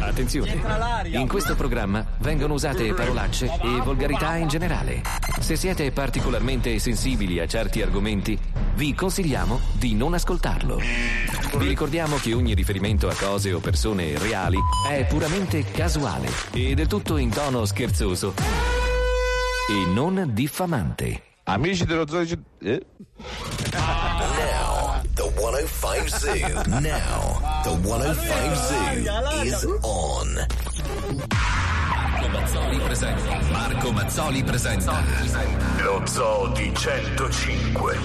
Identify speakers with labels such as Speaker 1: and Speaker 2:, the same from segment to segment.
Speaker 1: Attenzione, in questo programma vengono usate parolacce e volgarità in generale. Se siete particolarmente sensibili a certi argomenti, vi consigliamo di non ascoltarlo. Vi ricordiamo che ogni riferimento a cose o persone reali è puramente casuale e del tutto in tono scherzoso e non diffamante.
Speaker 2: Amici dello Zoo. Eh?
Speaker 3: Now, the 105 Zoo. Now, the 105 Zoo is on.
Speaker 1: Marco Mazzoli presenta. Marco Mazzoli presenta.
Speaker 3: Lo Zoo di 105.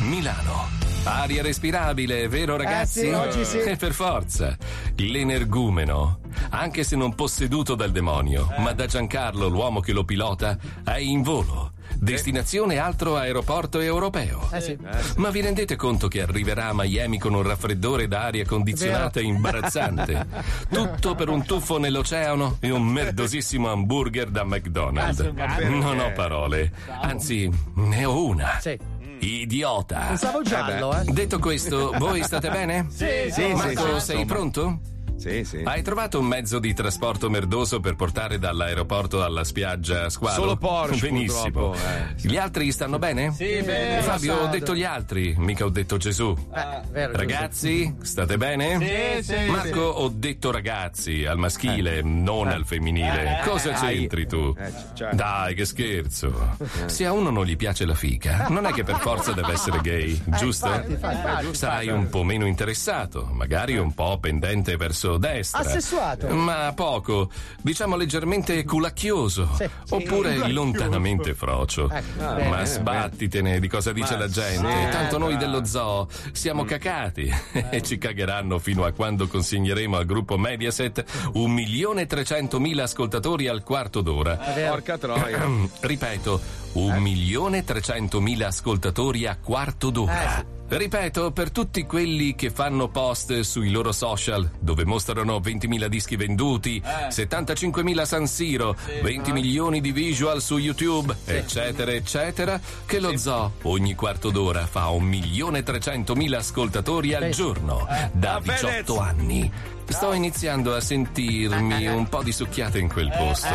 Speaker 1: Milano. Aria respirabile, vero ragazzi?
Speaker 4: sì, oggi sì.
Speaker 1: E per forza. L'energumeno, anche se non posseduto dal demonio, ma da Giancarlo, l'uomo che lo pilota, è in volo. Destinazione altro aeroporto europeo.
Speaker 4: Eh sì.
Speaker 1: Ma vi rendete conto che arriverà a Miami con un raffreddore da aria condizionata imbarazzante? Tutto per un tuffo nell'oceano e un merdosissimo hamburger da McDonald's. Non ho parole. Anzi, ne ho una.
Speaker 4: Sì.
Speaker 1: Idiota.
Speaker 4: Pensavo giallo, eh.
Speaker 1: Detto questo, voi state bene?
Speaker 4: Sì,
Speaker 2: Sì,
Speaker 1: Marco,
Speaker 2: sì, sì,
Speaker 1: sei
Speaker 2: insomma.
Speaker 1: pronto?
Speaker 2: Sì, sì.
Speaker 1: Hai trovato un mezzo di trasporto merdoso per portare dall'aeroporto alla spiaggia Squalo?
Speaker 2: Solo Porsche,
Speaker 1: Benissimo.
Speaker 2: eh.
Speaker 1: Gli altri stanno bene?
Speaker 4: Sì, bene.
Speaker 1: Fabio, ho detto gli altri, mica ho detto Gesù.
Speaker 4: Eh, vero,
Speaker 1: Ragazzi, state bene?
Speaker 4: Sì, sì,
Speaker 1: Marco, ho detto ragazzi, al maschile, non al femminile. Cosa c'entri tu?
Speaker 2: Eh, cioè.
Speaker 1: Dai, che scherzo. Se a uno non gli piace la fica, non è che per forza deve essere gay, giusto?
Speaker 4: infatti, infatti, infatti.
Speaker 1: Sarai un po' meno interessato, magari un po' pendente verso destra.
Speaker 4: Assessuato.
Speaker 1: Ma poco, diciamo leggermente culacchioso.
Speaker 4: Sì, sì.
Speaker 1: Oppure lontanamente frocio.
Speaker 4: Ecco,
Speaker 1: Ma
Speaker 4: bene,
Speaker 1: sbattitene di cosa dice
Speaker 2: Ma
Speaker 1: la gente.
Speaker 2: sì,
Speaker 1: Tanto noi dello zoo siamo cacati e ci cagheranno fino a quando consegneremo al gruppo Mediaset un milione e trecentomila ascoltatori al quarto d'ora.
Speaker 2: Porca troia.
Speaker 1: Ripeto, un milione e ascoltatori a quarto d'ora. Ripeto, per tutti quelli che fanno post sui loro social dove mostrano 20.000 dischi venduti, 75.000 San Siro, 20 milioni di visual su YouTube, eccetera, eccetera, che lo zoo ogni quarto d'ora fa un milione e trecentomila ascoltatori al giorno da
Speaker 2: Va bene.
Speaker 1: 18 anni. Sto iniziando a sentirmi un po' di succhiata in quel posto.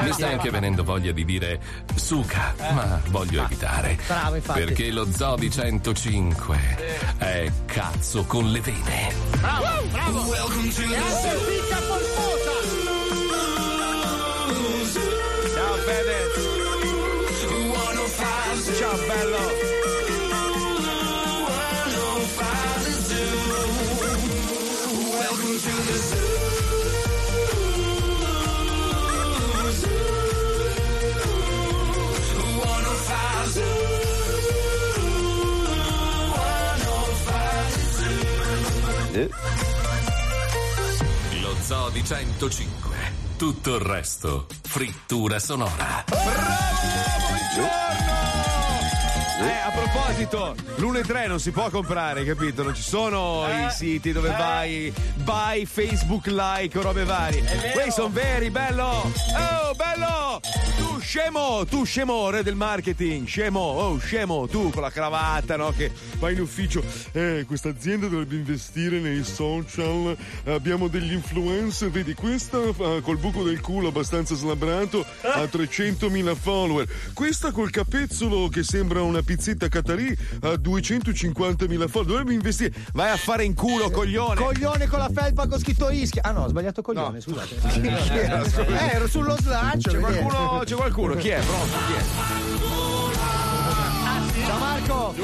Speaker 1: Mi sta anche venendo voglia di dire suca, ma voglio evitare.
Speaker 4: Bravo, infatti.
Speaker 1: Perché lo zoo di 105 è cazzo con le vene.
Speaker 2: Ciao Fedez. Ciao bello.
Speaker 1: Lo zoo di 105. Tutto il resto, frittura sonora.
Speaker 2: Eh, a proposito, l'1 non si può comprare, capito? Non ci sono i siti dove vai, buy, Facebook like o robe varie. Quei sono veri, bello! Oh, bello! Scemo, tu scemo, re del marketing, scemo, oh, scemo, tu con la cravatta, no? Che vai in ufficio. Eh, questa azienda dovrebbe investire nei social. Abbiamo degli influencer, vedi questa eh, col buco del culo abbastanza slabbrato ha 300.000 follower. Questa col capezzolo che sembra una pizzetta catarì ha 250.000 follower. Dovrebbe investire. Vai a fare in culo, coglione.
Speaker 4: Coglione con la felpa con scritto Ischia. Ah no, ho sbagliato coglione, scusate. Eh, ero sullo slaccio.
Speaker 2: C'è qualcuno, c'è qualcuno, chi è? Pronto? Chi è?
Speaker 4: Ciao Marco.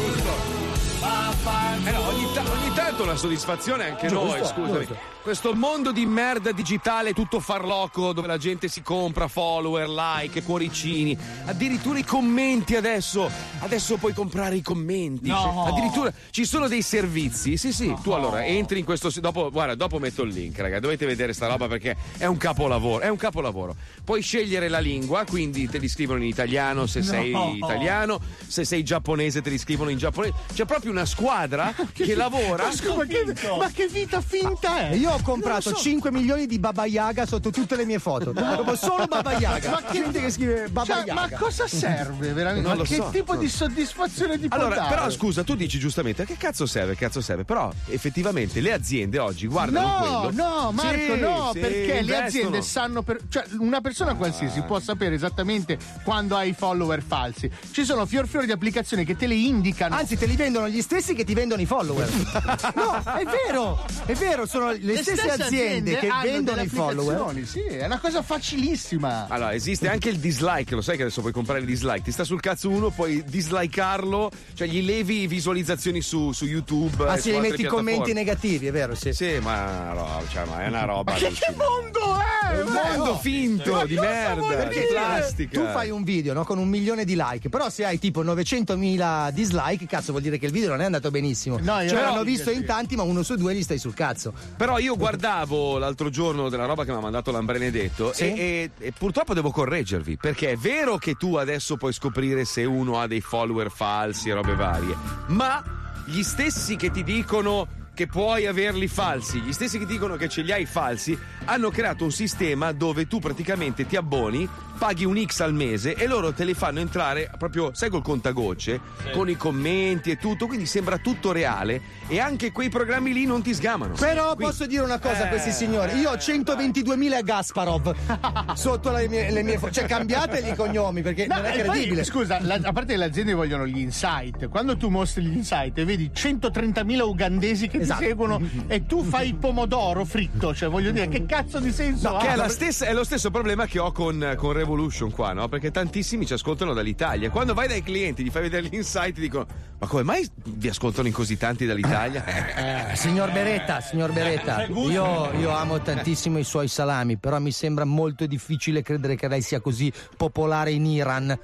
Speaker 2: Eh no, ogni, ta- ogni tanto la soddisfazione anche
Speaker 4: Giusto,
Speaker 2: noi, scusami.
Speaker 4: giusto.
Speaker 2: Questo mondo di merda digitale tutto farlocco dove la gente si compra follower, like, cuoricini, addirittura i commenti adesso. Adesso puoi comprare i commenti. Addirittura ci sono dei servizi. Sì, sì, tu allora entri in questo dopo guarda, dopo metto il link, raga, dovete vedere sta roba perché è un capolavoro, è un capolavoro. Puoi scegliere la lingua, quindi te li scrivono in italiano se sei italiano, se sei giapponese te li scrivono in giapponese. C'è proprio una squadra che lavora
Speaker 5: ma, che, ma che vita finta è?
Speaker 4: Io ho comprato
Speaker 5: so.
Speaker 4: 5 milioni di Baba Yaga sotto tutte le mie foto. Proprio solo Baba Yaga.
Speaker 5: Ma che-
Speaker 4: gente che scrive Baba
Speaker 5: Cioè,
Speaker 4: Yaga.
Speaker 5: ma cosa serve veramente? Che
Speaker 2: so.
Speaker 5: tipo di soddisfazione può
Speaker 2: Allora,
Speaker 5: dare?
Speaker 2: però scusa, tu dici giustamente, a che cazzo serve? Cazzo serve? Però effettivamente le aziende oggi guardano
Speaker 5: No,
Speaker 2: quello.
Speaker 5: no, Marco,
Speaker 2: Sì,
Speaker 5: no,
Speaker 2: sì,
Speaker 5: perché le
Speaker 2: investono.
Speaker 5: aziende sanno per. cioè, una persona qualsiasi può sapere esattamente quando hai follower falsi. Ci sono fior fiori di applicazioni che te le indicano.
Speaker 4: Anzi, te li vendono gli stessi che ti vendono i follower. No, è vero, è vero, sono le, stesse, aziende, che
Speaker 5: hanno
Speaker 4: vendono i follower.
Speaker 5: applicazioni, Sì, è una cosa facilissima.
Speaker 2: Allora, esiste anche il dislike, lo sai che adesso puoi comprare il dislike. Ti sta sul cazzo uno, puoi dislikearlo, cioè gli levi visualizzazioni su, su YouTube.
Speaker 4: Ah,
Speaker 2: e
Speaker 4: sì,
Speaker 2: su
Speaker 4: li
Speaker 2: altre
Speaker 4: metti commenti negativi, è vero, sì.
Speaker 2: Sì, ma, no, cioè, ma è una roba.
Speaker 5: Che, che mondo è?
Speaker 2: È un mondo finto
Speaker 5: Ma
Speaker 2: di
Speaker 5: cosa
Speaker 2: merda, di plastica.
Speaker 4: Tu fai un video no, con un milione di like, però se hai tipo 900.000 dislike, cazzo vuol dire che il video non è andato benissimo.
Speaker 5: No, io
Speaker 4: cioè
Speaker 5: no,
Speaker 4: l'hanno visto in tanti, ma uno su due gli stai sul cazzo.
Speaker 2: Però io guardavo l'altro giorno della roba che mi ha mandato l'Ambrenedetto
Speaker 4: Sì?
Speaker 2: e, e- e purtroppo devo correggervi perché è vero che tu adesso puoi scoprire se uno ha dei follower falsi e robe varie, ma gli stessi che ti dicono che puoi averli falsi, gli stessi che dicono che ce li hai falsi, hanno creato un sistema dove tu praticamente ti abboni, paghi un X al mese e loro te li fanno entrare proprio, sai, col contagocce, con i commenti e tutto, quindi sembra tutto reale e anche quei programmi lì non ti sgamano.
Speaker 4: Però
Speaker 2: Quindi-
Speaker 4: posso dire una cosa a questi
Speaker 2: Eh,
Speaker 4: signori: io ho 122.000 Gasparov sotto le mie, le mie fo- Cioè, cambiateli i cognomi perché
Speaker 5: No,
Speaker 4: non è
Speaker 5: e poi,
Speaker 4: credibile.
Speaker 5: scusa, la- a parte che le aziende vogliono gli insight, quando tu mostri gli insight e vedi 130.000 ugandesi che
Speaker 4: Esatto.
Speaker 5: ti seguono e tu fai il pomodoro fritto, cioè voglio dire, che cazzo di senso ha?
Speaker 2: Che è, la stessa- è lo stesso problema che ho con, con Revolution qua, no? Perché tantissimi ci ascoltano dall'Italia. Quando vai dai clienti, gli fai vedere gli insight, ti dicono: Ma come mai vi ascoltano in così tanti dall'Italia? Eh,
Speaker 4: Eh, signor Beretta, signor Beretta, io, io amo tantissimo i suoi salami, però mi sembra molto difficile credere che lei sia così popolare in Iran.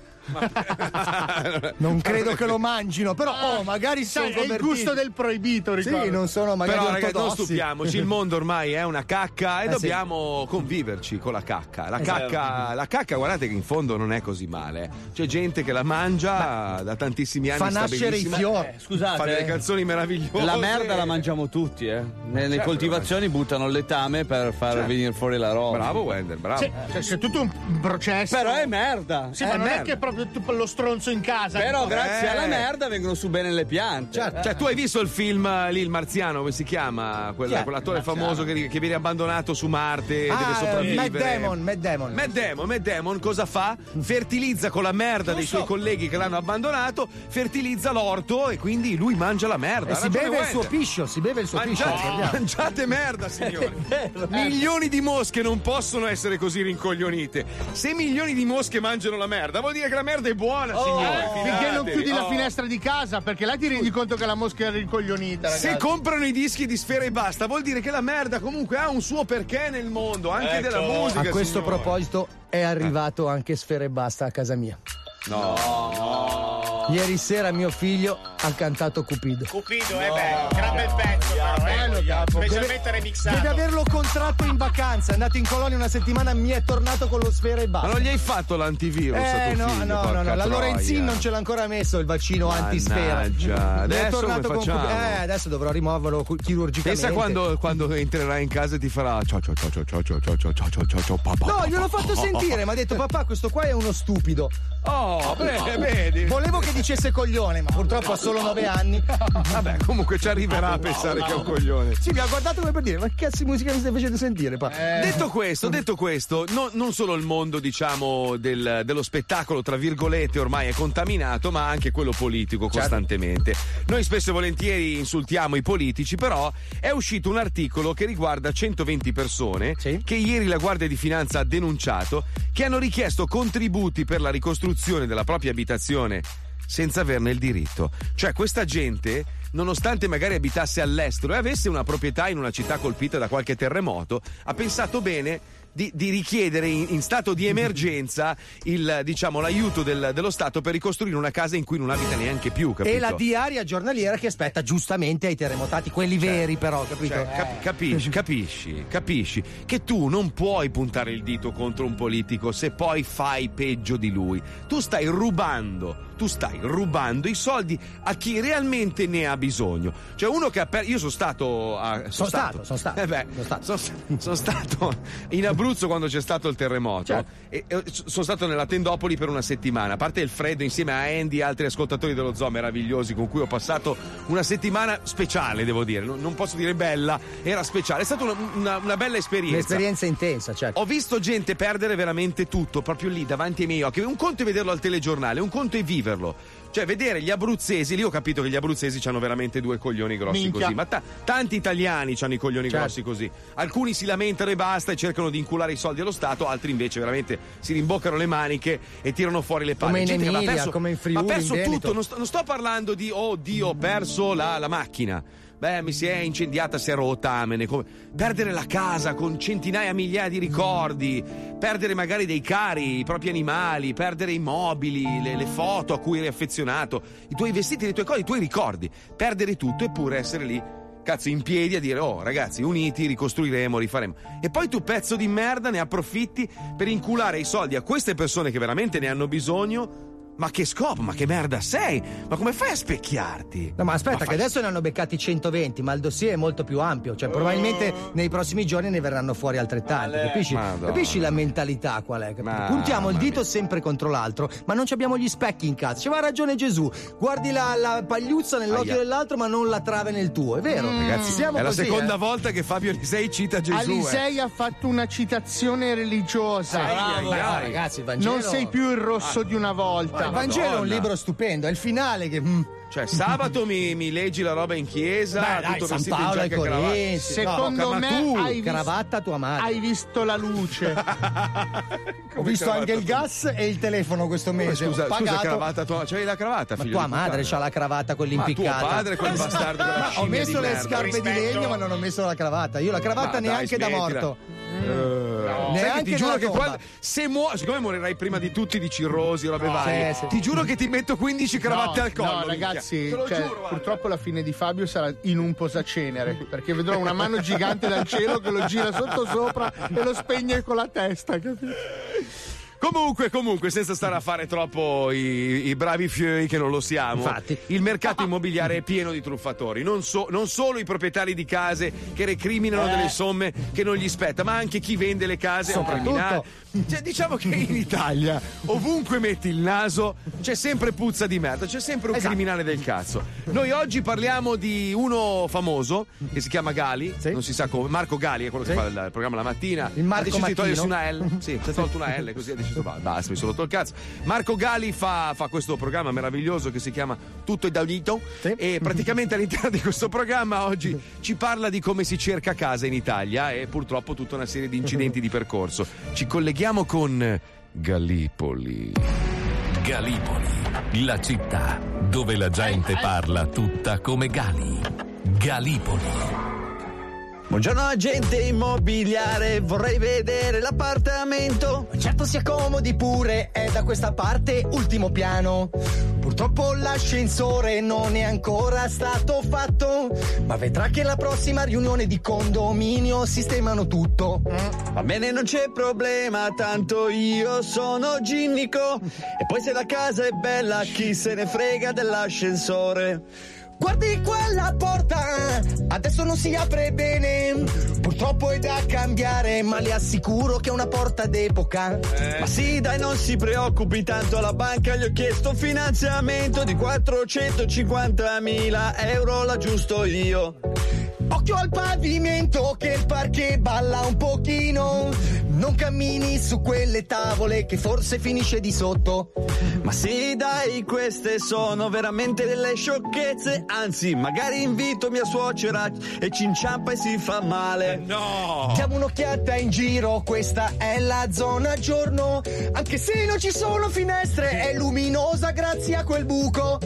Speaker 4: Non credo che lo mangino, però oh, magari
Speaker 5: Sai, è il gusto del proibito, ricordo.
Speaker 4: Sì, non sono magari
Speaker 2: Però, ragazzi, non stupiamoci, il mondo ormai è una cacca e
Speaker 4: Eh,
Speaker 2: dobbiamo conviverci con la cacca. La
Speaker 4: Esatto.
Speaker 2: cacca, la cacca, guardate che in fondo non è così male. C'è gente che la mangia da tantissimi anni.
Speaker 4: Fa nascere i fiori.
Speaker 6: Eh, scusate,
Speaker 2: Fa delle
Speaker 6: eh.
Speaker 2: canzoni meravigliose.
Speaker 6: La merda la mangiamo tutti, eh. Nelle
Speaker 2: Certo,
Speaker 6: coltivazioni buttano il letame per far
Speaker 2: Certo.
Speaker 6: venire fuori la roba.
Speaker 2: Bravo, Wender, bravo.
Speaker 5: Sì, cioè, c'è tutto un processo.
Speaker 6: Però è merda.
Speaker 5: Sì,
Speaker 6: è
Speaker 5: ma non
Speaker 6: merda.
Speaker 5: è che è proprio lo stronzo in casa.
Speaker 6: Però
Speaker 5: Eh,
Speaker 6: grazie
Speaker 2: Eh.
Speaker 6: alla merda vengono su bene le piante.
Speaker 4: Certo.
Speaker 2: Cioè, tu hai visto il film eh, lì, il marziano, come si chiama? Quel-
Speaker 4: Chi è?
Speaker 2: quell'attore famoso che, che viene abbandonato su Marte e deve
Speaker 4: Ah, eh,
Speaker 2: sopravvivere.
Speaker 4: Matt Damon, Matt Damon.
Speaker 2: Matt Damon, Matt Damon cosa fa? Fertilizza con la merda dei suoi colleghi che l'hanno abbandonato, fertilizza l'orto e quindi lui mangia la merda.
Speaker 4: E si beve il suo piscio, si beve il suo piscio.
Speaker 2: Mangiate,
Speaker 4: ricordiamo.
Speaker 2: mangiate merda, signori. Milioni di mosche non possono essere così rincoglionite. Se milioni di mosche mangiano la merda, vuol dire che la merda è buona, signori.
Speaker 5: eh, finché non chiudi la
Speaker 2: Oh.
Speaker 5: finestra di casa, perché là ti rendi conto che la mosca è rincoglionita.
Speaker 2: Se
Speaker 5: ragazzi.
Speaker 2: comprano i dischi di Sfera e Basta, vuol dire che la merda comunque ha un suo perché nel mondo, anche della musica.
Speaker 4: A questo
Speaker 2: signori.
Speaker 4: proposito è arrivato anche Sfera e Basta a casa mia.
Speaker 2: No.
Speaker 4: Ieri sera mio figlio ha cantato Cupido.
Speaker 7: Cupido, è bello, gran bel pezzo, però, eh. specialmente remixato.
Speaker 4: Deve averlo contratto in vacanza, è andato in colonia una settimana, mi è tornato con lo Sfera e
Speaker 2: Ma
Speaker 4: Basta.
Speaker 2: non gli hai fatto l'antivirus a
Speaker 4: Eh
Speaker 2: tuo
Speaker 4: no,
Speaker 2: figlio,
Speaker 4: no, no,
Speaker 2: porca
Speaker 4: no, la. Lorenzin non ce l'ha ancora messo il vaccino antisfera.
Speaker 2: Mannaggia,
Speaker 4: è
Speaker 2: adesso
Speaker 4: tornato
Speaker 2: come
Speaker 4: con? Cupido. Eh, adesso dovrò rimuoverlo chirurgicamente.
Speaker 2: Pensa quando, quando entrerà in casa e ti farà ciao ciao ciao ciao ciao ciao ciao ciao ciao ciao ciao ciao papà.
Speaker 4: No, gliel'ho fatto sentire, mi ha detto papà, questo qua è uno stupido.
Speaker 2: Oh, beh, vedi.
Speaker 4: Volevo che dicesse coglione, ma purtroppo ha solo nove anni.
Speaker 2: Vabbè, comunque ci arriverà a pensare che è un coglione.
Speaker 4: Sì, mi ha guardato come per dire, ma che cazzo di musica mi stai facendo sentire? Pa?
Speaker 2: Detto questo, detto questo, no- non solo il mondo, diciamo, del- dello spettacolo, tra virgolette, ormai è contaminato, ma anche quello politico costantemente. Noi spesso e volentieri insultiamo i politici, però è uscito un articolo che riguarda 120 persone
Speaker 4: Sì.
Speaker 2: che ieri la Guardia di Finanza ha denunciato, che hanno richiesto contributi per la ricostruzione della propria abitazione senza averne il diritto. Cioè questa gente, nonostante magari abitasse all'estero e avesse una proprietà in una città colpita da qualche terremoto, ha pensato bene di, di richiedere in, in stato di emergenza il, diciamo, l'aiuto del- dello Stato per ricostruire una casa in cui non abita neanche più, capito?
Speaker 4: E la diaria giornaliera che aspetta giustamente ai terremotati, quelli veri però, capito?
Speaker 2: Cioè, cap- capisci, capisci, capisci che tu non puoi puntare il dito contro un politico se poi fai peggio di lui. Tu stai rubando, tu stai rubando i soldi a chi realmente ne ha bisogno. Cioè uno che ha per... Io sono stato a...
Speaker 4: Sono stato, sono stato.
Speaker 2: Eh beh, sono, sono stato in Abruzzo quando c'è stato il terremoto
Speaker 4: Certo.
Speaker 2: e, e sono stato nella Tendopoli per una settimana. A parte il freddo insieme a Andy e altri ascoltatori dello zoo meravigliosi con cui ho passato una settimana speciale, devo dire. Non, non posso dire bella, era speciale. È stata una, una- una bella esperienza.
Speaker 4: Un'esperienza intensa, certo.
Speaker 2: Ho visto gente perdere veramente tutto, proprio lì davanti ai miei occhi. Un conto è vederlo al telegiornale, un conto è viverlo. Cioè, vedere gli abruzzesi, lì ho capito che gli abruzzesi hanno veramente due coglioni grossi
Speaker 5: Minchia.
Speaker 2: così. Ma ta- tanti italiani hanno i coglioni
Speaker 4: Certo.
Speaker 2: grossi così. Alcuni si lamentano e basta e cercano di inculare i soldi allo Stato, altri invece veramente si rimboccano le maniche e tirano fuori le palle.
Speaker 4: Come in
Speaker 2: Gente
Speaker 4: Emilia,
Speaker 2: perso-
Speaker 4: come in Friuli,
Speaker 2: Ha perso tutto, non sto, non sto parlando di oh Dio, ho perso la, la macchina. Beh, mi si è incendiata, si è rotta, amene. Come- Perdere la casa con centinaia, migliaia di ricordi, perdere magari dei cari, i propri animali, perdere i mobili, le, le foto a cui eri affezionato, i tuoi vestiti, le tue cose, i tuoi ricordi. Perdere tutto eppure essere lì, cazzo, in piedi a dire, oh ragazzi, uniti, ricostruiremo, rifaremo. E poi tu, pezzo di merda, ne approfitti per inculare i soldi a queste persone che veramente ne hanno bisogno. Ma che scopo? Ma che merda sei? Ma come fai a specchiarti?
Speaker 4: No, ma aspetta,
Speaker 2: Ma
Speaker 4: che
Speaker 2: fai-
Speaker 4: adesso ne hanno beccati 120, ma il dossier è molto più ampio. Cioè, probabilmente nei prossimi giorni ne verranno fuori altrettanti.
Speaker 6: Ale.
Speaker 4: Capisci?
Speaker 2: Madonna.
Speaker 4: Capisci la mentalità qual è?
Speaker 2: Mamma
Speaker 4: Puntiamo il dito
Speaker 2: mia.
Speaker 4: sempre contro l'altro, ma non ci abbiamo gli specchi in casa. C'aveva ragione Gesù. Guardi la, la pagliuzza nell'occhio
Speaker 2: Aia.
Speaker 4: dell'altro, ma non la trave nel tuo. È vero?
Speaker 2: Ragazzi,
Speaker 4: siamo
Speaker 2: è la
Speaker 4: così,
Speaker 2: seconda
Speaker 4: eh.
Speaker 2: volta che Fabio Lisei cita Gesù. eh.
Speaker 5: Alisei ha fatto una citazione religiosa.
Speaker 2: Ai, ai,
Speaker 4: No,
Speaker 2: ai.
Speaker 4: ragazzi, il Vangelo.
Speaker 5: Non sei più il rosso di una volta.
Speaker 4: Il Vangelo è un libro stupendo, è il finale che. mm.
Speaker 2: Cioè, sabato mi, mi leggi la roba in chiesa,
Speaker 4: Beh, dai,
Speaker 2: tutto
Speaker 4: San
Speaker 2: vestito in
Speaker 4: Paolo ai
Speaker 2: giacca e cravatta.
Speaker 4: Corinzi.
Speaker 5: Secondo
Speaker 2: ma
Speaker 5: me
Speaker 2: tu,
Speaker 5: hai,
Speaker 4: Cravatta tua madre.
Speaker 5: hai visto la luce.
Speaker 4: Ho visto anche il gas e il telefono questo mese.
Speaker 2: Scusa,
Speaker 4: Ho
Speaker 2: scusa,
Speaker 4: pagato.
Speaker 2: cravatta tua. C'hai la cravatta,
Speaker 4: Ma
Speaker 2: figlio
Speaker 4: tua
Speaker 2: di
Speaker 4: madre c'ha la cravatta con
Speaker 2: Ma tuo padre quel bastardo con la
Speaker 4: Ma ho messo
Speaker 2: di
Speaker 4: le
Speaker 2: merda.
Speaker 4: scarpe di
Speaker 7: Rispetto.
Speaker 4: legno, ma non ho messo la cravatta. Io la cravatta
Speaker 2: Ma dai,
Speaker 4: neanche da
Speaker 2: smettila.
Speaker 4: Morto.
Speaker 2: Sai che
Speaker 4: Neanche
Speaker 2: ti giuro che quando, se muo- siccome morirai prima di tutti di cirrosi o robe varie,
Speaker 4: sì, sì.
Speaker 2: ti giuro che ti metto 15 cravatte
Speaker 5: no,
Speaker 2: al collo.
Speaker 5: no,
Speaker 2: minchia.
Speaker 5: ragazzi,
Speaker 2: Te lo
Speaker 5: cioè,
Speaker 2: giuro,
Speaker 5: purtroppo la fine di Fabio sarà in un posacenere. Perché vedrò una mano gigante dal cielo che lo gira sotto sopra e lo spegne con la testa. Capito?
Speaker 2: Comunque, comunque, senza stare a fare troppo i, i bravi fioi che non lo siamo,
Speaker 4: Infatti.
Speaker 2: il mercato immobiliare è pieno di truffatori. Non, so- non solo i proprietari di case che recriminano delle somme che non gli spetta, ma anche chi vende le case è un criminale. Cioè, diciamo che in Italia, ovunque metti il naso, c'è sempre puzza di merda, c'è sempre un
Speaker 4: Esatto.
Speaker 2: criminale del cazzo. Noi oggi parliamo di uno famoso che si chiama Gali,
Speaker 4: Sì.
Speaker 2: non si sa come, Marco Gali è quello che
Speaker 4: Sì.
Speaker 2: fa il, programma la mattina.
Speaker 4: Il Marco
Speaker 2: ha deciso di togliersi
Speaker 4: Mattino.
Speaker 2: una L. Sì, si è tolto una L così ha deciso va, basta, mi sono rotto il cazzo. Marco Gali fa, fa questo programma meraviglioso che si chiama Tutto è Daudito
Speaker 4: Sì.
Speaker 2: e praticamente all'interno di questo programma oggi ci parla di come si cerca casa in Italia e purtroppo tutta una serie di incidenti di percorso. Ci colleghiamo con Gallipoli.
Speaker 1: Galipoli, la città dove la gente parla tutta come Gali. Galipoli.
Speaker 6: Buongiorno agente immobiliare, vorrei vedere l'appartamento.
Speaker 4: Certo si accomodi pure, è da questa parte ultimo piano. Purtroppo l'ascensore non è ancora stato fatto, ma vedrà che la prossima riunione di condominio sistemano tutto.
Speaker 6: Va bene, non c'è problema, tanto io sono ginnico. E poi se la casa è bella, chi se ne frega dell'ascensore?
Speaker 4: Guardi quella porta, adesso non si apre bene. Purtroppo è da cambiare, ma le assicuro che è una porta d'epoca.
Speaker 6: Ma sì, dai, non si preoccupi, tanto alla banca gli ho chiesto un finanziamento di 450.000 euro, l'aggiusto io.
Speaker 4: Occhio al pavimento che il parquet balla un pochino. Non cammini su quelle tavole che forse finisce di sotto.
Speaker 6: Ma sì, dai, queste sono veramente delle sciocchezze. Anzi, magari invito mia suocera e ci inciampa e si fa male.
Speaker 2: No!
Speaker 4: Diamo un'occhiata in giro, questa è la zona giorno. Anche se non ci sono finestre, è luminosa grazie a quel buco.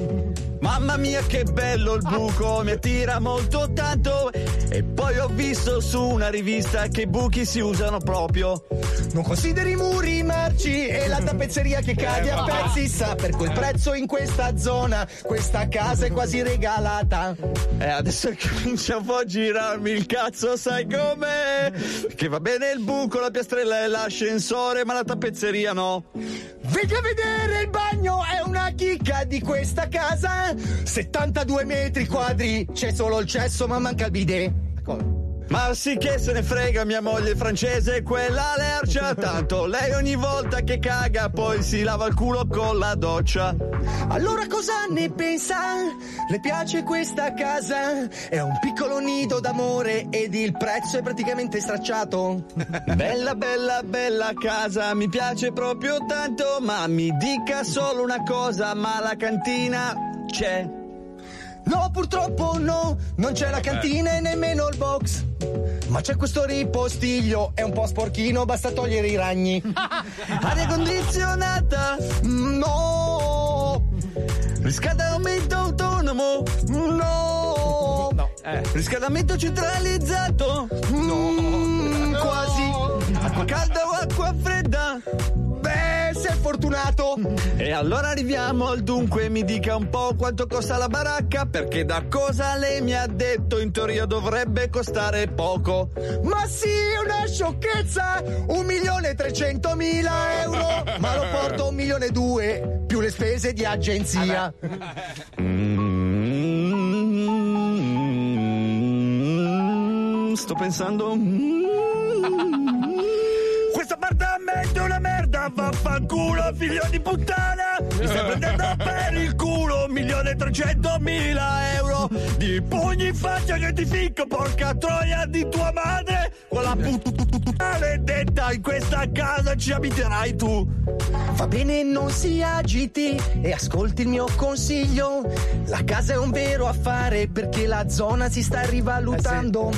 Speaker 6: Mamma mia che bello il buco, mi attira molto tanto. E poi ho visto su una rivista che i buchi si usano proprio.
Speaker 4: Non consideri i muri marci e la tappezzeria che cade a pezzi. Sa per quel prezzo in questa zona, questa casa è quasi regalata.
Speaker 6: E adesso che comincia un po' a girarmi il cazzo, sai com'è? Che va bene il buco, la piastrella e l'ascensore, ma la tappezzeria no.
Speaker 4: Venga a vedere il bagno, è una chicca di questa casa. 72 metri quadri, c'è solo il cesso ma manca il Come?
Speaker 6: Ma sì che se ne frega mia moglie francese, quella lercia, tanto lei ogni volta che caga poi si lava il culo con la doccia.
Speaker 4: Allora cosa ne pensa? Le piace questa casa? È un piccolo nido d'amore ed il prezzo è praticamente stracciato.
Speaker 6: Bella, bella, bella casa, mi piace proprio tanto, ma mi dica solo una cosa, ma la cantina c'è.
Speaker 4: No, purtroppo no, non c'è la cantina e nemmeno il box. Ma c'è questo ripostiglio, è un po' sporchino, basta togliere i ragni.
Speaker 6: Aria condizionata,
Speaker 4: No!
Speaker 6: riscaldamento autonomo,
Speaker 4: No!
Speaker 6: riscaldamento centralizzato,
Speaker 4: Mm, quasi!
Speaker 6: acqua calda o acqua fredda.
Speaker 4: Sei fortunato!
Speaker 6: E allora arriviamo al dunque, mi dica un po' quanto costa la baracca, perché da cosa lei mi ha detto in teoria dovrebbe costare poco.
Speaker 4: Ma sì, una sciocchezza! Un milione e trecentomila euro! Ma lo porto un milione e due, più le spese di agenzia.
Speaker 6: Mm, sto pensando. mm. Vaffanculo, figlio di puttana! Mi stai prendendo per il culo, un milione e trecentomila euro di pugni in faccia che ti ficco, porca troia di tua madre! Quella puttana maledetta, in questa casa ci abiterai tu!
Speaker 4: Va bene, non si agiti e ascolti il mio consiglio. La casa è un vero affare perché la zona si sta rivalutando.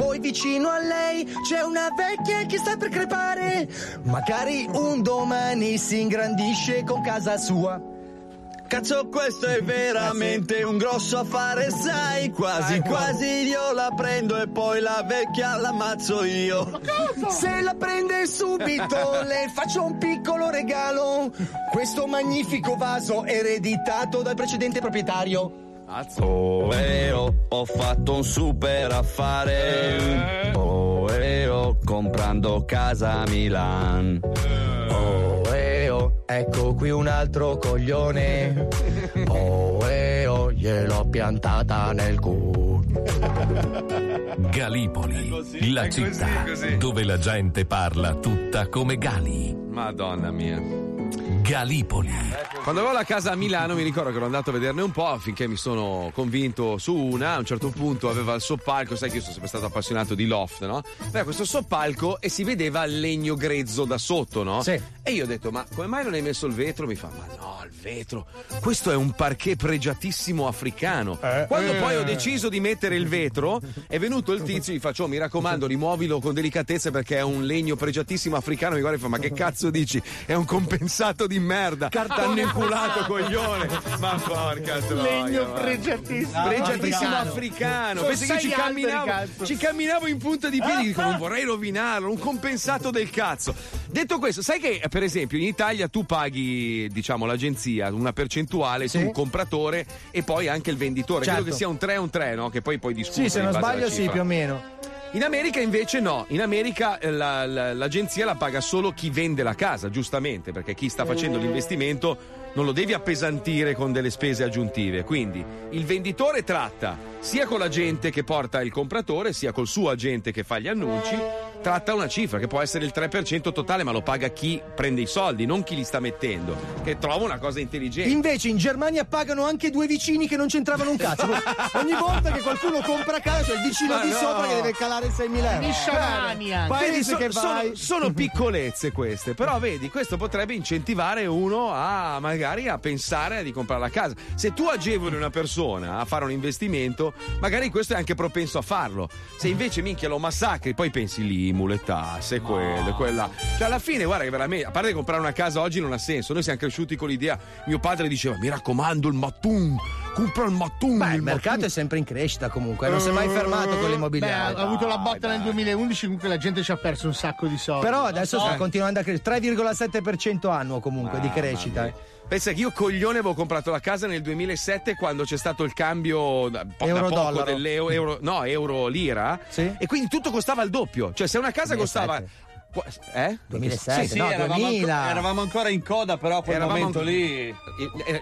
Speaker 4: Poi vicino a lei c'è una vecchia che sta per crepare. Magari un domani si ingrandisce con casa sua.
Speaker 6: Cazzo, questo è veramente un grosso affare, sai? Quasi, quasi io la prendo e poi la vecchia l'ammazzo io.
Speaker 4: Se la prende subito le faccio un piccolo regalo. Questo magnifico vaso ereditato dal precedente proprietario.
Speaker 6: Oh, eh, oh, ho fatto un super affare. Oh, eh, oh, comprando casa a Milan.
Speaker 4: Oh, eh, oh, ecco qui un altro coglione. Oh, eh, oh, gliel'ho piantata nel culo.
Speaker 1: Galipoli, la
Speaker 2: è così,
Speaker 1: città
Speaker 2: così.
Speaker 1: dove la gente parla tutta come Gali.
Speaker 2: Madonna mia.
Speaker 1: Galipoli.
Speaker 2: Quando avevo la casa a Milano mi ricordo che ero andato a vederne un po' finché mi sono convinto su una. A un certo punto aveva il soppalco, sai che io sono sempre stato appassionato di loft, no? Aveva questo soppalco e si vedeva il legno grezzo da sotto, no?
Speaker 4: Sì.
Speaker 2: E io ho detto, ma come mai non hai messo il vetro? Mi fa, ma no, il vetro. Questo è un parquet pregiatissimo africano. Quando poi ho deciso di mettere il vetro, è venuto il tizio e gli faccio, "Oh, mi raccomando, rimuovilo con delicatezza perché è un legno pregiatissimo africano. Mi guarda e fa, ma che cazzo dici? È un compensato di merda. T'hanno inculato, coglione. Ma porca troia.
Speaker 5: Legno pregiatissimo.
Speaker 2: Pregiatissimo africano. Pensi che ci camminavo, ci camminavo in punta di piedi, dico non vorrei rovinarlo, un compensato del cazzo. Detto questo, sai che per esempio in Italia tu paghi, diciamo, l'agenzia una percentuale
Speaker 4: Sì.
Speaker 2: sul compratore e poi anche il venditore.
Speaker 4: Certo.
Speaker 2: Credo che sia un 3 e un 3, no? Che poi puoi discutere.
Speaker 4: Sì, se non sbaglio sì, più o meno.
Speaker 2: In America invece no, in America eh, la- la- l'agenzia la paga solo chi vende la casa, giustamente, perché chi sta facendo l'investimento non lo devi appesantire con delle spese aggiuntive. Quindi il venditore tratta sia con l'agente che porta il compratore, sia col suo agente che fa gli annunci, tratta una cifra che può essere il 3% totale, ma lo paga chi prende i soldi, non chi li sta mettendo, che trovo una cosa intelligente.
Speaker 4: Invece in Germania pagano anche due vicini che non c'entravano un cazzo. Ogni volta che qualcuno compra casa c'è il vicino
Speaker 2: Ma
Speaker 4: di
Speaker 2: no.
Speaker 4: sopra che deve calare 6.000 euro.
Speaker 5: Sciamani anche.
Speaker 2: Vedi,
Speaker 4: Paese
Speaker 2: so-
Speaker 4: che
Speaker 2: sono,
Speaker 4: vai.
Speaker 2: sono piccolezze queste, però vedi, questo potrebbe incentivare uno a magari a pensare di comprare la casa. Se tu agevoli una persona a fare un investimento, magari questo è anche propenso a farlo. Se invece minchia lo massacri, poi pensi l'IMU, le tasse, quello, quella. Cioè, alla fine, guarda che veramente, a parte comprare una casa oggi non ha senso. Noi siamo cresciuti con l'idea, mio padre diceva: mi raccomando, il mattun, compra il mattone.
Speaker 4: Beh, il mercato è sempre in crescita comunque, non si è mai fermato con
Speaker 5: Beh,
Speaker 4: l'immobiliare.
Speaker 5: ha avuto la botta nel 2011, comunque la gente ci ha perso un sacco di soldi.
Speaker 4: Però adesso sta continuando a crescere, 3,7% annuo comunque di
Speaker 2: Mamma
Speaker 4: crescita.
Speaker 2: Pensa che io coglione avevo comprato la casa nel 2007 quando c'è stato il cambio da, po- da poco dell'euro, euro, no, euro-lira
Speaker 4: Sì.
Speaker 2: e quindi tutto costava il doppio. Cioè se una casa
Speaker 4: 2007.
Speaker 2: costava... Eh?
Speaker 4: 2007,
Speaker 2: Sì, sì,
Speaker 4: no,
Speaker 8: eravamo,
Speaker 4: 2000.
Speaker 8: anco- eravamo ancora in coda, però a quel
Speaker 2: Eravamo
Speaker 8: momento lì.
Speaker 2: Il,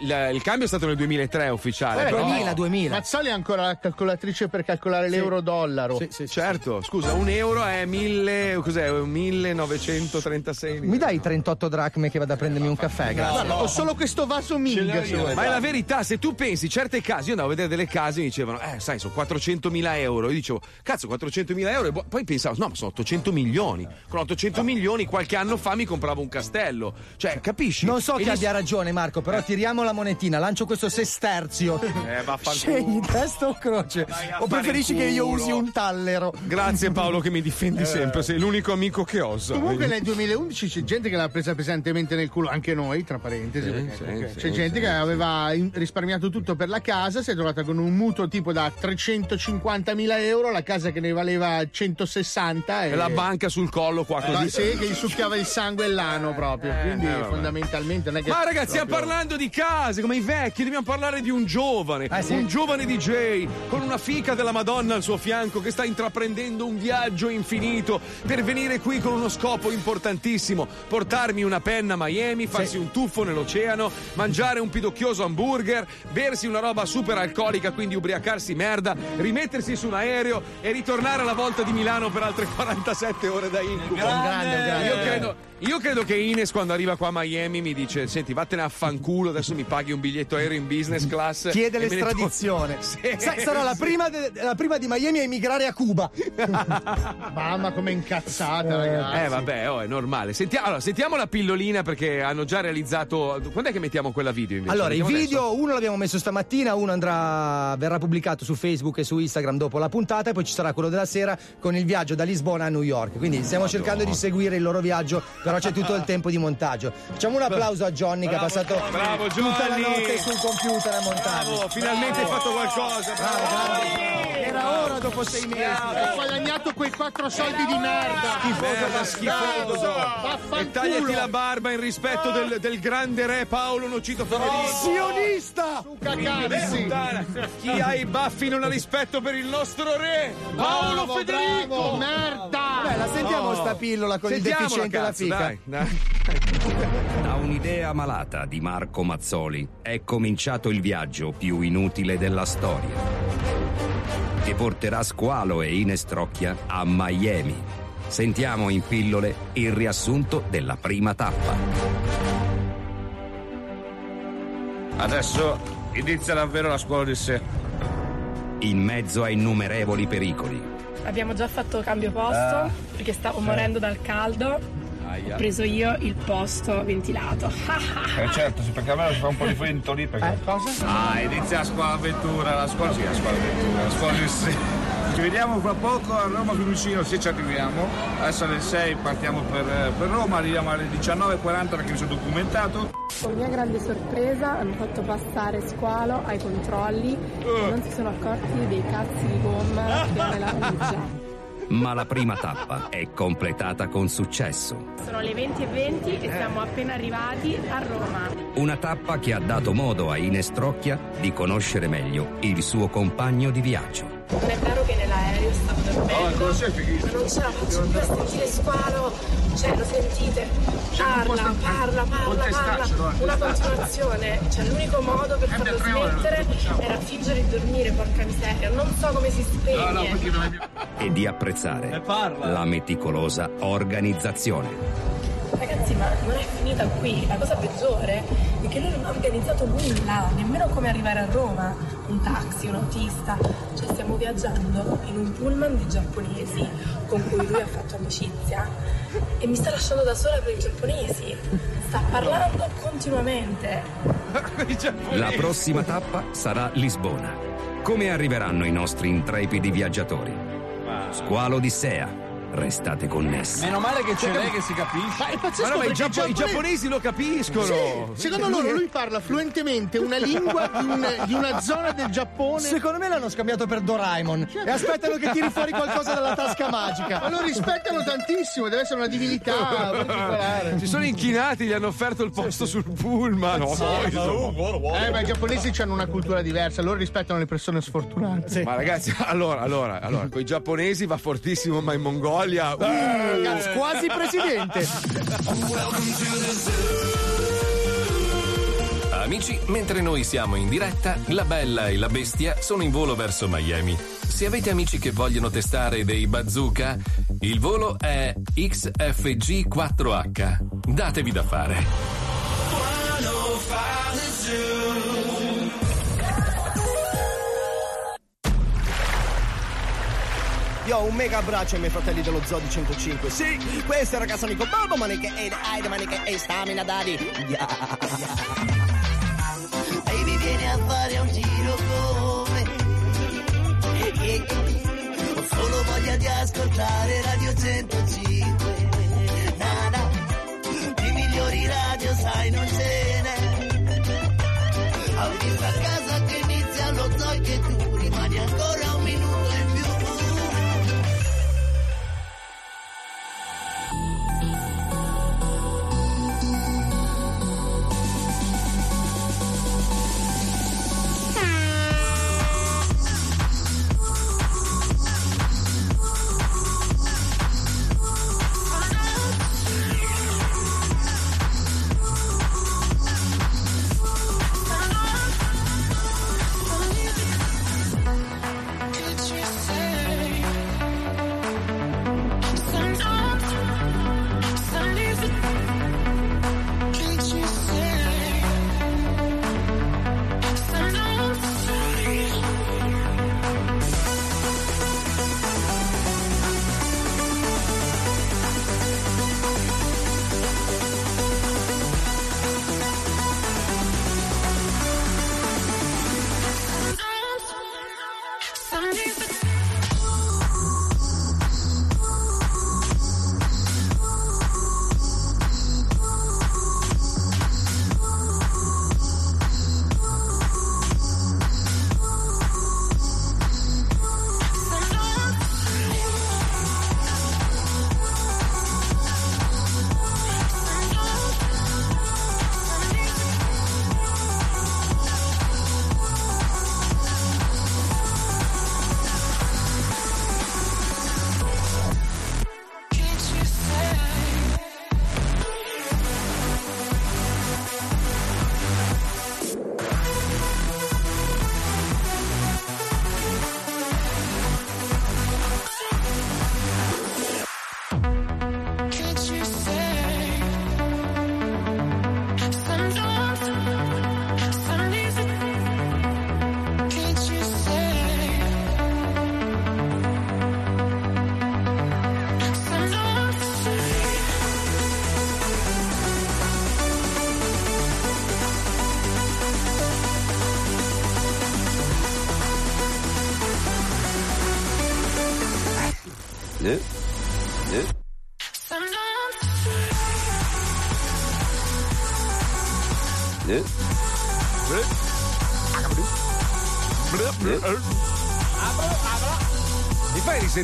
Speaker 2: il- il cambio è stato nel 2003 ufficiale.
Speaker 4: Eh,
Speaker 2: però-
Speaker 4: 2000, 2000.
Speaker 5: Mazzoli ha ancora la calcolatrice per calcolare l'euro-dollaro.
Speaker 4: Sì, sì, sì.
Speaker 2: Certo, scusa, un euro è 1000, cos'è? 1936.
Speaker 4: Mi dai 38 dracme che vado a prendermi un caffè, grazie.
Speaker 5: Guarda, ho solo questo vaso Ming.
Speaker 2: Ma è la verità, se tu pensi, certe case, io andavo a vedere delle case e mi dicevano, eh, sai, sono 400.000 euro. Io dicevo, cazzo, 400.000 euro. E boh- poi pensavo, no, ma sono 800 milioni. Con 800 milioni qualche anno fa mi compravo un castello. Cioè, capisci?
Speaker 4: Non so
Speaker 2: E
Speaker 4: chi
Speaker 2: gli-
Speaker 4: abbia ragione, Marco, però tiriamo la monetina, lancio questo sesterzio.
Speaker 2: Eh, vaffanculo.
Speaker 4: Scegli testa o croce. O preferisci che io usi un tallero?
Speaker 2: Grazie Paolo che mi difendi sempre, sei l'unico amico che ho. sai.
Speaker 5: Comunque nel 2011 c'è gente che l'ha presa pesantemente nel culo, anche noi, tra parentesi.
Speaker 2: Sì,
Speaker 5: perché
Speaker 2: sì,
Speaker 5: comunque
Speaker 2: sì,
Speaker 5: c'è
Speaker 2: sì.
Speaker 5: gente che aveva risparmiato tutto per la casa, si è trovata con un mutuo tipo da 350.000 euro, la casa che ne valeva 160 e,
Speaker 2: E la banca sul collo qua
Speaker 5: Ma
Speaker 2: così.
Speaker 5: sì, che gli succhiava il sangue e l'ano proprio. Quindi
Speaker 2: eh, vabbè.
Speaker 5: fondamentalmente non è che.
Speaker 2: Ma ragazzi, stiamo
Speaker 5: proprio-
Speaker 2: parlando di case come i vecchi, dobbiamo parlare di un giovane,
Speaker 4: Eh, sì.
Speaker 2: un giovane DJ con una fica della Madonna al suo fianco che sta intraprendendo un viaggio infinito per venire qui con uno scopo importantissimo, portarmi una penna a Miami, farsi un tuffo nell'oceano, mangiare un pidocchioso hamburger, bersi una roba super alcolica, quindi ubriacarsi merda, rimettersi su un aereo e ritornare alla volta di Milano per altre 47 ore da incubo.
Speaker 5: Grande, un grande.
Speaker 2: Io credo, io credo che Ines quando arriva qua a Miami mi dice senti vattene a fanculo adesso mi paghi un biglietto aereo in business class
Speaker 4: Chiede l'estradizione.
Speaker 2: to- Sì.
Speaker 4: Sarò la prima, de- la prima di Miami a emigrare a Cuba.
Speaker 5: Mamma, come incazzata, ragazzi.
Speaker 2: Eh vabbè, oh, è normale. Sentiamo, allora, sentiamo la pillolina perché hanno già realizzato. Quando è che mettiamo quella video invece?
Speaker 4: Allora, il video,
Speaker 2: adesso?
Speaker 4: uno l'abbiamo messo stamattina, uno andrà, verrà pubblicato su Facebook e su Instagram dopo la puntata, e poi ci sarà quello della sera con il viaggio da Lisbona a New York. Quindi stiamo cercando di seguire il loro viaggio, però c'è tutto il tempo di montaggio. Facciamo un applauso a Johnny che ha passato
Speaker 2: bravo,
Speaker 4: tutta la notte sul computer a montarlo.
Speaker 2: Bravo, finalmente hai fatto qualcosa. Bravo,
Speaker 4: Era ora dopo sei mesi.
Speaker 5: Ho guadagnato quei quattro soldi di merda.
Speaker 2: Merda, schifoso. E tagliati la barba in rispetto del, del grande re Paolo Nocito Federico.
Speaker 4: Sionista!
Speaker 5: Cacazzi.
Speaker 2: Puttana. Chi ha i baffi non ha rispetto per il nostro re Paolo
Speaker 5: Bravo,
Speaker 2: Federico
Speaker 5: bravo, merda.
Speaker 4: Beh, la sentiamo sta pillola con
Speaker 2: Sentiamola,
Speaker 4: il deficiente alla
Speaker 2: cazzo,
Speaker 4: fica.
Speaker 2: Dai, dai.
Speaker 9: Da un'idea malata di Marco Mazzoli è cominciato il viaggio più inutile della storia, che porterà Squalo e Ines Trocchia a Miami. Sentiamo in pillole il riassunto della prima tappa.
Speaker 8: Adesso inizia davvero la scuola di sé.
Speaker 9: In mezzo ai innumerevoli pericoli,
Speaker 10: Abbiamo già fatto cambio posto perché stavo morendo dal caldo. Ho preso io il posto ventilato.
Speaker 8: Eh certo, sì, perché a me si fa un po' di vento lì perché.
Speaker 5: cosa?
Speaker 8: Ah, inizia la scuola avventura, la scuola sì, la scuola avventura, la scuola di sé. Ci vediamo fra poco a Roma Fiumicino, se ci arriviamo. Adesso alle 6 partiamo per, per Roma, arriviamo alle 19.40 perché mi sono documentato.
Speaker 10: Con mia grande sorpresa hanno fatto passare squalo ai controlli e non si sono accorti dei cazzi di gomma ha nella valigia.
Speaker 9: Ma la prima tappa è completata con successo.
Speaker 10: Sono le 20.20 e siamo appena arrivati a Roma.
Speaker 9: Una tappa che ha dato modo a Ines Trocchia di conoscere meglio il suo compagno di viaggio.
Speaker 10: Non è vero che nell'aereo stavo dormendo, ma non ce la faccio più a sentire squalo, cioè lo sentite? Parla, parla, parla, parla, una continuazione, cioè l'unico modo per farlo smettere era fingere di dormire, porca miseria, non so come si spegne.
Speaker 9: E di apprezzare la meticolosa organizzazione.
Speaker 10: Ragazzi, ma non è finita qui. La cosa peggiore è che lui non ha organizzato nulla, nemmeno come arrivare a Roma. Un taxi, un autista. Cioè, stiamo viaggiando in un pullman di giapponesi con cui lui ha fatto amicizia e mi sta lasciando da sola per i giapponesi. Sta parlando continuamente.
Speaker 9: La prossima tappa sarà Lisbona. Come arriveranno i nostri intrepidi viaggiatori? Squalo Odissea, restate connessi.
Speaker 6: Meno male che c'è lei che si capisce.
Speaker 11: Ma è pazzesco
Speaker 2: Ma no, ma i, giappo- i
Speaker 11: giapponese-
Speaker 2: giapponesi lo capiscono.
Speaker 11: Sì, secondo loro lui parla fluentemente una lingua di, un- di una zona del Giappone.
Speaker 4: Secondo me l'hanno scambiato per Doraemon e aspettano che tiri fuori qualcosa dalla tasca magica.
Speaker 11: Ma lo rispettano tantissimo, deve essere una divinità particolare.
Speaker 2: Si sono inchinati, gli hanno offerto il posto sul pullman. No, insomma.
Speaker 11: Eh, ma i giapponesi hanno una cultura diversa, loro rispettano le persone sfortunate.
Speaker 2: Ma ragazzi, allora, allora, allora, con i giapponesi va fortissimo, ma in Mongolia. uh,
Speaker 4: Ragazzi, quasi presidente.
Speaker 1: Amici, mentre noi siamo in diretta, la Bella e la Bestia sono in volo verso Miami. Se avete amici che vogliono testare dei bazooka, il volo è XFG4H. Datevi da fare.
Speaker 12: Io ho un mega abbraccio ai miei fratelli dello Zoo di 105. Sì, questo è il ragazzo amico Bobo Maniche e Aide Maniche e Stamina Daddy. Yeah.
Speaker 13: Baby vieni a fare un giro con me. Ho solo voglia di ascoltare Radio 105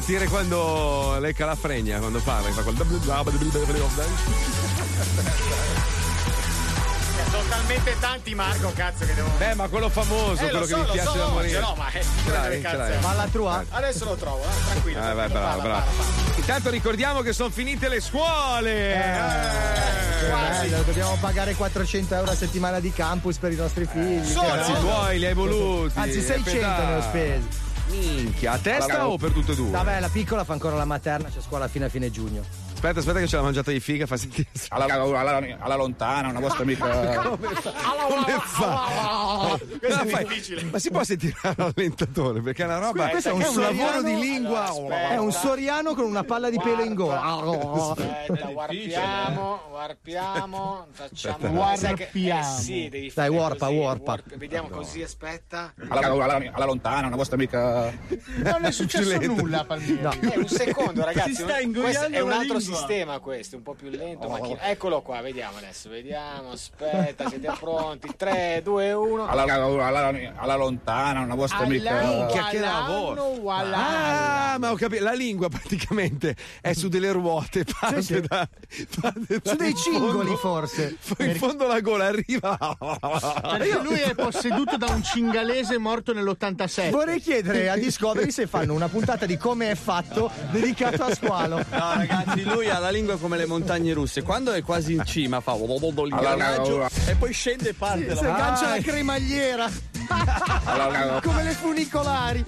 Speaker 2: Risentire quando lecca la fregna quando parla? Fa quel...
Speaker 7: Sono talmente tanti, Marco, cazzo, che devo.
Speaker 2: Beh, ma quello famoso,
Speaker 7: Eh,
Speaker 2: quello
Speaker 7: lo
Speaker 2: che
Speaker 7: so,
Speaker 2: mi piace
Speaker 7: so,
Speaker 2: da morire.
Speaker 7: l'ho, ma, eh,
Speaker 2: ce l'hai,
Speaker 7: è?
Speaker 4: Ma la trua?
Speaker 7: Adesso lo trovo, eh, tranquillo.
Speaker 2: Ah, vai, bravo, bravo. Intanto ricordiamo che sono finite le scuole.
Speaker 4: Che
Speaker 7: Quasi.
Speaker 4: bello, dobbiamo pagare 400 euro a settimana di campus per i nostri figli.
Speaker 2: Sono
Speaker 4: bello.
Speaker 2: tuoi, li hai voluti.
Speaker 4: Anzi,
Speaker 2: eh,
Speaker 4: 600 ne ho spesi.
Speaker 2: Minchia, a testa o per tutte e due?
Speaker 4: Vabbè, la piccola fa ancora la materna, c'è scuola fino a fine giugno.
Speaker 2: Aspetta, aspetta, che c'è la mangiata di figa. Fa sentire.
Speaker 8: Alla, alla- alla lontana, una vostra amica.
Speaker 2: Come fa?
Speaker 5: Questo
Speaker 2: Ma
Speaker 5: è
Speaker 2: fai-
Speaker 5: difficile.
Speaker 2: Ma si può sentire l'allentatore? Perché è una roba.
Speaker 4: Questo è un,
Speaker 2: un lavoro
Speaker 4: soriano-
Speaker 2: di lingua.
Speaker 4: È un soriano con una palla di pelo in gola.
Speaker 7: Aspetta, warpiamo, warpiamo, facciamo
Speaker 5: Aspetta.
Speaker 7: Sai che-
Speaker 5: Warpiamo.
Speaker 7: Eh sì, devi
Speaker 4: Dai, warpa,
Speaker 7: così,
Speaker 4: warpa.
Speaker 7: warp- Vediamo così, aspetta.
Speaker 8: Alla, alla- alla lontana, una vostra amica.
Speaker 5: Non è successo nulla, Palmieri.
Speaker 7: Eh, un secondo, ragazzi.
Speaker 5: Si sta
Speaker 7: questo
Speaker 5: ingoiando
Speaker 7: è un altro
Speaker 5: lingua.
Speaker 7: Sistema questo, un po' più lento. macchina- Eccolo qua, vediamo adesso, vediamo. Aspetta, siete pronti? 3, 2, 1.
Speaker 8: Alla, alla- alla- alla lontana, una vostra amica.
Speaker 2: Che lavoro. Ah, ma ho capito. La lingua praticamente è su delle ruote. Parte
Speaker 4: Sì, sì.
Speaker 2: da, parte da-
Speaker 4: Su dei
Speaker 2: in
Speaker 4: cingoli,
Speaker 2: fondo-
Speaker 4: forse.
Speaker 2: In fondo la gola arriva.
Speaker 5: Perché lui è posseduto da un cingalese morto nell'87.
Speaker 4: Vorrei chiedere a Discovery se fanno una puntata di come è fatto dedicato a squalo.
Speaker 14: No, ragazzi, lui ha la lingua come le montagne russe. Quando è quasi in cima fa l'ingranaggio e poi scende e parte.
Speaker 4: Si
Speaker 14: la-
Speaker 4: aggancia
Speaker 14: Ah,
Speaker 4: la cremagliera.
Speaker 8: Alla-
Speaker 4: Come le funicolari.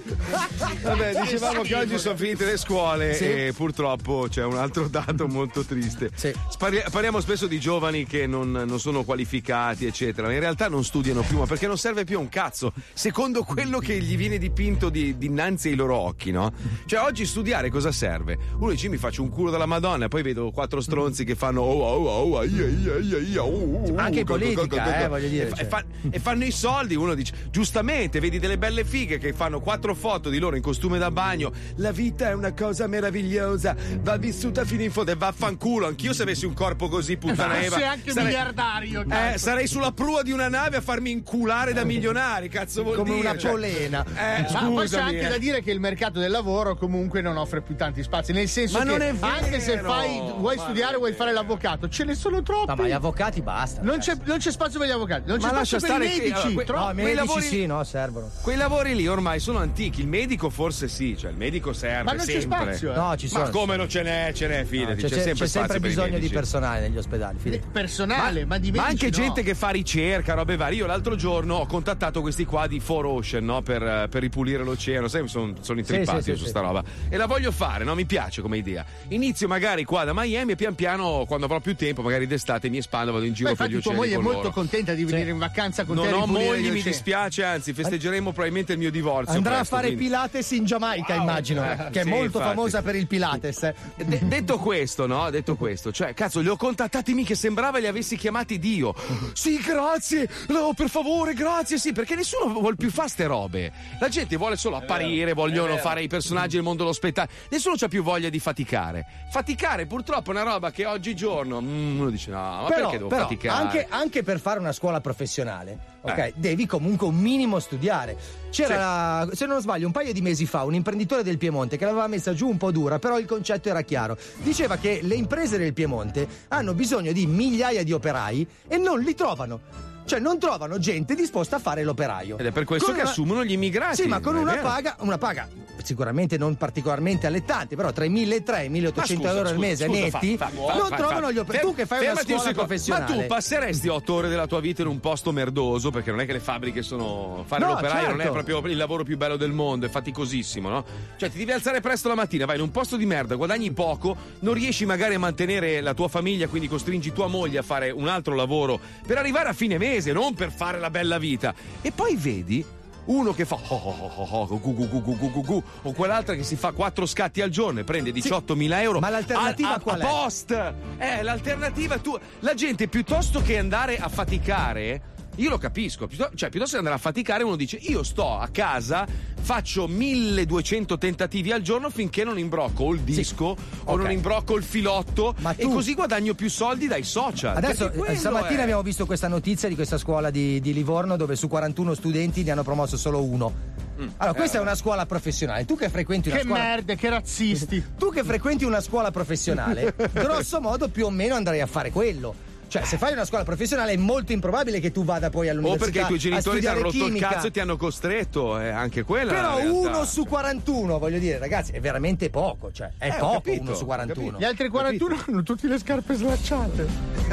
Speaker 2: Vabbè, dicevamo che oggi sono finite le scuole
Speaker 4: Sì.
Speaker 2: e purtroppo c'è un altro dato molto triste. Spari- parliamo spesso di giovani che non, non sono qualificati, eccetera. In realtà non studiano più, ma perché non serve più a un cazzo, secondo quello che gli viene dipinto di- dinanzi ai loro occhi, no? Cioè, oggi studiare cosa serve? Uno dice mi faccio un culo della Madonna, poi vedo quattro stronzi che fanno oh, oh, oh, aia, aia, aia, oh, oh,
Speaker 4: Anche politica, eh, voglio dire,
Speaker 2: E,
Speaker 4: cioè.
Speaker 2: e fa- e fanno i soldi, uno dice giustamente, vedi delle belle fighe che fanno quattro foto di loro in costume da bagno. La vita è una cosa meravigliosa, va vissuta fino in fondo e vaffanculo. Anch'io se avessi un corpo così, puttana
Speaker 5: Ma
Speaker 2: Eva.
Speaker 5: sei anche
Speaker 2: sarei-
Speaker 5: miliardario,
Speaker 2: Eh,
Speaker 5: cazzo.
Speaker 2: sarei sulla prua di una nave a farmi inculare da milionari, cazzo vuol
Speaker 4: Come
Speaker 2: dire?
Speaker 4: una
Speaker 2: Cioè,
Speaker 4: polena.
Speaker 2: Eh,
Speaker 5: Ma poi c'è anche
Speaker 2: eh.
Speaker 5: da dire che il mercato del lavoro comunque non offre più tanti spazi. Nel senso
Speaker 2: Ma
Speaker 5: che anche se fai, vuoi studiare, vuoi fare l'avvocato, ce ne sono troppi.
Speaker 4: No, ma gli avvocati basta.
Speaker 5: non, c'è, non c'è spazio per gli avvocati, non
Speaker 2: Ma
Speaker 5: c'è
Speaker 2: lascia
Speaker 5: spazio per i
Speaker 2: stare che-
Speaker 5: medici.
Speaker 2: allora, que-
Speaker 5: troppi.
Speaker 4: No, medici
Speaker 2: lavori-
Speaker 4: sì, no, servono.
Speaker 2: Quei lavori lì ormai sono antichi, il medico forse sì, cioè il medico serve
Speaker 5: Ma non c'è
Speaker 2: sempre.
Speaker 5: spazio, eh.
Speaker 4: No, ci sono.
Speaker 2: Ma come non ce n'è, ce n'è,
Speaker 4: No,
Speaker 2: fidati,
Speaker 4: c'è,
Speaker 2: c'è,
Speaker 4: c'è-
Speaker 2: sempre
Speaker 4: c'è sempre bisogno di personale negli ospedali. fidati.
Speaker 5: personale, ma, di
Speaker 2: Ma
Speaker 5: medici
Speaker 2: anche
Speaker 5: no.
Speaker 2: gente che fa ricerca, robe varie. Io l'altro giorno ho contattato questi qua di For Ocean no? per, eh, per ripulire l'oceano. Sai, sono, sono intrippato
Speaker 4: sì, sì,
Speaker 2: io su sta roba. E la voglio fare, no? Mi piace come idea. Inizio magari qua da Miami e pian piano, quando avrò più tempo, magari d'estate, mi espando, vado in giro
Speaker 5: Beh,
Speaker 2: per gli
Speaker 5: infatti tua moglie è molto
Speaker 2: loro.
Speaker 5: contenta di venire in vacanza con te
Speaker 2: Non ho moglie, mi
Speaker 5: oceani.
Speaker 2: dispiace, anzi, festeggeremo probabilmente il mio divorzio.
Speaker 4: Andrà
Speaker 2: presto,
Speaker 4: a fare
Speaker 2: quindi-
Speaker 4: Pilates in Giamaica, immagino,
Speaker 2: Eh,
Speaker 4: che è
Speaker 2: sì,
Speaker 4: molto
Speaker 2: infatti.
Speaker 4: famosa per il Pilates. eh.
Speaker 2: De- detto questo, no? Detto questo, cioè, cazzo, li ho contattati mica, sembrava li avessi chiamati Dio. Sì, grazie, no, per favore, grazie, sì, perché nessuno vuole più fare ste robe. La gente vuole solo apparire, vogliono fare i personaggi del mondo dello spettacolo. Nessuno ha più voglia di faticare. Faticare, purtroppo, è una roba che oggigiorno mm, uno dice: no, ma
Speaker 4: però,
Speaker 2: perché devo
Speaker 4: però,
Speaker 2: faticare?
Speaker 4: Anche, anche per fare una scuola professionale, ok,
Speaker 2: Eh.
Speaker 4: devi comunque un minimo studiare. C'era, se non sbaglio, un paio di mesi fa un imprenditore del Piemonte che l'aveva messa giù un po' dura, però il concetto era chiaro. Diceva che le imprese del Piemonte hanno bisogno di migliaia di operai e non li trovano. Cioè, non trovano gente disposta a fare l'operaio.
Speaker 2: Ed è per questo
Speaker 4: Con
Speaker 2: che
Speaker 4: una-
Speaker 2: assumono gli immigrati.
Speaker 4: Sì, ma con una paga, una paga sicuramente non particolarmente allettante, però tra i 1.300 e i 1.800
Speaker 2: Ma scusa,
Speaker 4: euro al mese
Speaker 2: scusa,
Speaker 4: netti
Speaker 2: fa- fa-
Speaker 4: non
Speaker 2: fa-
Speaker 4: trovano
Speaker 2: fa-
Speaker 4: gli operai.
Speaker 2: Fer-
Speaker 4: Tu che fai una
Speaker 2: fermati un
Speaker 4: scuola professionale.
Speaker 2: Ma tu passeresti otto ore della tua vita in un posto merdoso, perché non è che le fabbriche sono. Fare
Speaker 4: No,
Speaker 2: l'operaio non è
Speaker 4: certo.
Speaker 2: proprio il lavoro più bello del mondo, è faticosissimo, no? Cioè, ti devi alzare presto la mattina, vai in un posto di merda, guadagni poco, non riesci magari a mantenere la tua famiglia, quindi costringi tua moglie a fare un altro lavoro per arrivare a fine mese, non per fare la bella vita. E poi vedi uno che fa oh, oh, oh, oh, gu, gu, gu, gu, gu, gu, o quell'altra che si fa quattro scatti al giorno e prende 18.000 euro.
Speaker 4: ma l'alternativa
Speaker 2: a, a-
Speaker 4: qual
Speaker 2: a
Speaker 4: è?
Speaker 2: post! Eh, l'alternativa tu. La gente piuttosto che andare a faticare. Io lo capisco, piuttosto, cioè piuttosto che andare a faticare uno dice io sto a casa, faccio 1200 tentativi al giorno finché non imbrocco il disco o
Speaker 4: Ok.
Speaker 2: non imbrocco il filotto e
Speaker 4: tu-
Speaker 2: così guadagno più soldi dai social.
Speaker 4: Adesso eh, stamattina
Speaker 2: è-
Speaker 4: abbiamo visto questa notizia di questa scuola di, di Livorno dove su 41 studenti ne hanno promosso solo uno. Allora, questa è una scuola professionale. Tu che frequenti una
Speaker 5: Che
Speaker 4: scuola.
Speaker 5: merda, che razzisti.
Speaker 4: Tu che frequenti una scuola professionale, grosso modo più o meno andrai a fare quello. Cioè, se fai una scuola professionale è molto improbabile che tu vada poi
Speaker 2: O
Speaker 4: all'università.
Speaker 2: perché i tuoi
Speaker 4: a
Speaker 2: genitori ti hanno rotto
Speaker 4: chimica.
Speaker 2: il cazzo e ti hanno costretto, è anche quella. la
Speaker 4: Però uno su 41, voglio dire, ragazzi, è veramente poco. Cioè, è
Speaker 2: Eh,
Speaker 4: poco
Speaker 2: capito,
Speaker 4: uno su
Speaker 2: ho
Speaker 4: 41.
Speaker 5: Gli altri 41 hanno tutte le scarpe slacciate.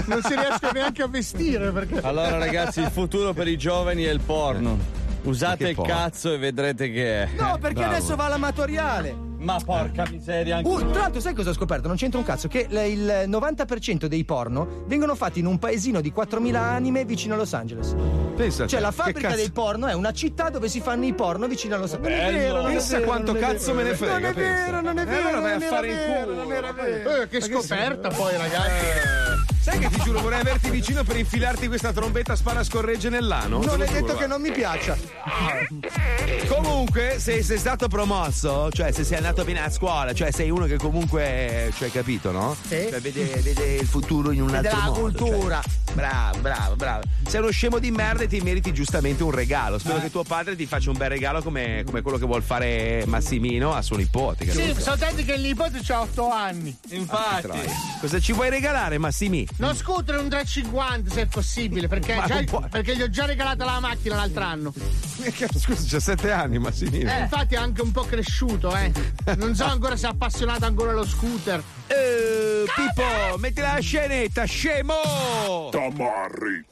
Speaker 5: Non si riescono neanche a vestire perché.
Speaker 14: Allora, ragazzi, il futuro per i giovani è il porno. Usate il
Speaker 2: porno?
Speaker 14: cazzo e vedrete che è.
Speaker 4: No, perché
Speaker 14: Bravo.
Speaker 4: adesso va l'amatoriale.
Speaker 6: Ma porca miseria, anche
Speaker 4: Uh, tra l'altro, sai cosa ho scoperto? Non c'entra un cazzo. Che l- il 90% dei porno vengono fatti in un paesino di 4.000 anime vicino a Los Angeles.
Speaker 2: Pensa,
Speaker 4: Cioè, la fabbrica dei porno è una città dove si fanno i porno vicino a Los Angeles. Non è vero, non è
Speaker 2: Pensa
Speaker 4: vero,
Speaker 2: quanto
Speaker 4: non è
Speaker 2: cazzo
Speaker 4: vero.
Speaker 2: me ne frega,
Speaker 4: Non è
Speaker 2: pensa.
Speaker 4: vero, non è
Speaker 2: Eh,
Speaker 4: vero.
Speaker 2: allora vai a
Speaker 4: non
Speaker 2: fare
Speaker 4: vero,
Speaker 2: culo.
Speaker 4: non era vero.
Speaker 5: Eh, che scoperta poi, ragazzi.
Speaker 2: Sai che ti giuro, vorrei averti vicino per infilarti questa trombetta spara scorregge nell'ano?
Speaker 4: Non è detto che non mi piaccia.
Speaker 2: Comunque, se sei stato promosso, cioè se sei andato bene a scuola, cioè sei uno che comunque, cioè capito, no?
Speaker 4: Sì.
Speaker 2: Cioè, vede, vede il futuro in un
Speaker 4: Vede
Speaker 2: altro
Speaker 4: la
Speaker 2: modo.
Speaker 4: cultura.
Speaker 2: cioè. bravo, bravo, bravo. Sei uno scemo di merda e ti meriti giustamente un regalo. Spero che tuo padre ti faccia un bel regalo come, come quello che vuol fare Massimino a suo nipote.
Speaker 5: Sì,
Speaker 2: capito?
Speaker 5: soltanto che il nipote ha 8 anni.
Speaker 6: Infatti.
Speaker 2: Troia. Cosa ci vuoi regalare, Massimi?
Speaker 5: Non scooter un 350 se è possibile, perché,
Speaker 2: Ma
Speaker 5: già- perché gli ho già regalato la macchina l'altro anno.
Speaker 2: Scusa, c'ha sette anni, Massimino.
Speaker 5: Eh, infatti è anche un po' cresciuto, eh. Non so ancora se è appassionato ancora allo scooter.
Speaker 2: Eh, Pippo, metti la scenetta, scemo!
Speaker 15: Tamarri.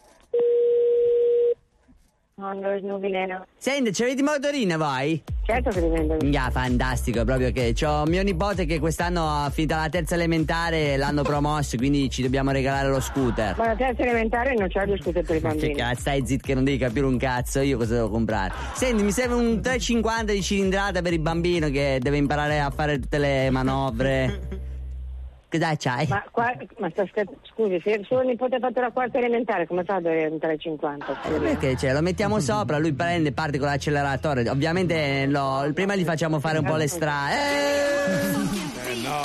Speaker 16: Senti, ci avete motorina voi?
Speaker 17: Certo che li vendo.
Speaker 16: Ya, fantastico, proprio che c'ho mio nipote che quest'anno ha finito la terza elementare, l'hanno promosso, quindi ci dobbiamo regalare lo scooter.
Speaker 17: Ma la terza elementare non c'ha gli scooter per i
Speaker 16: Che
Speaker 17: bambini.
Speaker 16: cazzo, stai zitto che non devi capire un cazzo, io cosa devo comprare? Senti, mi serve un 350 di cilindrata per il bambino che deve imparare a fare tutte le manovre. Cosa c'hai?
Speaker 17: Ma, qua, ma sta scher- scusi, se il suo nipote ha fatto la quarta elementare, come fa ad avere un 350?
Speaker 16: Eh, Perché cioè, lo mettiamo sopra, lui prende e parte con l'acceleratore. Ovviamente lo- prima gli facciamo fare un po' le strade. Eh, no.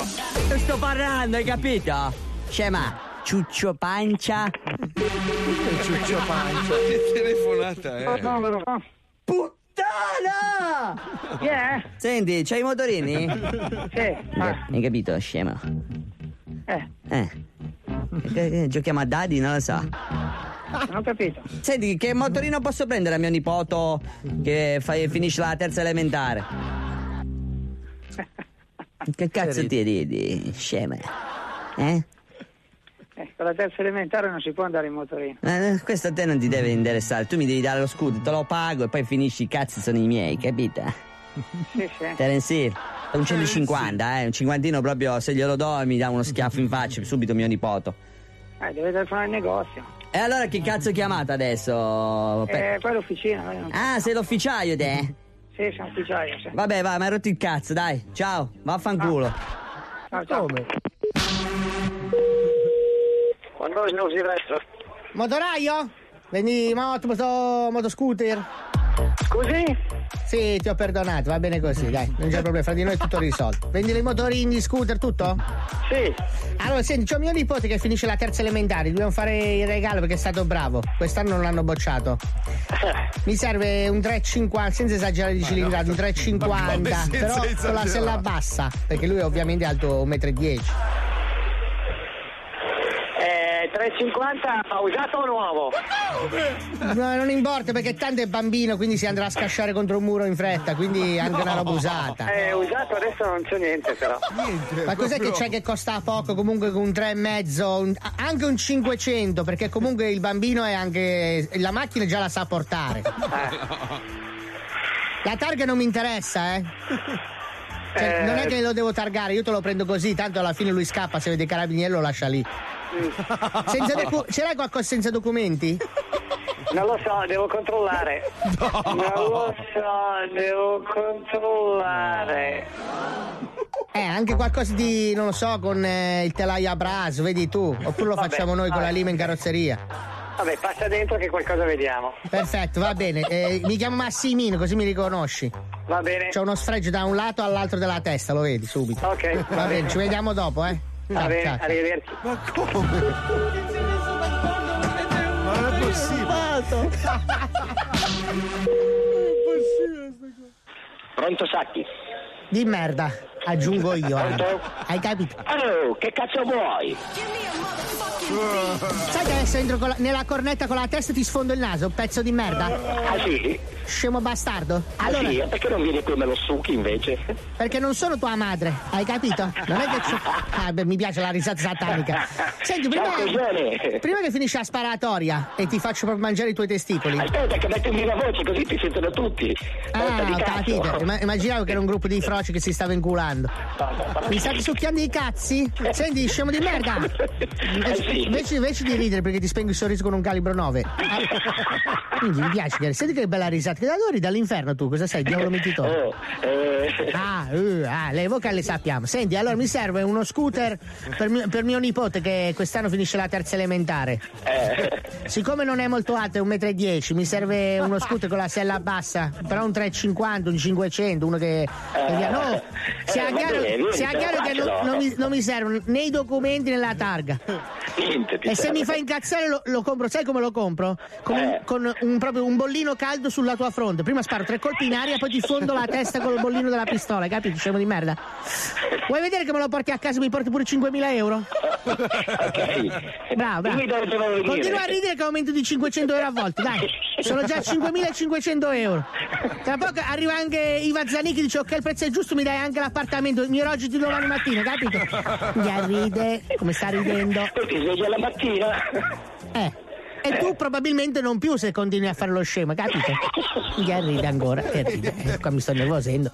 Speaker 16: Sto parlando, hai capito? Scema, ciuccio pancia.
Speaker 2: Ciuccio pancia. Che telefonata è?
Speaker 16: Puttana!
Speaker 17: Yeah.
Speaker 16: Senti, c'hai i motorini?
Speaker 17: Sì.
Speaker 16: Hai capito, scema?
Speaker 17: Eh.
Speaker 16: Eh. Che- che Giochiamo a dadi, non lo so.
Speaker 17: Non ho capito.
Speaker 16: Senti, che motorino posso prendere a mio nipoto che fa- finisce la terza elementare? Che cazzo ti ridi, scema? Eh?
Speaker 17: Eh, con la terza elementare non si può andare in motorino.
Speaker 16: Eh, questo a te non ti deve interessare, tu mi devi dare lo scudo, te lo pago e poi finisci i cazzi sono i miei, capito?
Speaker 17: Sì, sì.
Speaker 16: Terence Hill, un 150, eh, un cinquantino proprio se glielo do mi dà uno schiaffo in faccia, subito mio nipoto.
Speaker 17: Eh, deve telefonare al negozio.
Speaker 16: E allora che cazzo chiamate adesso?
Speaker 17: Eh, qua è l'officina. non-
Speaker 16: Ah, sei l'ufficiaio te?
Speaker 17: Sì, sono ufficiaio, sì.
Speaker 16: Vabbè, vai, ma hai rotto il cazzo, dai. Ciao, vaffanculo.
Speaker 17: Ciao, ciao. Quando non si resta?
Speaker 5: Motoraio? Vendi moto, moto, motoscooter?
Speaker 17: Scusi?
Speaker 5: Sì, ti ho perdonato, va bene così, dai, non c'è problema, fra di noi è tutto risolto. Vendi le motorini, scooter, tutto?
Speaker 17: Sì.
Speaker 5: Allora, senti, c'ho mio nipote che finisce la terza elementare, dobbiamo fare il regalo perché è stato bravo. Quest'anno non l'hanno bocciato. Mi serve un 350, senza esagerare di cilindrata, un 350,
Speaker 17: Ma come senza
Speaker 5: però con la sella bassa, perché lui è ovviamente alto 1,10 m.
Speaker 17: Eh, 350 ma usato o nuovo?
Speaker 5: No, non importa perché tanto è bambino, quindi si andrà a scasciare contro un muro in fretta, quindi anche una roba usata.
Speaker 17: Eh, usato adesso non c'è niente però.
Speaker 5: Ma cos'è che c'è che costa poco? Comunque con un 3,5, un- anche un 500, perché comunque il bambino è anche. la macchina già la sa portare. La targa non mi interessa, eh. Cioè,
Speaker 17: Eh.
Speaker 5: Non è che lo devo targare, io te lo prendo così, tanto alla fine lui scappa, se vede i carabinieri lo lascia lì. Senza docu- ce l'hai qualcosa senza documenti?
Speaker 17: Non lo so, devo controllare. Non lo so, devo controllare.
Speaker 5: Eh, anche qualcosa di, non lo so, con eh, il telaio a braso, vedi tu? Oppure lo
Speaker 17: Vabbè,
Speaker 5: facciamo noi con la lima in carrozzeria?
Speaker 17: Vabbè, passa dentro che qualcosa vediamo.
Speaker 5: Perfetto, va bene. Eh, mi chiamo Massimino, così mi riconosci.
Speaker 17: Va bene.
Speaker 5: C'ho uno sfregio da un lato all'altro della testa, lo vedi subito.
Speaker 17: Ok,
Speaker 5: Va,
Speaker 17: va
Speaker 5: bene,
Speaker 17: bene.
Speaker 5: ci vediamo dopo, eh.
Speaker 17: Bene,
Speaker 5: ciao.
Speaker 17: arrivederci.
Speaker 2: Ma come? Ma non è possibile.
Speaker 18: Pronto Sacchi?
Speaker 5: Di merda, aggiungo io.
Speaker 18: Pronto?
Speaker 5: Hai capito?
Speaker 18: Oh, che cazzo vuoi?
Speaker 5: Sai che adesso entro la- nella cornetta con la testa e ti sfondo il naso, pezzo di merda?
Speaker 18: Ah sì?
Speaker 5: scemo bastardo.
Speaker 18: Ah
Speaker 5: Allora,
Speaker 18: sì, e perché non vieni qui e me lo succhi invece?
Speaker 5: perché non sono tua madre, hai capito? Non è che c'è... Ah, beh, mi piace la risata satanica. Senti, prima,
Speaker 18: Ciao,
Speaker 5: prima che finisce la sparatoria e ti faccio proprio mangiare i tuoi testicoli.
Speaker 18: Aspetta che mettimi la voce così ti sentono tutti.
Speaker 5: Ah, ho capito. Imma- immaginavo che era un gruppo di froci che si stava inculando. Mi state succhiando i cazzi? Senti, scemo di merda! Invece,
Speaker 18: Eh
Speaker 5: invece- invece di ridere perché ti spengo il sorriso con un calibro 9. Quindi mi piace, che- senti che bella risata. Che da dove dall'inferno tu? Cosa sei? Diavolo mentitore.
Speaker 18: Oh, eh,
Speaker 5: Ah, eh, ah, le vocali le sappiamo. Senti, allora mi serve uno scooter per mio, per mio nipote che quest'anno finisce la terza elementare.
Speaker 18: eh,
Speaker 5: Siccome non è molto alto, è 1,10 m, mi serve uno scooter con la sella bassa, però un 350, un 500, uno che... che via. No, sia chiaro,
Speaker 18: bene,
Speaker 5: sia chiaro che non, non mi, non mi servono né i documenti né la targa.
Speaker 18: niente,
Speaker 5: E se mi fa incazzare lo, lo compro, sai come lo compro? Con, un,
Speaker 18: Eh.
Speaker 5: con un- proprio un bollino caldo sulla tua fronte. Prima sparo tre colpi in aria, poi ti fondo la testa col bollino della pistola, hai capito? Scemo di merda. Vuoi vedere che me lo porti a casa e mi porti pure 5.000 euro?
Speaker 18: Ok.
Speaker 5: Bravo, bravo. Continua a ridere che aumento di 500 euro a volte, dai. Sono già 5.500 euro. Tra poco arriva anche Iva Zanicchi dice ok il prezzo è giusto, mi dai anche l'appartamento, mi rogiti domani mattina, capito? Ya ride, come sta ridendo.
Speaker 18: Ti svegli alla mattina.
Speaker 5: Eh. E tu probabilmente non più se continui a fare lo scemo, capito? Ya ride ancora, e ride. Eh, qua mi sto nervosendo.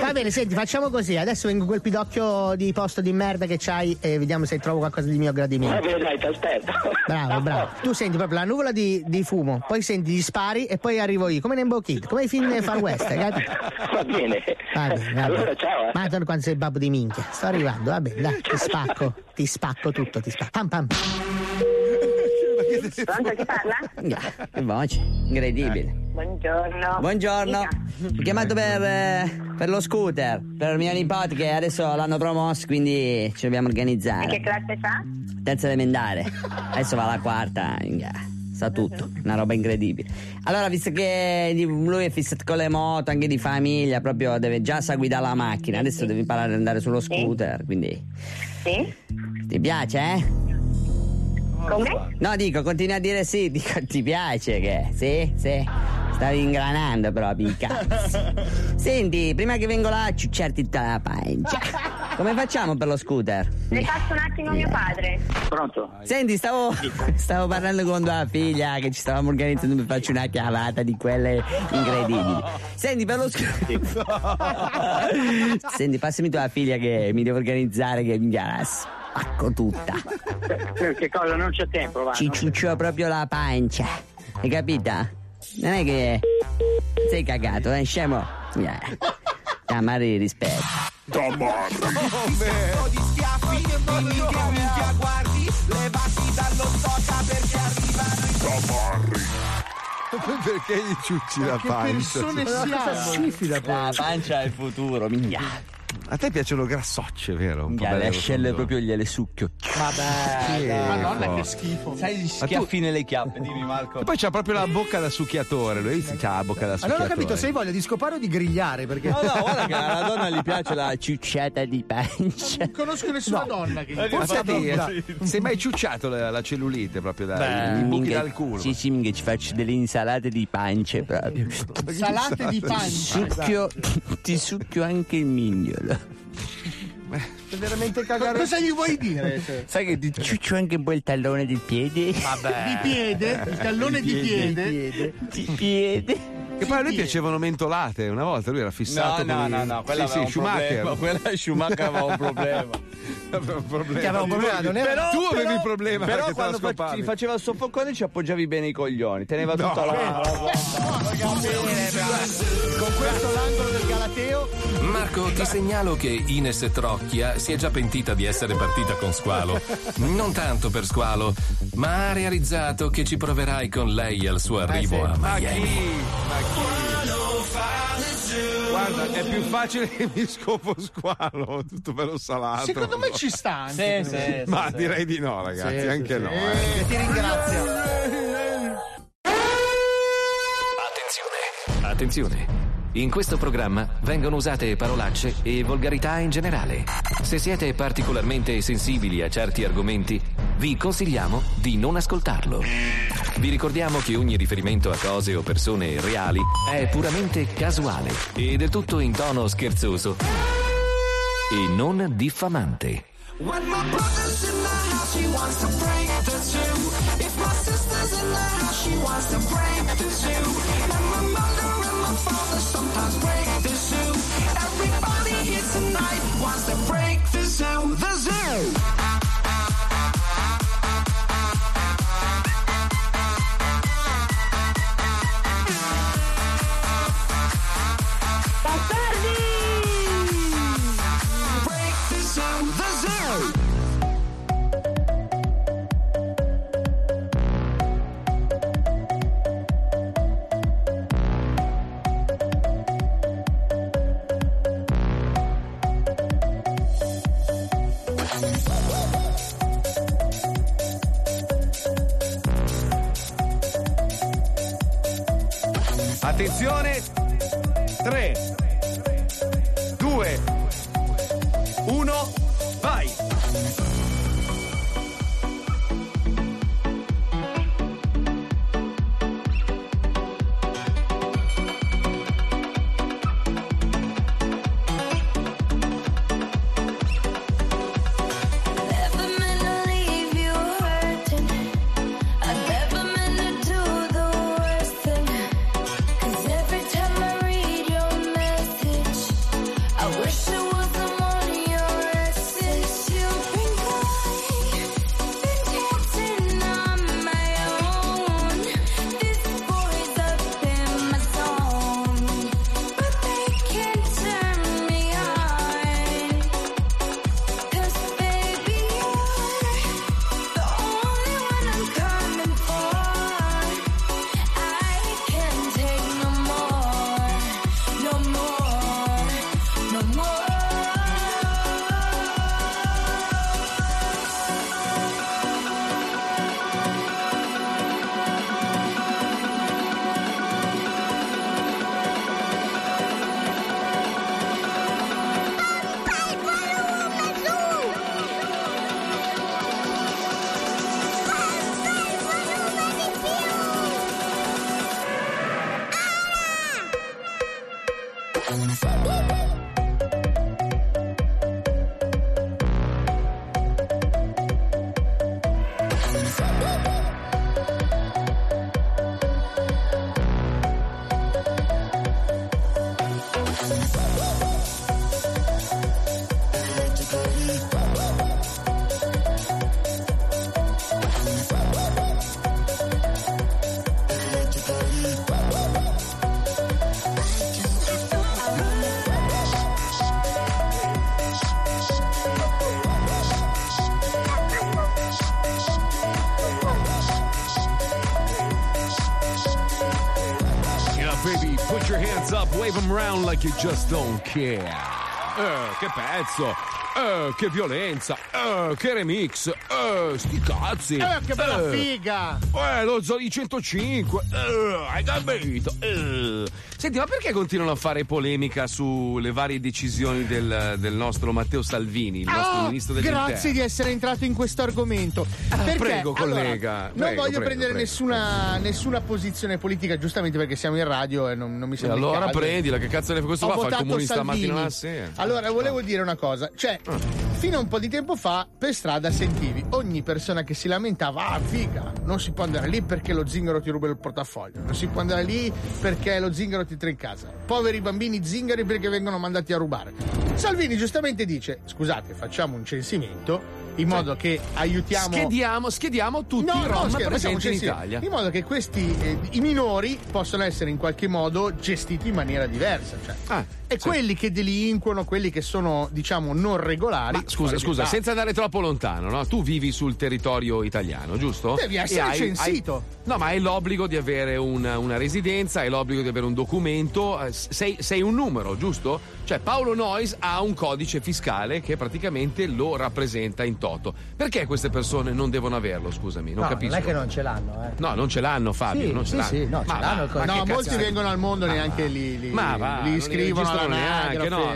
Speaker 5: Va bene, senti, facciamo così. Adesso vengo quel pidocchio di posto di merda che c'hai e vediamo se trovo qualcosa di mio
Speaker 18: Va
Speaker 5: gradimento.
Speaker 18: bene, dai, ti aspetto.
Speaker 5: Bravo, bravo. Tu senti proprio la nuvola di, di fumo, poi senti gli spari e poi arrivo io, come Nembo Kid, come i film del Far West, capito?
Speaker 18: Va bene.
Speaker 5: Va bene, va
Speaker 18: Allora, ciao. eh.
Speaker 5: Ma quando sei babbo di minchia. Sto arrivando, va bene, dai, ti spacco, ti spacco tutto, ti spacco. Pam pam.
Speaker 19: Pronto, chi parla?
Speaker 16: Che voce, incredibile.
Speaker 19: Buongiorno.
Speaker 16: Buongiorno, ho chiamato per, eh, per lo scooter, per mio nipote che adesso l'hanno promosso, quindi ci dobbiamo
Speaker 19: E che
Speaker 16: organizzare.
Speaker 19: classe fa?
Speaker 16: Terza elementare, adesso va alla quarta, sa tutto, una roba incredibile. Allora, visto che lui è fissato con le moto, anche di famiglia, proprio deve già sa guidare la macchina, adesso deve imparare ad andare sullo scooter, quindi...
Speaker 19: Sì?
Speaker 16: Ti piace, eh?
Speaker 19: Come?
Speaker 16: No, dico, continui a dire sì, dico, ti piace che? Sì, sì. Stavi ingranando proprio i cazzi. Senti, prima che vengo là a ciucciarti tutta la pancia. Come facciamo per lo scooter?
Speaker 19: Ne passo un attimo mio padre.
Speaker 18: Pronto?
Speaker 16: Senti, stavo, stavo parlando con tua figlia che ci stavamo organizzando per farci una chiavata di quelle incredibili. Senti, per lo scooter. Senti, passami tua figlia che mi devo organizzare che mi la spacco tutta.
Speaker 18: Che cosa? Non c'è tempo, va.
Speaker 16: Ci ciuccio proprio la pancia. Hai capita? Non è che sei cagato, eh, scemo? Yeah. Chiamare rispetto.
Speaker 20: Tamarri.
Speaker 4: di schiaffi Dimmi che minchia guardi Levati dallo soca perché arrivano i
Speaker 20: Tamarri.
Speaker 2: Perché gli ciucci la pancia?
Speaker 16: La pancia è il futuro, minchia.
Speaker 2: A te piacciono grassocce, vero? Un po'
Speaker 16: Minchia, le ascelle proprio gliele succhio.
Speaker 2: Vabbè,
Speaker 11: Madonna, che schifo.
Speaker 6: Sai gli schiaffi nelle chiappe, dimmi Marco.
Speaker 2: E poi c'ha proprio la bocca da succhiatore. Lui c'ha la bocca da
Speaker 11: Ma
Speaker 2: succhiatore.
Speaker 11: non ho capito se hai voglia di scopare o di grigliare perché.
Speaker 16: No, no, guarda che alla donna gli piace la ciucciata di pancia.
Speaker 11: Non conosco nessuna donna che
Speaker 2: Ma senti, eh, sei mai ciucciato la, la cellulite proprio da,
Speaker 16: Beh,
Speaker 2: i buchi dal culo?
Speaker 16: Sì, sì, minchia, ci faccio delle insalate di pance proprio.
Speaker 11: Salate di
Speaker 16: Ti
Speaker 11: pancia.
Speaker 16: succhio, ti succhio anche il mignolo.
Speaker 11: Veramente cagare. Cosa gli vuoi dire? cioè?
Speaker 16: Sai che ti ciuccio anche un po' il tallone del piede?
Speaker 11: Di piede, il tallone di piede.
Speaker 16: Di piede.
Speaker 2: Che poi a lui piacevano mentolate. Una volta lui era fissato
Speaker 6: No, no, no, no, quella
Speaker 2: sì,
Speaker 6: aveva
Speaker 2: sì,
Speaker 6: un
Speaker 2: Schumacher.
Speaker 6: problema. Quella Schumacher aveva un problema.
Speaker 2: aveva un problema.
Speaker 11: Che aveva un problema, non era-
Speaker 2: Però, tu avevi
Speaker 6: però-
Speaker 2: il problema
Speaker 6: Però quando fa-
Speaker 2: scopavi.
Speaker 6: ti faceva il soffocone ci appoggiavi bene i coglioni, teneva
Speaker 2: No.
Speaker 6: tutta la
Speaker 11: Con questo l'angolo del Galateo.
Speaker 1: Marco, ti segnalo che Ines Trocchia si è già pentita di essere partita con Squalo. Non tanto per Squalo, ma ha realizzato che ci proverai con lei al suo arrivo a
Speaker 2: Ma
Speaker 1: Miami.
Speaker 2: chi? Ma chi? Guarda, è più facile che mi scopo squalo, tutto bello salato.
Speaker 11: Secondo me ci sta. anche.
Speaker 6: Sì, sì,
Speaker 2: Ma direi di no, ragazzi,
Speaker 11: Sì,
Speaker 2: anche
Speaker 11: sì,
Speaker 2: no.
Speaker 11: sì.
Speaker 2: eh.
Speaker 11: E ti ringrazio.
Speaker 21: Attenzione. Attenzione. In questo programma vengono usate parolacce e volgarità in generale. Se siete particolarmente sensibili a certi argomenti, vi consigliamo di non ascoltarlo. Vi ricordiamo che ogni riferimento a cose o persone reali è puramente casuale e del tutto in tono scherzoso e non diffamante.
Speaker 22: When my brother's in the house, she wants to break the two. If my sister's in the house, she wants to break the two. Sometimes break the zoo. Everybody here tonight wants to break the zoo. The zoo.
Speaker 2: Attenzione! Around like you just don't care. Eh, che pezzo! Eh, che violenza! Eh, che remix! Eh, sti cazzi!
Speaker 11: Eh, che bella
Speaker 2: Eh,
Speaker 11: figa!
Speaker 2: Eh, lo Zoli 105! Eh, hai capito? Senti, ma perché continuano a fare polemica sulle varie decisioni del, del nostro Matteo Salvini, il nostro
Speaker 11: Ah,
Speaker 2: ministro dell'interno?
Speaker 11: grazie di essere entrato in questo argomento. Perché,
Speaker 2: prego,
Speaker 11: allora,
Speaker 2: collega,
Speaker 11: non
Speaker 2: prego,
Speaker 11: voglio
Speaker 2: prego,
Speaker 11: prendere
Speaker 2: prego,
Speaker 11: nessuna, nessuna posizione politica, giustamente perché siamo in radio e non, non mi sembra.
Speaker 2: allora
Speaker 11: caso.
Speaker 2: prendila, che cazzo ne fa questo
Speaker 11: Ho
Speaker 2: qua? Fa il comunista
Speaker 11: Salvini.
Speaker 2: mattina alla sera.
Speaker 11: Allora, volevo dire una cosa. Cioè, fino a un po' di tempo fa, per strada sentivi ogni persona che si lamentava: Ah, figa, non si può andare lì perché lo zingaro ti ruba il portafoglio. Non si può andare lì perché lo zingaro ti in casa. Poveri bambini zingari perché vengono mandati a rubare. Salvini giustamente dice: Scusate, facciamo un censimento in modo che aiutiamo.
Speaker 2: Schediamo, schediamo tutti
Speaker 11: No,
Speaker 2: i
Speaker 11: no,
Speaker 2: rom
Speaker 11: facciamo
Speaker 2: presenti in. Italia.
Speaker 11: In modo che questi eh, i minori possano essere in qualche modo gestiti in maniera diversa. Cioè.
Speaker 2: Ah,
Speaker 11: e quelli che delinquono, quelli che sono, diciamo, non regolari.
Speaker 2: Ma scusa, scusa, senza andare troppo lontano, no? Tu vivi sul territorio italiano, giusto?
Speaker 11: Devi essere
Speaker 2: hai-
Speaker 11: censito.
Speaker 2: hai- no, ma hai l'obbligo di avere una, una residenza, hai l'obbligo di avere un documento, eh, sei, sei un numero, giusto? Cioè Paolo Noyes ha un codice fiscale che praticamente lo rappresenta in toto. Perché queste persone non devono averlo, scusami? Non
Speaker 4: no,
Speaker 2: capisco.
Speaker 4: non è che non ce l'hanno, eh.
Speaker 2: No, non ce l'hanno Fabio,
Speaker 4: Sì,
Speaker 2: non ce
Speaker 4: sì,
Speaker 2: l'hanno.
Speaker 4: sì, no, ce
Speaker 2: Ma
Speaker 4: l'hanno il codice.
Speaker 2: ma che
Speaker 11: No, molti vengono al mondo
Speaker 2: Ma
Speaker 11: neanche li, li,
Speaker 2: Ma va,
Speaker 11: li iscrivono alla
Speaker 2: neanche, no.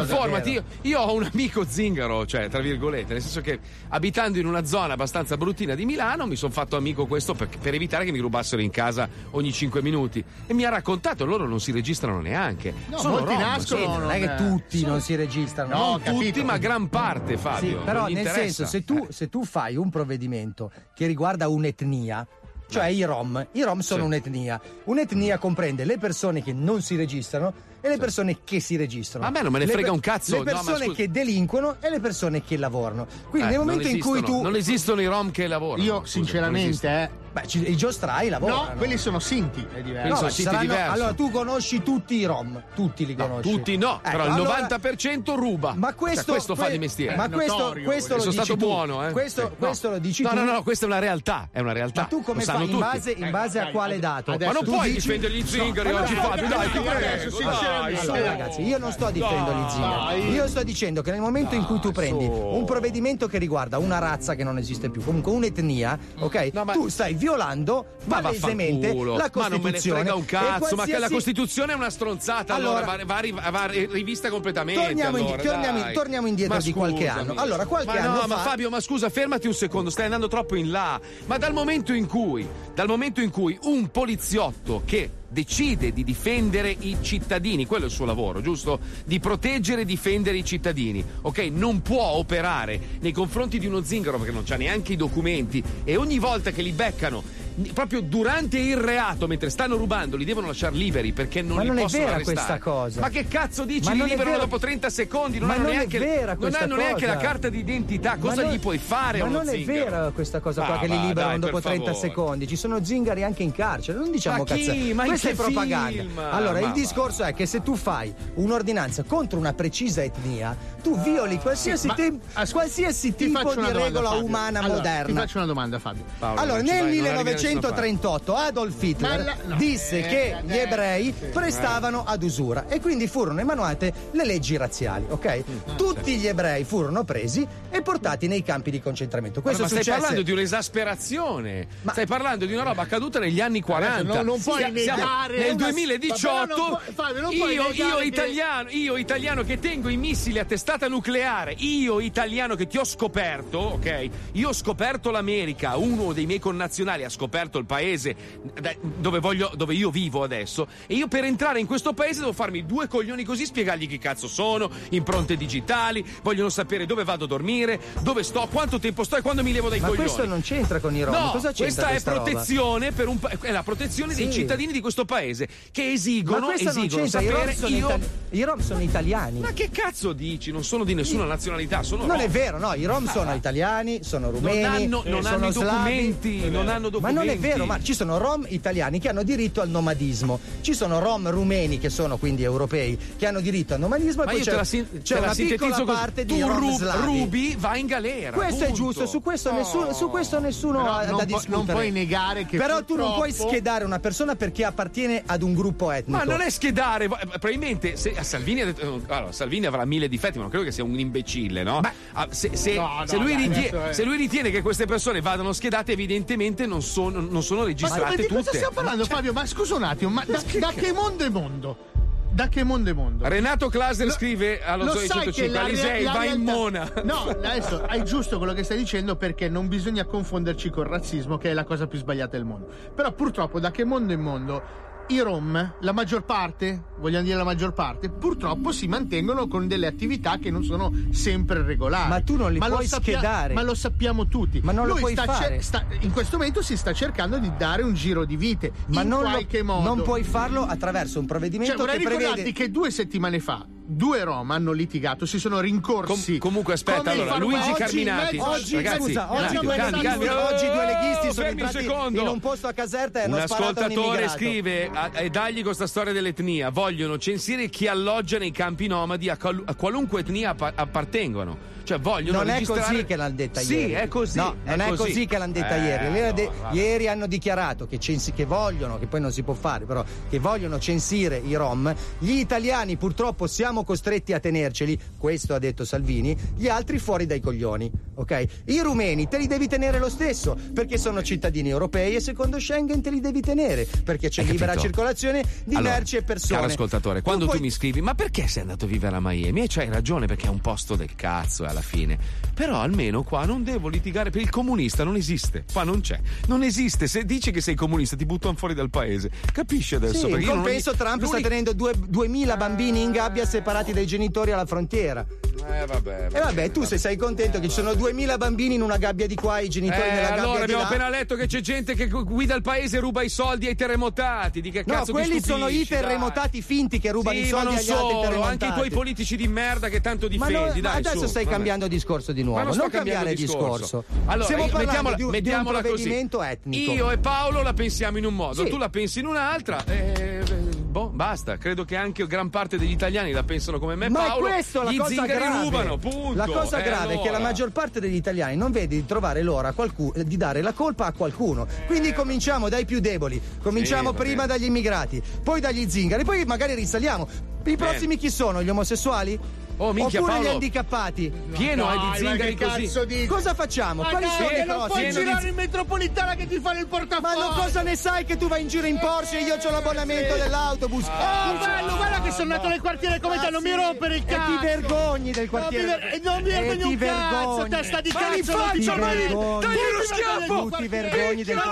Speaker 2: Informati, io, io ho un amico zingaro, cioè, tra virgolette, nel senso che abitando in una zona abbastanza bruttina di Milano mi sono fatto amico questo per, per evitare che mi rubassero in casa ogni 5 minuti. E mi ha raccontato, loro non si registrano neanche.
Speaker 4: No,
Speaker 2: Sono
Speaker 4: molti
Speaker 2: rom,
Speaker 4: nascono, non è che tutti non si registrano.
Speaker 2: Non tutti, ma gran parte, Fabio.
Speaker 4: Sì, però nel
Speaker 2: interessa.
Speaker 4: senso, se tu, se tu fai un provvedimento che riguarda un'etnia, cioè i Rom, i Rom sono
Speaker 2: Sì.
Speaker 4: un'etnia. Un'etnia comprende le persone che non si registrano e le persone che si registrano.
Speaker 2: A me non me ne
Speaker 4: Le
Speaker 2: frega un cazzo,
Speaker 4: Le
Speaker 2: no, ma
Speaker 4: persone
Speaker 2: scusa.
Speaker 4: che delinquono e le persone che lavorano. Quindi
Speaker 2: Eh,
Speaker 4: nel momento in cui tu.
Speaker 2: Non esistono i rom che lavorano.
Speaker 11: Io,
Speaker 2: scusa,
Speaker 11: sinceramente, eh.
Speaker 4: Beh, ci- i giostrai lavorano.
Speaker 11: No, quelli sono Sinti, è diverso.
Speaker 4: No, saranno- allora tu conosci tutti i Rom, tutti li conosci.
Speaker 2: Tutti no, però il
Speaker 4: allora-
Speaker 2: 90% ruba.
Speaker 4: Ma questo,
Speaker 2: Cioè, questo fa
Speaker 4: que-
Speaker 2: di mestiere.
Speaker 4: Ma questo, questo lo
Speaker 2: sono
Speaker 4: dici
Speaker 2: stato
Speaker 4: tu.
Speaker 2: buono, eh.
Speaker 4: Questo,
Speaker 2: Sì. No.
Speaker 4: questo lo dici
Speaker 2: no,
Speaker 4: tu.
Speaker 2: No, no, no, questa è una realtà, è una realtà.
Speaker 4: Ma tu come fai?
Speaker 2: sanno
Speaker 4: In
Speaker 2: tutti.
Speaker 4: base, in base a quale dato?
Speaker 2: Ma non puoi
Speaker 4: dici-
Speaker 2: difendere gli zingari
Speaker 4: No,
Speaker 2: oggi,
Speaker 4: no,
Speaker 2: Fabio,
Speaker 4: no,
Speaker 2: dai,
Speaker 4: no,
Speaker 2: ti
Speaker 4: no,
Speaker 2: prego.
Speaker 4: No,
Speaker 2: dai,
Speaker 4: Allora, ragazzi, io non sto difendendo gli zingari. Io sto dicendo che nel momento in cui tu prendi
Speaker 2: su.
Speaker 4: un provvedimento che riguarda una razza che non esiste più, comunque un'etnia, ok? Tu stai violando
Speaker 2: Ma
Speaker 4: palesemente la
Speaker 2: Ma non me ne
Speaker 4: Costituzione.
Speaker 2: frega un cazzo, ma che la
Speaker 4: qualsiasi-
Speaker 2: Costituzione è una stronzata, allora,
Speaker 4: Allora-
Speaker 2: va, va va rivista completamente.
Speaker 4: Torniamo
Speaker 2: allora,
Speaker 4: torniamo-
Speaker 2: dai.
Speaker 4: torniamo indietro
Speaker 2: Ma
Speaker 4: di qualche anno. Allora, qualche
Speaker 2: ma
Speaker 4: anno
Speaker 2: no, ma
Speaker 4: fa-
Speaker 2: Fabio, ma scusa, fermati un secondo, stai andando troppo in là. Ma dal momento in cui, dal momento in cui un poliziotto che decide di difendere i cittadini, quello è il suo lavoro, giusto? Di proteggere e difendere i cittadini, ok? Non può operare nei confronti di uno zingaro perché non c'ha neanche i documenti e ogni volta che li beccano proprio durante il reato, mentre stanno rubando, li devono lasciare liberi perché non
Speaker 4: Ma
Speaker 2: li
Speaker 4: non è
Speaker 2: possono
Speaker 4: vera
Speaker 2: arrestare.
Speaker 4: questa cosa.
Speaker 2: Ma che cazzo dici?
Speaker 4: Ma
Speaker 2: li
Speaker 4: non è
Speaker 2: liberano dopo 30 secondi, non
Speaker 4: Ma
Speaker 2: hanno
Speaker 4: non è
Speaker 2: neanche,
Speaker 4: vera
Speaker 2: non hanno neanche la carta d'identità.
Speaker 4: Ma
Speaker 2: Cosa
Speaker 4: non-
Speaker 2: gli puoi fare
Speaker 4: Ma non è
Speaker 2: zingaro?
Speaker 4: vera questa cosa qua
Speaker 2: Ah,
Speaker 4: che li liberano
Speaker 2: dai,
Speaker 4: dopo
Speaker 2: per
Speaker 4: 30
Speaker 2: favore.
Speaker 4: secondi. Ci sono zingari anche in carcere, non diciamo
Speaker 2: Ma chi?
Speaker 4: cazzate.
Speaker 2: Ma
Speaker 4: Questa è propaganda.
Speaker 2: film?
Speaker 4: Allora,
Speaker 2: Ma
Speaker 4: il discorso è che se tu fai un'ordinanza contro una precisa etnia, tu violi qualsiasi,
Speaker 11: Ma-
Speaker 4: tem- qualsiasi
Speaker 11: Ti
Speaker 4: tipo di
Speaker 11: domanda,
Speaker 4: regola
Speaker 11: Fabio.
Speaker 4: umana
Speaker 11: Allora,
Speaker 4: moderna.
Speaker 11: Ti faccio una domanda, Fabio.
Speaker 4: allora, nel 1938 Adolf Hitler
Speaker 11: Ma la- no.
Speaker 4: disse
Speaker 11: Eh,
Speaker 4: che gli ebrei
Speaker 11: sì.
Speaker 4: prestavano ad usura e quindi furono emanate le leggi razziali, ok?
Speaker 2: Mm.
Speaker 4: Tutti gli ebrei furono presi e portati nei campi di concentramento. Questo
Speaker 2: ma stai
Speaker 4: successe
Speaker 2: parlando di un'esasperazione. Stai parlando di una roba accaduta negli anni 40.
Speaker 11: non- non puoi
Speaker 2: Stia-
Speaker 11: negare
Speaker 2: Nel
Speaker 11: una-
Speaker 2: 2018
Speaker 11: Ma però non puoi- Fabio, non puoi
Speaker 2: io, io
Speaker 11: che-
Speaker 2: italiano, io italiano che tengo i missili a testata nucleare, io italiano che ti ho scoperto, ok? Io ho scoperto l'America, uno dei miei connazionali ha scoperto il paese dove, voglio, dove io vivo adesso e io per entrare in questo paese devo farmi due coglioni così, spiegargli chi cazzo sono, impronte digitali, vogliono sapere dove vado a dormire, dove sto, quanto tempo sto e quando mi levo dai
Speaker 4: Ma
Speaker 2: coglioni.
Speaker 4: questo non c'entra con i rom.
Speaker 2: No,
Speaker 4: Cosa c'entra
Speaker 2: questa è
Speaker 4: questa
Speaker 2: protezione per un è la protezione dei
Speaker 4: Sì.
Speaker 2: cittadini di questo paese che esigono,
Speaker 4: Ma non
Speaker 2: esigono
Speaker 4: c'entra, i rom,
Speaker 2: sapere io
Speaker 4: itali- i rom sono italiani.
Speaker 2: Ma che cazzo dici? Non sono di nessuna nazionalità, sono
Speaker 4: Non
Speaker 2: rom.
Speaker 4: è vero, no, i rom sono italiani, sono rumeni,
Speaker 2: hanno- non
Speaker 4: sono
Speaker 2: hanno i
Speaker 4: slavi.
Speaker 2: documenti, non hanno
Speaker 4: Ma non è vero, ma ci sono rom italiani che hanno diritto al nomadismo, ci sono rom rumeni che sono quindi europei che hanno diritto al nomadismo
Speaker 2: Ma
Speaker 4: e poi
Speaker 2: io
Speaker 4: c'è,
Speaker 2: te la, sin-
Speaker 4: c'è
Speaker 2: te la
Speaker 4: una
Speaker 2: sintetizzo
Speaker 4: piccola parte di rom
Speaker 2: ru-
Speaker 4: slavi.
Speaker 2: rubi, vai in galera.
Speaker 4: Questo è
Speaker 2: punto.
Speaker 4: giusto, su questo, nessuno, su questo nessuno ha
Speaker 11: non
Speaker 4: da discutere.
Speaker 11: non puoi negare che
Speaker 4: Però tu non puoi
Speaker 11: purtroppo-
Speaker 4: schedare una persona perché appartiene ad un gruppo etnico.
Speaker 2: Ma non è schedare, va- probabilmente se, Salvini, ha detto- allora, Salvini avrà mille difetti, ma non credo che sia un imbecille, no? Ah, se, se-
Speaker 11: No,
Speaker 2: se
Speaker 11: no,
Speaker 2: lui
Speaker 11: dai,
Speaker 2: ritie-
Speaker 11: è-
Speaker 2: se lui ritiene che queste persone vadano schedate, evidentemente non sono, non sono
Speaker 11: Ma
Speaker 2: registrate
Speaker 11: di cosa
Speaker 2: tutte.
Speaker 11: stiamo parlando,
Speaker 2: Cioè,
Speaker 11: Fabio? Ma scusa un attimo, ma da, da che mondo è mondo? Da che mondo è mondo?
Speaker 2: Renato Klaser
Speaker 11: Lo-
Speaker 2: scrive allo
Speaker 11: lo
Speaker 2: Zoe
Speaker 11: sai che
Speaker 2: 105
Speaker 11: la rea-
Speaker 2: Alisei va in mona.
Speaker 11: No, adesso hai giusto quello che stai dicendo perché non bisogna confonderci col razzismo, che è la cosa più sbagliata del mondo. Però purtroppo da che mondo è mondo i Rom, la maggior parte, vogliamo dire la maggior parte, purtroppo si mantengono con delle attività che non sono sempre regolari.
Speaker 4: Ma tu non li
Speaker 11: lo
Speaker 4: puoi schedare.
Speaker 11: Ma lo sappiamo tutti.
Speaker 4: Ma non lo
Speaker 11: Lui
Speaker 4: puoi
Speaker 11: sta
Speaker 4: fare.
Speaker 11: sta- in questo momento si sta cercando di dare un giro di vite.
Speaker 4: Ma
Speaker 11: in
Speaker 4: non, lo-
Speaker 11: qualche modo.
Speaker 4: non puoi farlo attraverso un provvedimento
Speaker 11: Cioè, vorrei
Speaker 4: che
Speaker 11: ricordarti
Speaker 4: prevede
Speaker 11: che due settimane fa due Rom hanno litigato, si sono rincorsi.
Speaker 2: Com- comunque, aspetta, allora, Luigi
Speaker 11: oggi
Speaker 2: Carminati.
Speaker 4: Oggi,
Speaker 2: Ragazzi,
Speaker 4: scusa, oggi,
Speaker 2: attimo,
Speaker 4: due
Speaker 2: calmi,
Speaker 4: leghisti,
Speaker 2: calmi.
Speaker 4: oggi due leghisti sono
Speaker 2: Fermi un
Speaker 4: entrati
Speaker 2: secondo.
Speaker 4: in un posto a Caserta e hanno
Speaker 2: Un ascoltatore scrive a- e dagli questa storia dell'etnia vogliono censire chi alloggia nei campi nomadi a, qual- a qualunque etnia appa- appartengono Cioè vogliono
Speaker 4: non è
Speaker 2: registrare-
Speaker 4: così che l'hanno detta
Speaker 2: Sì,
Speaker 4: ieri.
Speaker 2: è così,
Speaker 4: No,
Speaker 2: è
Speaker 4: non è
Speaker 2: così.
Speaker 4: che l'hanno detta
Speaker 2: Eh,
Speaker 4: ieri. Ieri, de- ieri hanno dichiarato che, censi- che vogliono, che poi non si può fare, però che vogliono censire i Rom. Gli italiani purtroppo siamo costretti a tenerceli, questo ha detto Salvini, gli altri fuori dai coglioni. Ok? I rumeni te li devi tenere lo stesso, perché sono cittadini europei e secondo Schengen te li devi tenere, perché c'è
Speaker 2: Hai
Speaker 4: libera
Speaker 2: capito?
Speaker 4: circolazione di
Speaker 2: Allora,
Speaker 4: merci e persone.
Speaker 2: Caro ascoltatore, quando tu,
Speaker 4: puoi-
Speaker 2: mi scrivi, ma perché sei andato a vivere a Miami? E c'hai ragione, perché è un posto del cazzo eh, alla fine. Però almeno qua non devo litigare per il comunista, non esiste. Qua non c'è. Non esiste. Se dici che sei comunista, ti buttano fuori dal paese. Capisci adesso?
Speaker 4: Sì,
Speaker 2: perché
Speaker 4: in
Speaker 2: io non-
Speaker 4: compenso Trump sta tenendo due- 2000 bambini in gabbia separati dai genitori alla frontiera.
Speaker 2: Eh vabbè.
Speaker 4: E vabbè, tu se sei contento che ci sono 2000 bambini in una gabbia di qua e i genitori
Speaker 2: Eh,
Speaker 4: nella gabbia
Speaker 2: allora
Speaker 4: di
Speaker 2: abbiamo
Speaker 4: là.
Speaker 2: appena letto che c'è gente che gu- guida il paese e ruba i soldi ai terremotati. Di che
Speaker 4: No,
Speaker 2: cazzo
Speaker 4: quelli sono i
Speaker 2: stupisci, dai?
Speaker 4: terremotati finti che rubano
Speaker 2: Sì,
Speaker 4: i soldi
Speaker 2: ma
Speaker 4: agli altri
Speaker 2: solo,
Speaker 4: terremotati.
Speaker 2: anche i tuoi politici di merda che tanto
Speaker 4: Ma
Speaker 2: difendi.
Speaker 4: no,
Speaker 2: dai,
Speaker 4: adesso
Speaker 2: su,
Speaker 4: stai
Speaker 2: vabbè.
Speaker 4: cambiando discorso di nuovo.
Speaker 2: Ma non sto
Speaker 4: cambiare
Speaker 2: cambiando
Speaker 4: discorso.
Speaker 2: Allora,
Speaker 4: Stiamo
Speaker 2: mettiamola,
Speaker 4: di, un- di un
Speaker 2: mettiamola così.
Speaker 4: provvedimento etnico.
Speaker 2: Io e Paolo la pensiamo in un modo,
Speaker 4: Sì.
Speaker 2: tu la pensi in un'altra. E, boh, basta. Credo che anche gran parte degli italiani la pensano come me.
Speaker 4: Ma
Speaker 2: Paolo,
Speaker 4: è questo la cosa grave.
Speaker 2: rubano, punto.
Speaker 4: La cosa
Speaker 2: Eh,
Speaker 4: grave è che la
Speaker 2: allora.
Speaker 4: maggior parte degli italiani non vede di trovare l'ora qualcuno, di dare la colpa a qualcuno. Quindi cominciamo dai più deboli, cominciamo
Speaker 2: Sì,
Speaker 4: prima dagli immigrati, poi dagli zingari, poi magari risaliamo. I prossimi chi sono? Gli omosessuali?
Speaker 2: Oh, minchia,
Speaker 4: Oppure gli
Speaker 2: Paolo.
Speaker 4: handicappati?
Speaker 2: Pieno
Speaker 11: Dai,
Speaker 2: è di
Speaker 11: ma
Speaker 2: zingari
Speaker 11: che
Speaker 2: così.
Speaker 11: cazzo?
Speaker 4: Cosa facciamo?
Speaker 11: Ma
Speaker 4: Quali
Speaker 11: dai,
Speaker 4: sono i
Speaker 11: non puoi
Speaker 4: prossimi?
Speaker 11: girare in metropolitana che ti fanno il portafoglio.
Speaker 4: Ma non cosa ne sai che tu vai in giro in Porsche e io ho l'abbonamento dell'autobus?
Speaker 11: Oh, bello, guarda che sono nato nel quartiere come te, non mi rompere il
Speaker 4: E
Speaker 11: cazzo.
Speaker 4: ti vergogni del quartiere.
Speaker 11: Non mi, ver- e non mi
Speaker 4: E
Speaker 11: vergogno
Speaker 4: ti
Speaker 11: un cazzo,
Speaker 4: vergogni.
Speaker 11: testa di
Speaker 4: in
Speaker 11: cazzo. non
Speaker 4: faccia,
Speaker 11: ti
Speaker 4: mani-
Speaker 11: vergogni.
Speaker 4: dagli
Speaker 11: ti
Speaker 4: schiaffo.
Speaker 11: vergogni
Speaker 4: Tu ti vergogni del
Speaker 11: Ma le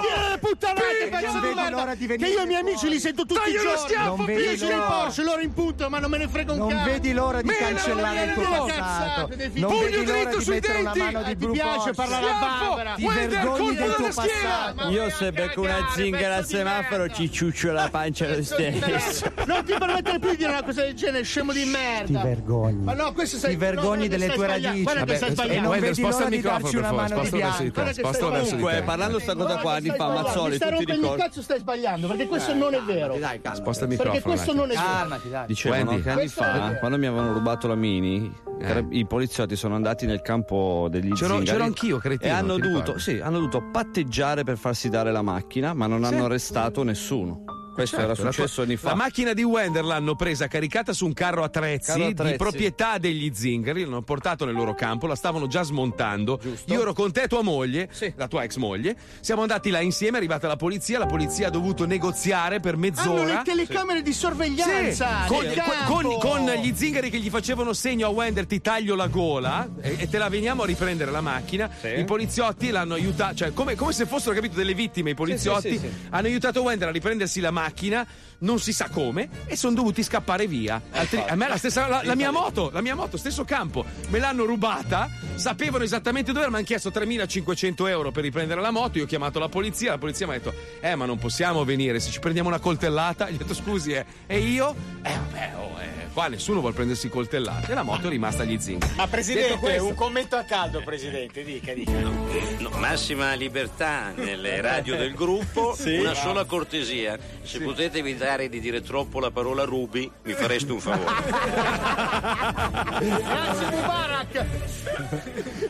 Speaker 4: non
Speaker 11: di
Speaker 4: di
Speaker 11: Che io i miei amici li sento tutti i
Speaker 4: uno
Speaker 11: giorni.
Speaker 4: schiaffo,
Speaker 11: Non
Speaker 4: piglia.
Speaker 11: vedi il Porsche, loro in punto, ma non me ne frega un
Speaker 4: Non
Speaker 11: cazzo.
Speaker 4: vedi l'ora di
Speaker 11: Meno,
Speaker 4: cancellare il tuo passato. Non
Speaker 11: Pugno
Speaker 4: vedi l'ora
Speaker 11: dritto
Speaker 4: di
Speaker 11: sui
Speaker 4: mettere una
Speaker 11: denti.
Speaker 4: mano di
Speaker 11: Eh, ti piace parlare a barbara.
Speaker 4: Ti vergogni del tuo passato.
Speaker 14: Io se becco una zingara al semaforo ci ciuccio la pancia lo stesso.
Speaker 11: Non ti permettere più di dire una cosa del genere, scemo di merda.
Speaker 4: Ti vergogni.
Speaker 11: Ma no, questo sei
Speaker 4: Ti vergogni
Speaker 11: che
Speaker 4: delle tue radici.
Speaker 11: Guarda che stai
Speaker 4: e
Speaker 11: sbagliando.
Speaker 4: non vedi l'ora di darci una mano di
Speaker 2: spostalo verso di
Speaker 4: bianco.
Speaker 14: Comunque, parlando sta cosa qua, di fa
Speaker 11: Mi
Speaker 14: Mazzoli,
Speaker 11: stai
Speaker 14: tu ti
Speaker 11: rompendo il
Speaker 14: ricordi?
Speaker 11: cazzo, stai sbagliando, perché questo non è vero.
Speaker 4: Dai, calma.
Speaker 2: Sposta il
Speaker 11: Perché
Speaker 2: microfono.
Speaker 11: questo
Speaker 2: un
Speaker 11: non è vero.
Speaker 4: Calmati, dai.
Speaker 14: Che anni
Speaker 11: Questo
Speaker 14: fa, quando mi avevano rubato la Mini,
Speaker 2: Eh.
Speaker 14: i poliziotti sono andati nel campo degli
Speaker 2: C'ero-
Speaker 14: zingari
Speaker 2: c'ero anch'io, cretino,
Speaker 14: e hanno dovuto, sì, hanno dovuto patteggiare per farsi dare la macchina, ma non hanno arrestato nessuno. Questo
Speaker 2: Certo,
Speaker 14: era
Speaker 2: la
Speaker 14: successo anni fa.
Speaker 2: La macchina di Wender l'hanno presa caricata su un carro attrezzi,
Speaker 14: Carro attrezzi.
Speaker 2: di proprietà degli zingari, l'hanno portato nel loro campo, la stavano già smontando. Io ero con te, tua moglie, la tua ex moglie. Siamo andati là insieme, è arrivata la polizia, la polizia ha dovuto negoziare per
Speaker 11: Hanno
Speaker 2: mezz'ora.
Speaker 11: le telecamere di sorveglianza.
Speaker 2: Sì, con, con- con gli zingari che gli facevano segno a Wender ti taglio la gola e, e te la veniamo a riprendere la macchina i poliziotti l'hanno aiutato cioè come, come se fossero capito delle vittime i poliziotti
Speaker 14: sì, sì, sì.
Speaker 2: hanno aiutato Wender a riprendersi la macchina non si sa come e sono dovuti scappare via. Altri- a me la stessa la, la mia moto la mia moto stesso campo me l'hanno rubata sapevano esattamente dove mi hanno chiesto 3500 euro per riprendere la moto io ho chiamato la polizia la polizia mi ha detto eh ma non possiamo venire se ci prendiamo una coltellata gli ho detto scusi eh. e io eh vabbè oh, eh, qua nessuno vuole prendersi coltellate e la moto è rimasta agli zingari
Speaker 7: Ma presidente,
Speaker 2: questo-
Speaker 7: un commento a caldo, presidente, dica, dica.
Speaker 23: No, massima libertà nelle radio del gruppo,
Speaker 7: Sì.
Speaker 23: una
Speaker 7: Bravo.
Speaker 23: sola cortesia. Se potete evitare di dire troppo la parola rubi, mi fareste un favore.
Speaker 11: Grazie Mubarak.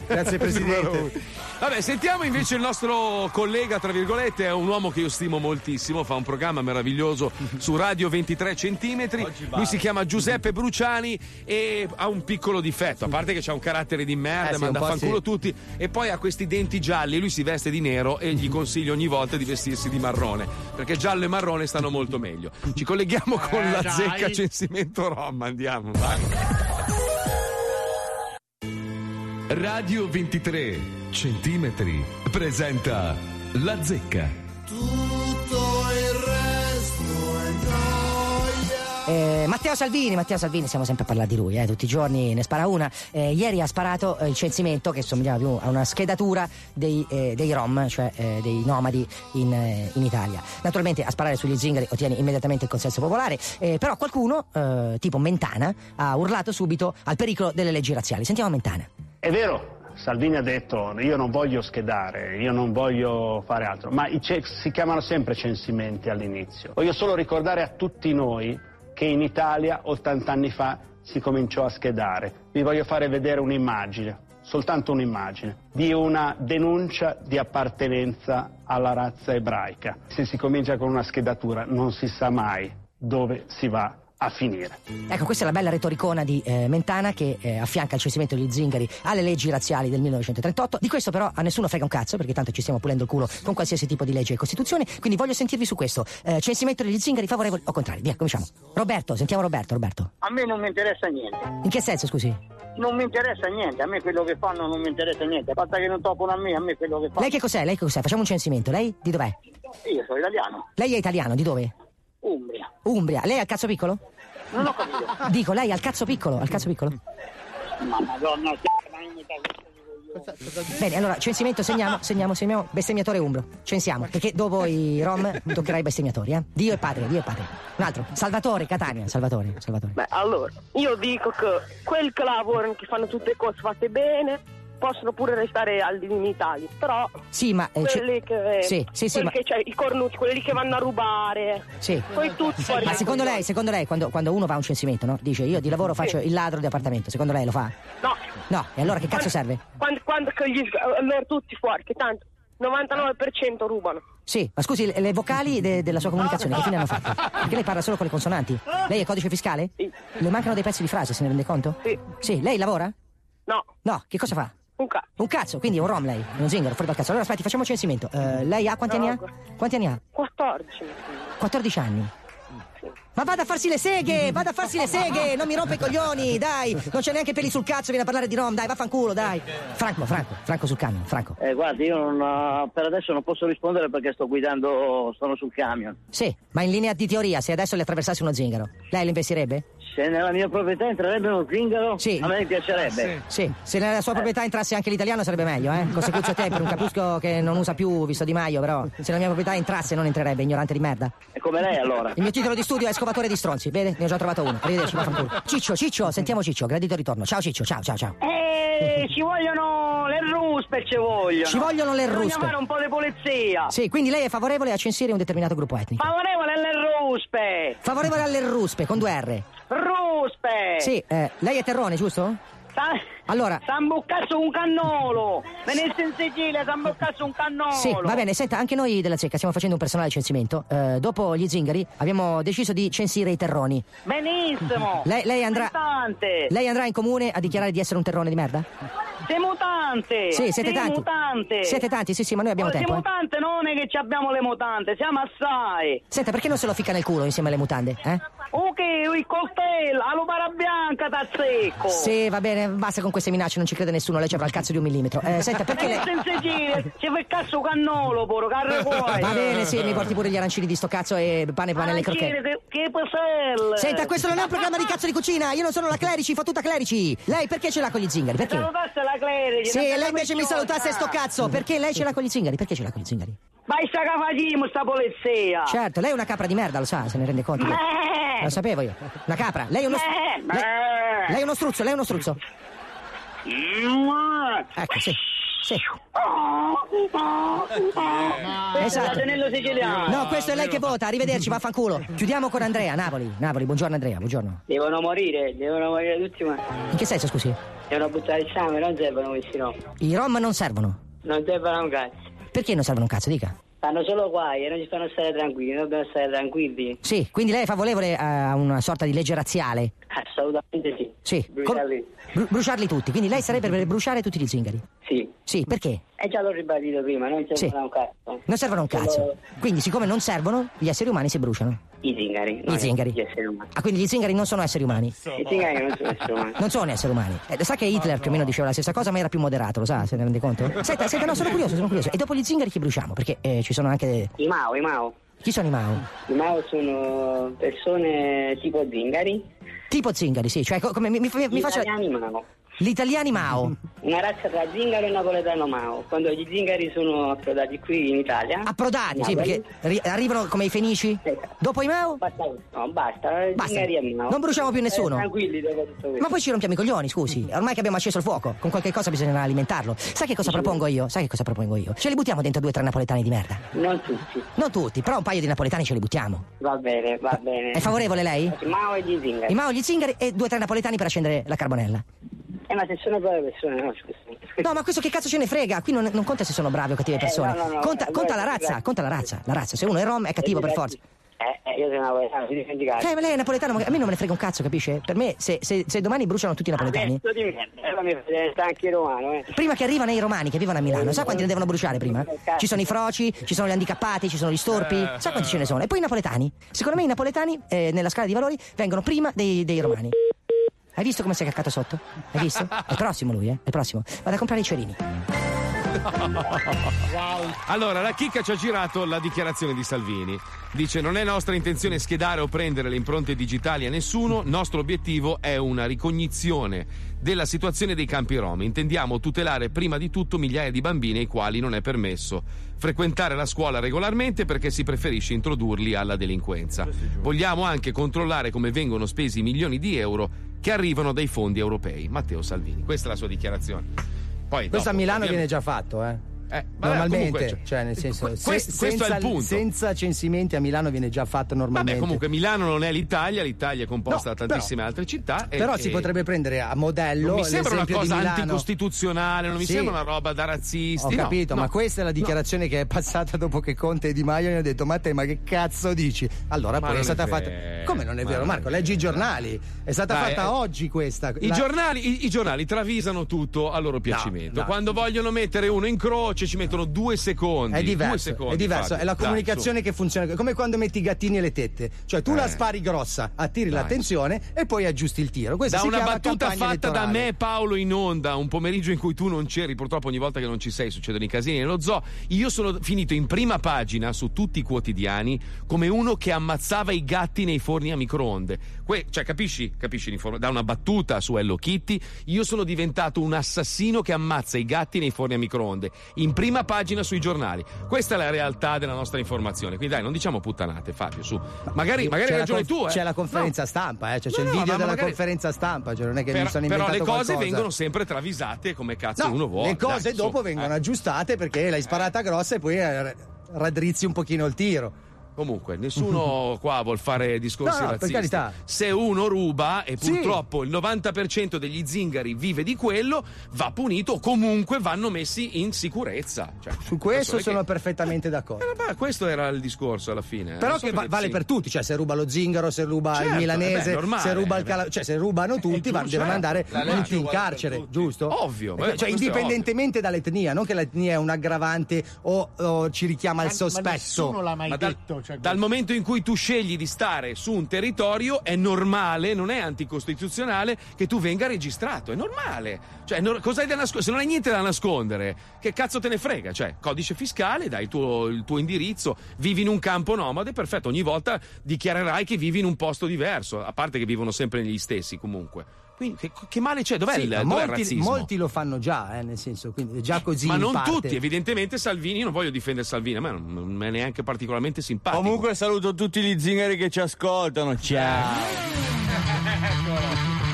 Speaker 2: Grazie Presidente. Vabbè, sentiamo invece il nostro collega, tra virgolette, è un uomo che io stimo moltissimo, fa un programma meraviglioso su Radio 23 centimetri. Lui si chiama Giuseppe Bruciani e ha un piccolo difetto, a parte che ha un carattere di merda,
Speaker 4: Eh sì,
Speaker 2: manda a fanculo
Speaker 4: sì.
Speaker 2: tutti e poi ha questi denti gialli, lui si veste di nero e gli consiglio ogni volta di vestirsi di marrone, perché giallo e marrone stanno molto meglio. Ci colleghiamo con
Speaker 11: Eh,
Speaker 2: la
Speaker 11: dai.
Speaker 2: zecca censimento Rom, andiamo. vai.
Speaker 24: Radio 23 centimetri presenta La Zecca.
Speaker 22: Tutto il resto è gioia.
Speaker 25: Eh, Matteo Salvini, Matteo Salvini, stiamo sempre a parlare di lui, eh, tutti i giorni ne spara una. Eh, ieri ha sparato eh, il censimento che somigliava più a una schedatura dei, eh, dei Rom, cioè eh, dei nomadi in, eh, in Italia. Naturalmente a sparare sugli zingari ottiene immediatamente il consenso popolare, eh, però qualcuno, eh, tipo Mentana, ha urlato subito al pericolo delle leggi razziali. Sentiamo Mentana.
Speaker 26: È vero, Salvini ha detto io non voglio schedare, io non voglio fare altro, ma si chiamano sempre censimenti all'inizio. Voglio solo ricordare a tutti noi che in Italia 80 anni fa si cominciò a schedare. Vi voglio fare vedere un'immagine. soltanto un'immagine di una denuncia di appartenenza alla razza ebraica. Se si comincia con una schedatura non si sa mai dove si va a finire.
Speaker 25: Ecco, questa è la bella retoricona di eh, Mentana che eh, affianca il censimento degli zingari alle leggi razziali del 1938. Di questo però a nessuno frega un cazzo perché tanto ci stiamo pulendo il culo con qualsiasi tipo di legge e costituzione, quindi voglio sentirvi su questo. Eh, censimento degli zingari favorevoli o contrari? Via, cominciamo. Roberto, sentiamo Roberto, Roberto.
Speaker 27: A me non mi interessa niente.
Speaker 25: In che senso, scusi?
Speaker 27: Non mi interessa niente, a me quello che fanno non mi interessa niente. Basta che non toccano a me, a me quello che fanno.
Speaker 25: Lei che cos'è? Lei che cos'è? Facciamo un censimento. Lei di dov'è?
Speaker 27: Io sono italiano,
Speaker 25: Lei è italiano, di dove?
Speaker 27: Umbria.
Speaker 25: Umbria. Lei ha il cazzo piccolo?
Speaker 27: Non ho capito.
Speaker 25: Dico, lei ha il cazzo piccolo, ha il cazzo piccolo?
Speaker 27: Ma madonna,
Speaker 25: Bene, allora, censimento, segniamo, segniamo, segniamo, bestemmiatore umbro. Censiamo, perché dopo i rom toccherà i bestemmiatori, eh? Dio e patria, Dio e patria. Un altro, Salvatore, Catania, Salvatore, Salvatore.
Speaker 28: Beh, allora, io dico che quelli che lavorano, che fanno tutte cose fatte bene, possono pure restare al in Italia, però
Speaker 25: Sì, ma... eh,
Speaker 28: quelli che,
Speaker 25: Sì, sì, sì, ma...
Speaker 28: che c'è, i cornuti, quelli che vanno a rubare,
Speaker 25: Sì.
Speaker 28: poi tutti fuori.
Speaker 25: Ma secondo lei, secondo lei, quando, quando uno va a un censimento, no? Dice io di lavoro faccio il ladro di appartamento, secondo lei lo fa?
Speaker 28: No,
Speaker 25: No, e allora che cazzo serve?
Speaker 28: quando, quando che gli, allora tutti fuori, che tanto 99% rubano.
Speaker 25: Sì, ma scusi, le, le vocali de- della sua comunicazione che fine hanno fatto? Perché lei parla solo con le consonanti? Lei è codice fiscale?
Speaker 28: Sì.
Speaker 25: Le mancano dei pezzi di frase, se ne rende conto?
Speaker 28: Sì.
Speaker 25: Sì, lei lavora?
Speaker 28: No.
Speaker 25: No, che cosa fa?
Speaker 28: Un cazzo.
Speaker 25: Un cazzo, quindi è un rom lei, un zingaro, fuori dal cazzo. Allora aspetti, facciamo il censimento. Eh, lei ha quanti anni ha? Quanti anni ha?
Speaker 28: 14.
Speaker 25: 14 anni. Ma vada a farsi le seghe, vada a farsi le seghe, non mi rompe i coglioni, dai. Non c'è neanche peli sul cazzo, viene a parlare di rom, dai, vaffanculo, dai. Franco, Franco, Franco sul camion, Franco.
Speaker 27: Eh, guardi, io non, eh, per adesso non posso rispondere perché sto guidando, sono sul camion.
Speaker 25: Sì, ma in linea di teoria, se adesso le attraversasse uno zingaro, lei lo investirebbe?
Speaker 27: Se nella mia proprietà entrerebbe uno zingaro,
Speaker 25: Sì.
Speaker 27: a me piacerebbe.
Speaker 25: Sì, se nella sua proprietà entrasse anche l'italiano sarebbe meglio, eh? Consecuccio te per un capusco che non usa più, visto Di Maio, però se nella mia proprietà entrasse non entrerebbe, ignorante di merda.
Speaker 27: È come lei allora.
Speaker 25: Il mio titolo di studio è scovatore di stronzi, vede? Ne ho già trovato uno. Arrivederci, vaffanculo. Ciccio, Ciccio, sentiamo Ciccio, gradito ritorno. Ciao Ciccio, ciao, ciao, ciao.
Speaker 27: Eh, ci vogliono le ruspe, ci vogliono.
Speaker 25: Ci vogliono le ruspe.
Speaker 27: fare un po' di polizia.
Speaker 25: Sì, quindi lei è favorevole a censire un determinato gruppo etnico.
Speaker 27: Favorevole alle ruspe.
Speaker 25: Favorevole alle ruspe, con due R.
Speaker 27: Ruspe.
Speaker 25: Sì, eh, lei è Terrone, giusto?
Speaker 27: Sa-
Speaker 25: Allora,
Speaker 27: S'amboccasso un cannolo. Venisse in Sicilia, s'amboccasso un cannolo.
Speaker 25: Sì, va bene, senta, anche noi della Zecca stiamo facendo un personale censimento. Eh, dopo gli zingari abbiamo deciso di censire i terroni.
Speaker 27: Benissimo.
Speaker 25: Lei, lei andrà, lei andrà in comune a dichiarare di essere un terrone di merda?
Speaker 27: Sei mutante.
Speaker 25: Sì, siete
Speaker 27: Sei
Speaker 25: tanti.
Speaker 27: mutante.
Speaker 25: Siete tanti, sì, sì, ma noi abbiamo
Speaker 27: Sei
Speaker 25: tempo. eh.
Speaker 27: mutante, non è che ci abbiamo le mutante, siamo assai.
Speaker 25: Senta, perché non se lo ficca nel culo insieme alle mutande? Eh?
Speaker 27: Ok, il coltello, la lupara bianca, tazzecco.
Speaker 25: Sì, va bene, basta con queste minacce, non ci crede nessuno, lei ci avrà il cazzo di un millimetro. Eh, senta, perché lei...
Speaker 27: Sicilia, ci fa il cazzo cannolo, poro, carre fuori.
Speaker 25: Va bene, sì, mi porti pure gli arancini di sto cazzo e pane, pane alle crocchette.
Speaker 27: Arancine, Che, che paselle.
Speaker 25: Senta, questo non è un programma di cazzo di cucina, io non sono la Clerici, fottuta Clerici. Lei perché ce l'ha con gli zingari? Perché?
Speaker 27: Salutasse la clerici.
Speaker 25: Sì, e lei invece mi salutasse sto cazzo, perché lei ce l'ha con gli zingari? Perché ce l'ha con gli zingari?
Speaker 27: Vai sta facciamo sta polizia.
Speaker 25: Certo, lei è una capra di merda, lo sa, se ne rende conto. Lo sapevo io. Una capra. Lei è uno. Lei è uno struzzo, lei è uno struzzo. Ecco, sì. Sì. Esatto. No, questo è lei che vota, arrivederci, vaffanculo. Chiudiamo con Andrea, Napoli. Napoli, buongiorno Andrea, buongiorno.
Speaker 27: Devono morire, devono morire tutti, ma
Speaker 25: In che senso, scusi?
Speaker 27: devono buttare il sangue, non servono questi no.
Speaker 25: I rom non servono.
Speaker 27: Non servono un cazzo.
Speaker 25: Perché non servono un cazzo, dica?
Speaker 27: Fanno solo guai e non ci fanno stare tranquilli, noi dobbiamo stare tranquilli.
Speaker 25: Sì, quindi lei è favorevole a una sorta di legge razziale?
Speaker 27: Assolutamente sì.
Speaker 25: Sì.
Speaker 27: Bruciarli.
Speaker 25: Bru- bruciarli tutti, quindi lei sarebbe per bruciare tutti gli zingari?
Speaker 27: Sì.
Speaker 25: Sì, perché?
Speaker 27: E già l'ho ribadito prima, non servono
Speaker 25: Sì.
Speaker 27: un cazzo.
Speaker 25: Non servono un cazzo. Quindi, siccome non servono, gli esseri umani si bruciano.
Speaker 27: I zingari.
Speaker 25: I zingari.
Speaker 27: Gli esseri umani.
Speaker 25: Ah, quindi gli zingari non sono esseri umani?
Speaker 27: I zingari non sono esseri umani.
Speaker 25: Non sono esseri umani. Eh, sa che Hitler più o meno diceva la stessa cosa, ma era più moderato, lo sa, se ne rende conto? Senta, senta, no, sono curioso, sono curioso. E dopo gli zingari chi bruciamo? Perché eh, ci sono anche.
Speaker 27: I Mao, i Mao.
Speaker 25: Chi sono i Mao?
Speaker 27: I Mao sono persone tipo zingari.
Speaker 25: Tipo zingari, sì, cioè co- come mi, mi, mi
Speaker 27: Gli
Speaker 25: faccia.
Speaker 27: italiani Mao.
Speaker 25: Gli italiani Mao.
Speaker 27: Una razza tra zingaro e napoletano Mao. Quando gli zingari sono approdati qui in Italia.
Speaker 25: Approdati, sì, perché ri- arrivano come i fenici? Dopo i Mao?
Speaker 27: Basta, no, basta.
Speaker 25: Basta.
Speaker 27: Zingari e Mao.
Speaker 25: Non bruciamo più nessuno.
Speaker 27: Eh, tranquilli dopo tutto questo.
Speaker 25: Ma poi ci rompiamo i coglioni, scusi. Ormai che abbiamo acceso il fuoco, con qualche cosa bisogna alimentarlo. Sai che cosa propongo io? Sai che cosa propongo io? Ce li buttiamo dentro due o tre napoletani di merda.
Speaker 27: Non tutti.
Speaker 25: Non tutti, però un paio di napoletani ce li buttiamo.
Speaker 27: Va bene, va bene.
Speaker 25: È favorevole lei?
Speaker 27: Mao e gli zingari.
Speaker 25: I Mao, gli zingari e due o tre napoletani per accendere la carbonella.
Speaker 17: Eh, ma se sono brave persone, no, scusa.
Speaker 25: No, ma questo che cazzo ce ne frega? Qui non, non conta se sono bravi o cattive
Speaker 17: Eh,
Speaker 25: persone.
Speaker 17: no, no, no,
Speaker 25: conta, conta la razza,
Speaker 17: grazie.
Speaker 25: conta la razza, la razza. Se uno è rom è cattivo per forza.
Speaker 17: Eh, eh, io sono napoletano, si dimenticate.
Speaker 25: Eh, ma lei è napoletano, ma a me non me ne frega un cazzo, capisce? Per me, se, se- se domani bruciano tutti i napoletani.
Speaker 17: Adesso di merda, diventare anche romano, eh.
Speaker 25: Prima che arrivano i romani che vivono a Milano, sa quanti ne devono bruciare prima? Ci sono i froci, ci sono gli handicappati, ci sono gli storpi, sa quanti ce ne sono? E poi i napoletani. Secondo me i napoletani, eh, nella scala di valori, vengono prima dei, dei romani. Hai visto come si è caccato sotto? Hai visto? È il prossimo lui, eh? È il prossimo. Vado a comprare i cerini.
Speaker 2: Allora, la chicca ci ha girato la dichiarazione di Salvini. Dice: Non è nostra intenzione schedare o prendere le impronte digitali a nessuno. Nostro obiettivo è una ricognizione della situazione dei campi rom. Intendiamo tutelare prima di tutto migliaia di bambini ai quali non è permesso frequentare la scuola regolarmente perché si preferisce introdurli alla delinquenza. Vogliamo anche controllare come vengono spesi i milioni di euro che arrivano dai fondi europei. Matteo Salvini, questa è la sua dichiarazione. Poi,
Speaker 4: Questo a
Speaker 2: dopo,
Speaker 4: Milano
Speaker 2: ovviamente-
Speaker 4: viene già fatto, eh.
Speaker 2: Vabbè,
Speaker 4: normalmente,
Speaker 2: comunque,
Speaker 4: cioè nel senso,
Speaker 2: que-
Speaker 4: se-
Speaker 2: questo- questo è il
Speaker 4: senza,
Speaker 2: punto.
Speaker 4: senza censimenti a Milano viene già fatto normalmente.
Speaker 2: Vabbè, comunque Milano non è l'Italia, l'Italia è composta
Speaker 4: No,
Speaker 2: da tantissime altre città. e-
Speaker 4: Però
Speaker 2: e-
Speaker 4: si potrebbe prendere a modello
Speaker 2: Non mi sembra una cosa anticostituzionale, non mi
Speaker 4: Sì.
Speaker 2: sembra una roba da razzisti.
Speaker 4: Ho
Speaker 2: no,
Speaker 4: capito,
Speaker 2: no.
Speaker 4: ma questa è la dichiarazione che è passata dopo che Conte e Di Maio hanno detto: Ma te, ma che cazzo dici? Allora
Speaker 2: Ma
Speaker 4: poi è stata
Speaker 2: è
Speaker 4: fatta. Come non è
Speaker 2: ma
Speaker 4: vero, Marco? Leggi i giornali. È stata
Speaker 2: Dai,
Speaker 4: fatta
Speaker 2: eh,
Speaker 4: oggi questa.
Speaker 2: I,
Speaker 4: La-
Speaker 2: giornali, i, i giornali travisano tutto a loro piacimento. Quando vogliono mettere uno in croce ci mettono due secondi.
Speaker 4: È diverso,
Speaker 2: secondi,
Speaker 4: è diverso, è la
Speaker 2: Dai,
Speaker 4: comunicazione che funziona come quando metti i gattini e le tette, cioè tu la
Speaker 2: Eh.
Speaker 4: spari grossa, attiri
Speaker 2: Dai,
Speaker 4: l'attenzione e poi aggiusti il tiro. Questa
Speaker 2: da una battuta fatta da
Speaker 4: elettorale.
Speaker 2: me Paolo in onda un pomeriggio in cui tu non c'eri purtroppo ogni volta che non ci sei succedono i casini nello zoo io sono finito in prima pagina su tutti i quotidiani come uno che ammazzava i gatti nei forni a microonde Que- cioè capisci? capisci l'inform- da una battuta su Hello Kitty io sono diventato un assassino che ammazza i gatti nei forni a microonde in prima pagina sui giornali questa è la realtà della nostra informazione quindi dai non diciamo puttanate Fabio su magari, magari hai ragione
Speaker 4: conf-
Speaker 2: tu eh.
Speaker 4: C'è la conferenza stampa, eh, cioè c'è
Speaker 2: No,
Speaker 4: il
Speaker 2: no,
Speaker 4: video della
Speaker 2: magari-
Speaker 4: conferenza stampa, cioè non è che mi
Speaker 2: però,
Speaker 4: sono
Speaker 2: però
Speaker 4: inventato
Speaker 2: le cose
Speaker 4: qualcosa.
Speaker 2: vengono sempre travisate come cazzo
Speaker 4: No,
Speaker 2: uno vuole
Speaker 4: le cose
Speaker 2: dai, su.
Speaker 4: dopo vengono
Speaker 2: Eh.
Speaker 4: aggiustate perché l'hai sparata grossa e poi eh, raddrizzi un pochino il tiro.
Speaker 2: Comunque, nessuno qua vuol fare discorsi
Speaker 4: No, no, per
Speaker 2: razzisti.
Speaker 4: carità.
Speaker 2: Se uno ruba e
Speaker 4: Sì.
Speaker 2: purtroppo il 90% degli zingari vive di quello, va punito o comunque vanno messi in sicurezza. Cioè,
Speaker 4: Su questo sono
Speaker 2: che-
Speaker 4: perfettamente d'accordo.
Speaker 2: Eh, vabbè, questo era il discorso alla fine.
Speaker 4: Però
Speaker 2: Non so
Speaker 4: che va- vale
Speaker 2: sì.
Speaker 4: per tutti, cioè se ruba lo zingaro, se ruba
Speaker 2: Certo,
Speaker 4: il milanese,
Speaker 2: eh beh, normale,
Speaker 4: se ruba il
Speaker 2: eh
Speaker 4: cala- cioè se rubano tutti, va-
Speaker 2: giusto,
Speaker 4: devono
Speaker 2: certo.
Speaker 4: andare tutti in carcere, giusto?
Speaker 2: Ovvio,
Speaker 4: Eh,
Speaker 2: beh,
Speaker 4: cioè indipendentemente dall'etnia, non che l'etnia è un aggravante o, o ci richiama al sospetto.
Speaker 11: nessuno l'ha mai
Speaker 2: Ma
Speaker 11: detto. Cioè,
Speaker 2: dal momento in cui tu scegli di stare su un territorio è normale, non è anticostituzionale che tu venga registrato, è normale. Cioè, no- cosa hai da nascondere? Se non hai niente da nascondere, che cazzo te ne frega? Cioè, codice fiscale, dai il tuo, il tuo indirizzo, vivi in un campo nomade, perfetto, ogni volta dichiarerai che vivi in un posto diverso, a parte che vivono sempre negli stessi comunque. Quindi che, che male c'è? Dov'è,
Speaker 4: Sì,
Speaker 2: il, dov'è il
Speaker 4: molti,
Speaker 2: razzismo?
Speaker 4: molti lo fanno già, eh, nel senso, quindi è già così.
Speaker 2: Ma non
Speaker 4: parte.
Speaker 2: tutti, evidentemente Salvini, io non voglio difendere Salvini, a me non, è neanche particolarmente simpatico.
Speaker 14: Comunque saluto tutti gli zingari che ci ascoltano. Ciao.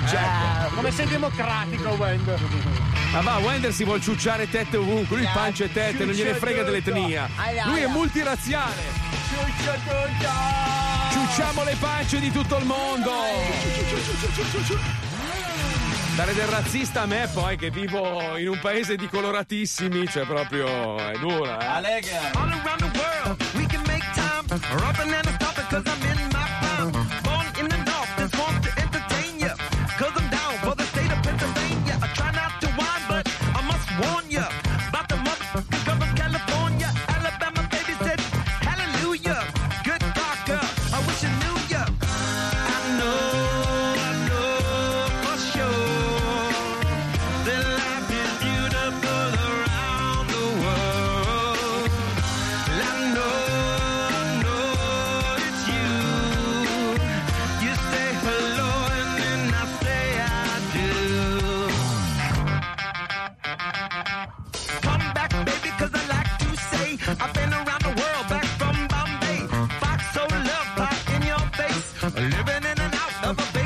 Speaker 2: Certo.
Speaker 11: Come sei democratico, Wender.
Speaker 2: Ma va, Wender si vuol ciucciare tette ovunque, lui pancia e tette, non gliene frega dell'etnia. Lui è multirazziale. Ciucciamo le pance di tutto il mondo. Dare del razzista a me poi che vivo in un paese di coloratissimi, cioè proprio è dura, eh.
Speaker 22: All around the world, we can make time. Living in an house of a
Speaker 2: baby.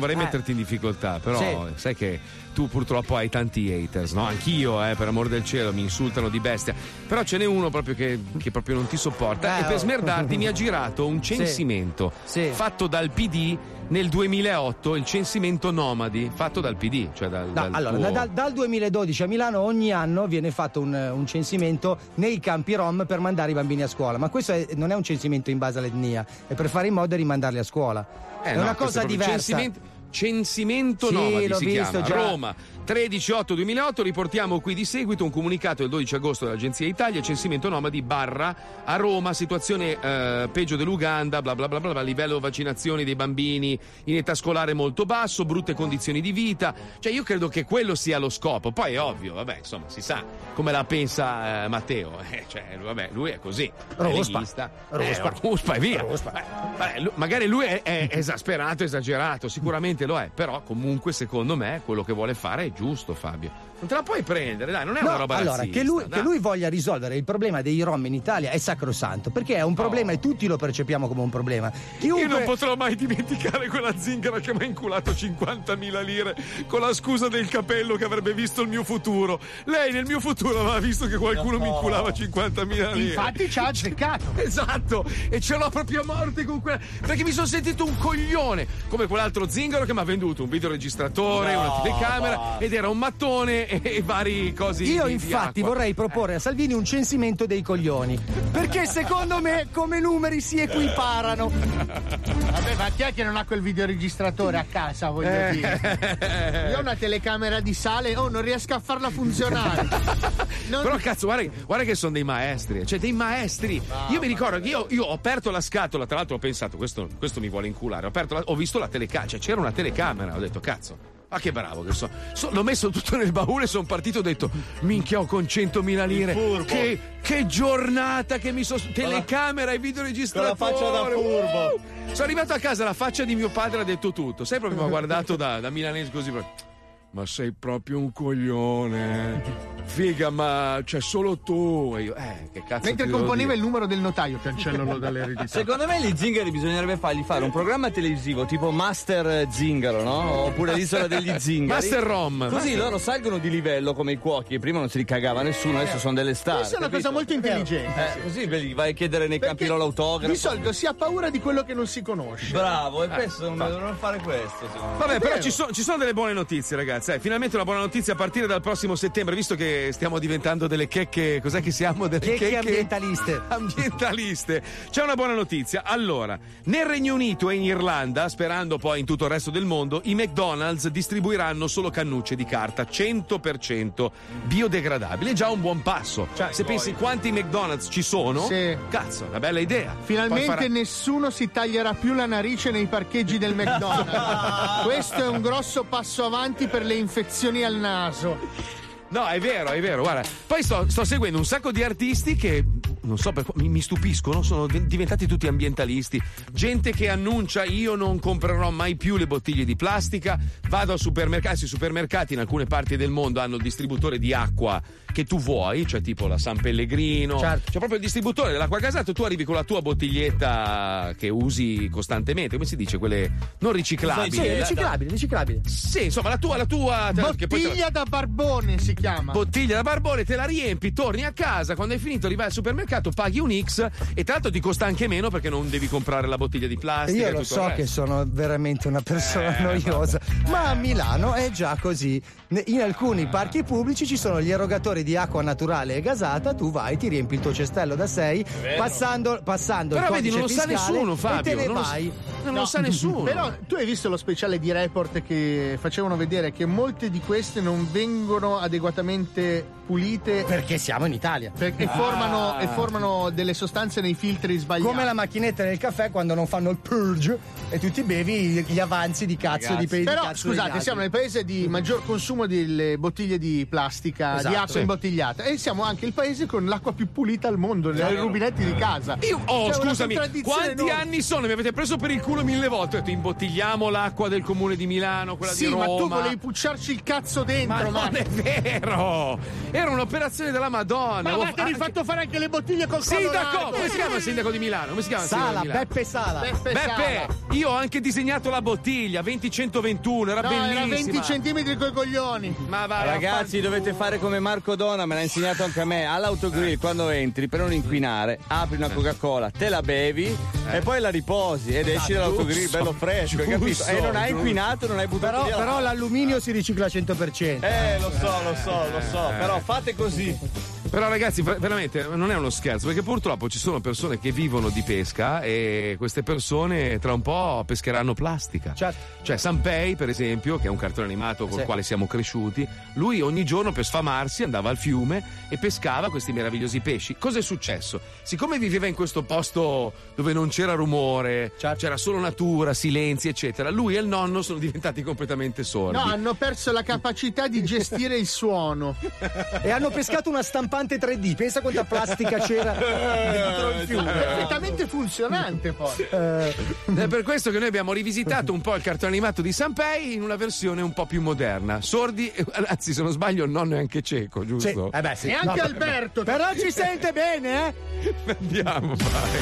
Speaker 2: Non vorrei, vorrei metterti in difficoltà, però
Speaker 4: Sì.
Speaker 2: sai che tu purtroppo hai tanti haters, no? Anch'io, eh, per amor del cielo, mi insultano di bestia. Però ce n'è uno proprio che, che proprio non ti sopporta.
Speaker 4: Eh,
Speaker 2: e per
Speaker 4: oh.
Speaker 2: smerdarti mi ha girato un
Speaker 4: Sì.
Speaker 2: censimento fatto dal PD nel 2008, il censimento nomadi, fatto dal PD, cioè dal,
Speaker 4: No,
Speaker 2: dal
Speaker 4: allora,
Speaker 2: tuo-
Speaker 4: dal, dal 2012 a Milano ogni anno viene fatto un, un censimento nei campi rom per mandare i bambini a scuola, ma questo è- non è un censimento in base all'etnia, è per fare in modo di rimandarli a scuola.
Speaker 2: Eh,
Speaker 4: è
Speaker 2: no,
Speaker 4: una cosa diversa.
Speaker 2: Censimento, censimento
Speaker 4: Sì,
Speaker 2: nomadi si
Speaker 4: visto
Speaker 2: chiama.
Speaker 4: già.
Speaker 2: Roma 13-8-2008 riportiamo qui di seguito un comunicato del 12 agosto dell'Agenzia Italia censimento nomadi barra a Roma situazione eh, peggio dell'Uganda bla bla bla bla livello vaccinazioni dei bambini in età scolare molto basso brutte condizioni di vita cioè io credo che quello sia lo scopo poi è ovvio vabbè insomma si sa come la pensa eh, Matteo eh, cioè vabbè lui è così è
Speaker 4: Ruspa.
Speaker 2: leghista.
Speaker 4: Ruspa.
Speaker 2: Eh, ruspa e via Beh, vabbè, lu- magari lui è, è esasperato, esagerato, sicuramente lo è, però comunque secondo me quello che vuole fare è giusto, Fabio. Non te la puoi prendere, dai, non è
Speaker 4: No,
Speaker 2: una roba
Speaker 4: allora,
Speaker 2: razzista,
Speaker 4: che lui, che lui voglia risolvere il problema dei rom in Italia è sacrosanto, perché è un problema e tutti lo percepiamo come un problema. Chiunque...
Speaker 2: Io non potrò mai dimenticare quella zingara che mi ha inculato 50.000 lire con la scusa del capello che avrebbe visto il mio futuro. Lei nel mio futuro aveva visto che qualcuno mi inculava 50.000 lire.
Speaker 11: Infatti ci ha azzeccato.
Speaker 2: Esatto, e ce l'ho proprio a morte con quella. Perché mi sono sentito un coglione. Come quell'altro zingaro che mi ha venduto un videoregistratore,
Speaker 4: No,
Speaker 2: una telecamera ed era un mattone e, e vari cosi.
Speaker 4: Io
Speaker 2: di- di
Speaker 4: infatti
Speaker 2: acqua.
Speaker 4: vorrei proporre a Salvini un censimento dei coglioni, perché secondo me come numeri si equiparano.
Speaker 11: Vabbè, ma chi è che non ha quel videoregistratore a casa, voglio
Speaker 2: Eh.
Speaker 11: dire? Io ho una telecamera di sale, oh, non riesco a farla funzionare. Non-
Speaker 2: Però cazzo, guarda, guarda che sono dei maestri, cioè dei maestri. io mi ricordo che io, io ho aperto la scatola, tra l'altro ho pensato, questo, questo mi vuole inculare. Ho, aperto la- ho visto la telecamera, cioè c'era una telecamera, ho detto, cazzo. Ma che bravo che so. So- L'ho messo tutto nel baule, sono partito e ho detto, minchia ho con 100.000 lire. Che, che giornata che mi sono... Telecamera e videoregistratore.
Speaker 14: Con la faccia da furbo.
Speaker 2: Uh! Sono arrivato a casa, la faccia di mio padre ha detto tutto. Sai proprio, mi ha guardato da, da milanese così. proprio, Ma sei proprio un coglione. Figa, ma c'è solo tu. E io, eh, che cazzo
Speaker 11: Mentre componeva il numero del notaio, cancellalo dall'eredità.
Speaker 14: Secondo me gli zingari bisognerebbe fargli fare un programma televisivo tipo Master Zingaro, no? Oppure l'isola degli zingari.
Speaker 2: Master Rom.
Speaker 14: Così loro salgono di livello come i cuochi. Prima non si li cagava nessuno, adesso sono delle star.
Speaker 11: Questa è una
Speaker 14: capito?
Speaker 11: cosa molto intelligente.
Speaker 14: Eh, così vedi, vai a chiedere nei campi loro l'autografo.
Speaker 11: Di solito si ha paura di quello che non si conosce.
Speaker 14: Bravo, e questo non devono fare questo.
Speaker 2: Vabbè, però ci, sono- ci sono delle buone notizie, ragazzi. Eh, finalmente una buona notizia a partire dal prossimo settembre, visto che stiamo diventando delle checche. Cos'è che siamo? Delle
Speaker 4: Checche ambientaliste.
Speaker 2: ambientaliste. C'è una buona notizia. Allora, nel Regno Unito e in Irlanda, sperando poi in tutto il resto del mondo, i McDonald's distribuiranno solo cannucce di carta 100% biodegradabili. È già un buon passo. Se pensi quanti McDonald's ci sono,
Speaker 11: Sì.
Speaker 2: cazzo, una bella idea.
Speaker 11: Finalmente
Speaker 2: farà-
Speaker 11: nessuno si taglierà più la narice nei parcheggi del McDonald's. Questo è un grosso passo avanti per le infezioni al naso.
Speaker 2: No, è vero, è vero. Guarda, poi sto, sto seguendo un sacco di artisti che non so per mi, mi stupiscono, sono di- diventati tutti ambientalisti. Gente che annuncia io non comprerò mai più le bottiglie di plastica, vado al supermercato, i supermercati in alcune parti del mondo hanno il distributore di acqua che tu vuoi, cioè tipo la San Pellegrino.
Speaker 4: Certo.
Speaker 2: C'è proprio il distributore dell'acqua gasata, tu arrivi con la tua bottiglietta che usi costantemente, come si dice, quelle non riciclabili.
Speaker 4: Sì,
Speaker 2: La-
Speaker 4: riciclabile, riciclabile.
Speaker 2: Sì, insomma, la tua, la tua. te la-
Speaker 11: Bottiglia da barbone si chiama.
Speaker 2: bottiglia da barbone, te la riempi, torni a casa, quando hai finito arrivai al supermercato, paghi un X e tra l'altro ti costa anche meno perché non devi comprare la bottiglia di plastica.
Speaker 4: Io
Speaker 2: e
Speaker 4: lo so che sono veramente una persona
Speaker 2: Eh,
Speaker 4: noiosa, ma a Milano è già così. In alcuni parchi pubblici ci sono gli erogatori di acqua naturale e gasata, tu vai, ti riempi il tuo cestello da 6, passando, passando
Speaker 2: Però
Speaker 4: il
Speaker 2: vedi,
Speaker 4: codice
Speaker 2: non lo sa nessuno,
Speaker 4: e
Speaker 2: Fabio,
Speaker 4: te ne
Speaker 2: non lo
Speaker 4: vai.
Speaker 2: non lo sa nessuno.
Speaker 11: Però tu hai visto lo speciale di report che facevano vedere che molte di queste non vengono adeguatamente pulite.
Speaker 4: Perché siamo in Italia.
Speaker 11: Per- e,
Speaker 4: Ah.
Speaker 11: formano, e formano delle sostanze nei filtri sbagliati.
Speaker 4: Come la macchinetta del caffè quando non fanno il purge e tu ti bevi gli avanzi di cazzo di peli di
Speaker 11: Però
Speaker 4: cazzo degli
Speaker 11: scusate, siamo nel paese di maggior consumo delle bottiglie di plastica,
Speaker 2: Esatto,
Speaker 11: di acqua
Speaker 2: sì.
Speaker 11: imbottigliata e siamo anche il paese con l'acqua più pulita al mondo, nei
Speaker 2: Esatto.
Speaker 11: rubinetti di casa.
Speaker 2: Io, oh,
Speaker 11: una
Speaker 2: scusami, quanti
Speaker 11: enorme.
Speaker 2: anni sono? Mi avete preso per il culo mille volte. Ho detto, imbottigliamo l'acqua del comune di Milano, quella
Speaker 11: Sì,
Speaker 2: di
Speaker 11: ma
Speaker 2: Roma.
Speaker 11: tu volevi pucciarci il cazzo dentro,
Speaker 2: Ma non
Speaker 11: Marco.
Speaker 2: è vero! Era un'operazione della Madonna.
Speaker 11: Ma avete rifatto fare anche le bottiglie col
Speaker 2: Sindaco! Come si chiama il sindaco di Milano? Come si chiama il sindaco
Speaker 4: Sala,
Speaker 2: di Milano?
Speaker 4: Beppe Sala.
Speaker 11: Beppe
Speaker 2: Beppe, io ho anche disegnato la bottiglia 20-121, era
Speaker 11: No,
Speaker 2: bellissima.
Speaker 11: era 20 centimetri coi coglioni.
Speaker 2: Ma vai,
Speaker 6: Ragazzi, dovete fare come Marco Dona, me l'ha insegnato anche a me. All'autogrill, quando entri, per non inquinare, apri una Coca-Cola, te la bevi e poi la riposi ed esci
Speaker 4: Esatto,
Speaker 6: dall'autogrill
Speaker 4: giusto,
Speaker 6: bello fresco, hai capito?
Speaker 4: giusto,
Speaker 6: E non hai
Speaker 4: giusto.
Speaker 6: inquinato, non hai buttato
Speaker 4: Però,
Speaker 6: via la-
Speaker 4: però l'alluminio si ricicla al 100%.
Speaker 6: Eh, lo so, lo so, lo so,
Speaker 2: Eh.
Speaker 6: però fate così.
Speaker 2: Però ragazzi, ver- veramente non è uno scherzo, perché purtroppo ci sono persone che vivono di pesca e queste persone tra un po' pescheranno plastica. Cioè Sanpei, per esempio, che è un cartone animato col
Speaker 4: Sì.
Speaker 2: quale siamo cresciuti, lui ogni giorno per sfamarsi andava al fiume e pescava questi meravigliosi pesci. Cosa è successo? Siccome viveva in questo posto dove non c'era rumore, c'era solo natura, silenzi, eccetera, lui e il nonno sono diventati completamente sordi.
Speaker 11: No, hanno perso la capacità di gestire il suono.
Speaker 4: E hanno pescato una stampante 3D. Pensa quanta plastica c'era dentro il fiume.
Speaker 11: Perfettamente funzionante poi.
Speaker 2: È per questo che noi abbiamo rivisitato un po' il cartone animato di Sanpei in una versione un po' più moderna. Sordi, e- anzi, se non sbaglio, il nonno è anche cieco, giusto?
Speaker 4: Sì, eh beh, sì.
Speaker 11: E anche
Speaker 4: No,
Speaker 11: Alberto.
Speaker 4: Però ci sente bene, eh?
Speaker 2: Andiamo, vai.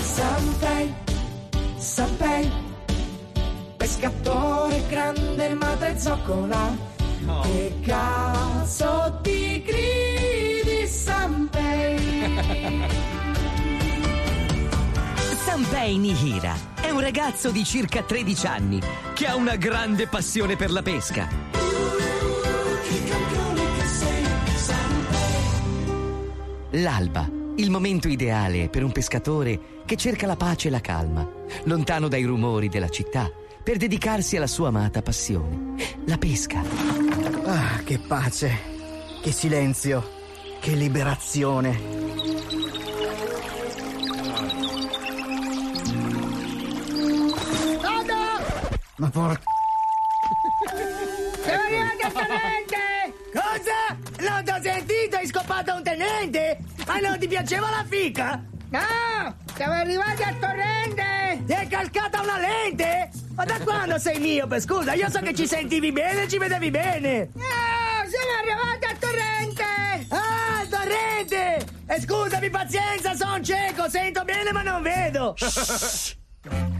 Speaker 29: Sanpei, Sanpei, pescatore grande madre zoccola. Che cazzo ti gridi Sanpei?
Speaker 30: Sanpei Nihira è un ragazzo di circa 13 anni che ha una grande passione per la pesca. L'alba, il momento ideale per un pescatore che cerca la pace e la calma, lontano dai rumori della città, per dedicarsi alla sua amata passione, la pesca.
Speaker 5: Ah, che pace, che silenzio, che liberazione. Ma porca.
Speaker 25: Siamo arrivati al tenente! Cosa? Non ti ho sentito? Hai scopato un tenente? Ma non ti piaceva la fica? No! Siamo arrivati al torrente! Ti è calcata una lente? Ma da quando sei miope, scusa? Io so che ci sentivi bene, ci vedevi bene! No! Siamo arrivati al torrente! Ah, il torrente! E scusami, pazienza, sono cieco, sento bene ma non vedo!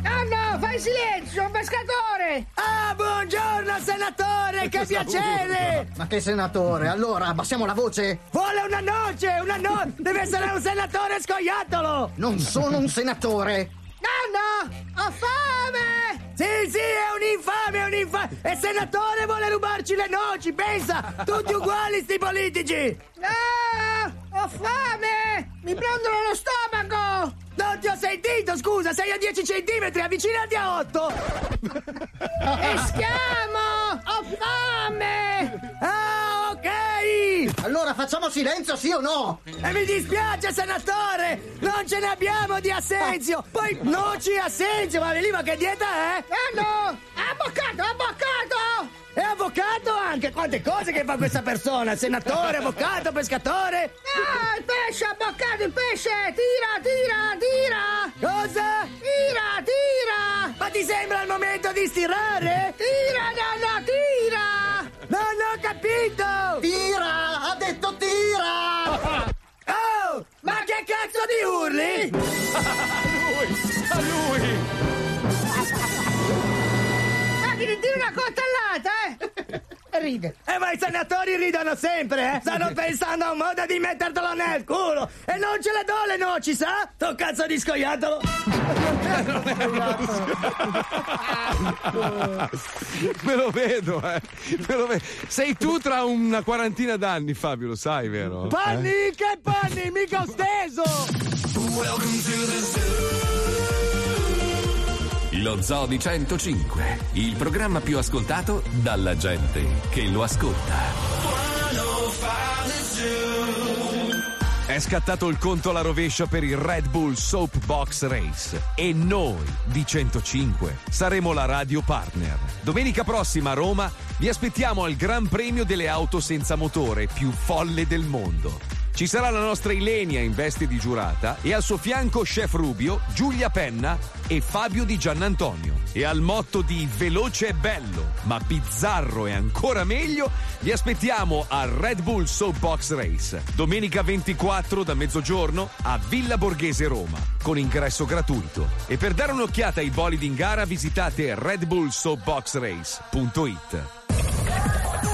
Speaker 25: Ah no, fai silenzio, sono un pescatore! Ah, buongiorno senatore, che piacere!
Speaker 5: Ma che senatore? Allora, abbassiamo la voce?
Speaker 25: Vuole una noce, una noce! Deve essere un senatore scoiattolo!
Speaker 5: Non sono un senatore!
Speaker 25: Nonno, ho fame! Sì, sì, è un infame, è un infame! E il senatore vuole rubarci le noci, pensa! Tutti uguali sti politici! No, ho fame! Mi prendono lo stomaco! Non ti ho sentito, scusa, sei a 10 centimetri, avvicinati a 8! E schiamo! Ho fame! Ah, ok!
Speaker 5: Allora facciamo silenzio, sì o no?
Speaker 25: E mi dispiace, senatore! Non ce ne abbiamo di assenzio! Poi noci assenzio, ma ma che dieta è? Ah no! Avvocato, avvocato! E avvocato anche! Quante cose che fa questa persona! Senatore, avvocato, pescatore! Ah, il pesce, avvocato, il pesce! Tira, tira, tira! Cosa? Tira, tira! Ma ti sembra il momento di stirare? Tira, nonno, tira! Non ho capito!
Speaker 5: Tira! Ha detto tira!
Speaker 25: Oh! Ma che cazzo di urli?
Speaker 2: A lui!
Speaker 25: Ma che una coltellata, eh? Ride. E ma i senatori ridono sempre, eh? Stanno pensando a un modo di mettertelo nel culo! E non ce le do le noci, sa? To cazzo di scoiattolo!
Speaker 2: Me lo vedo, eh. Me lo vedo. Sei tu tra una quarantina d'anni, Fabio, lo sai, vero?
Speaker 25: Panni,
Speaker 2: Eh?
Speaker 25: che panni, mica ho steso!
Speaker 1: Lo Zoo di 105, il programma più ascoltato dalla gente che lo ascolta.
Speaker 2: È scattato il conto alla rovescia per il Red Bull Soapbox Race e noi di 105 saremo la radio partner. Domenica prossima a Roma vi aspettiamo al Gran Premio delle auto senza motore più folle del mondo. Ci sarà la nostra Ilenia in veste di giurata e al suo fianco Chef Rubio, Giulia Penna e Fabio di Giannantonio. E al motto di veloce e bello, ma bizzarro e ancora meglio, vi aspettiamo al Red Bull Soapbox Race. Domenica 24 da mezzogiorno a Villa Borghese Roma, con ingresso gratuito. E per dare un'occhiata ai bolidi in gara visitate redbullsoapboxrace.it.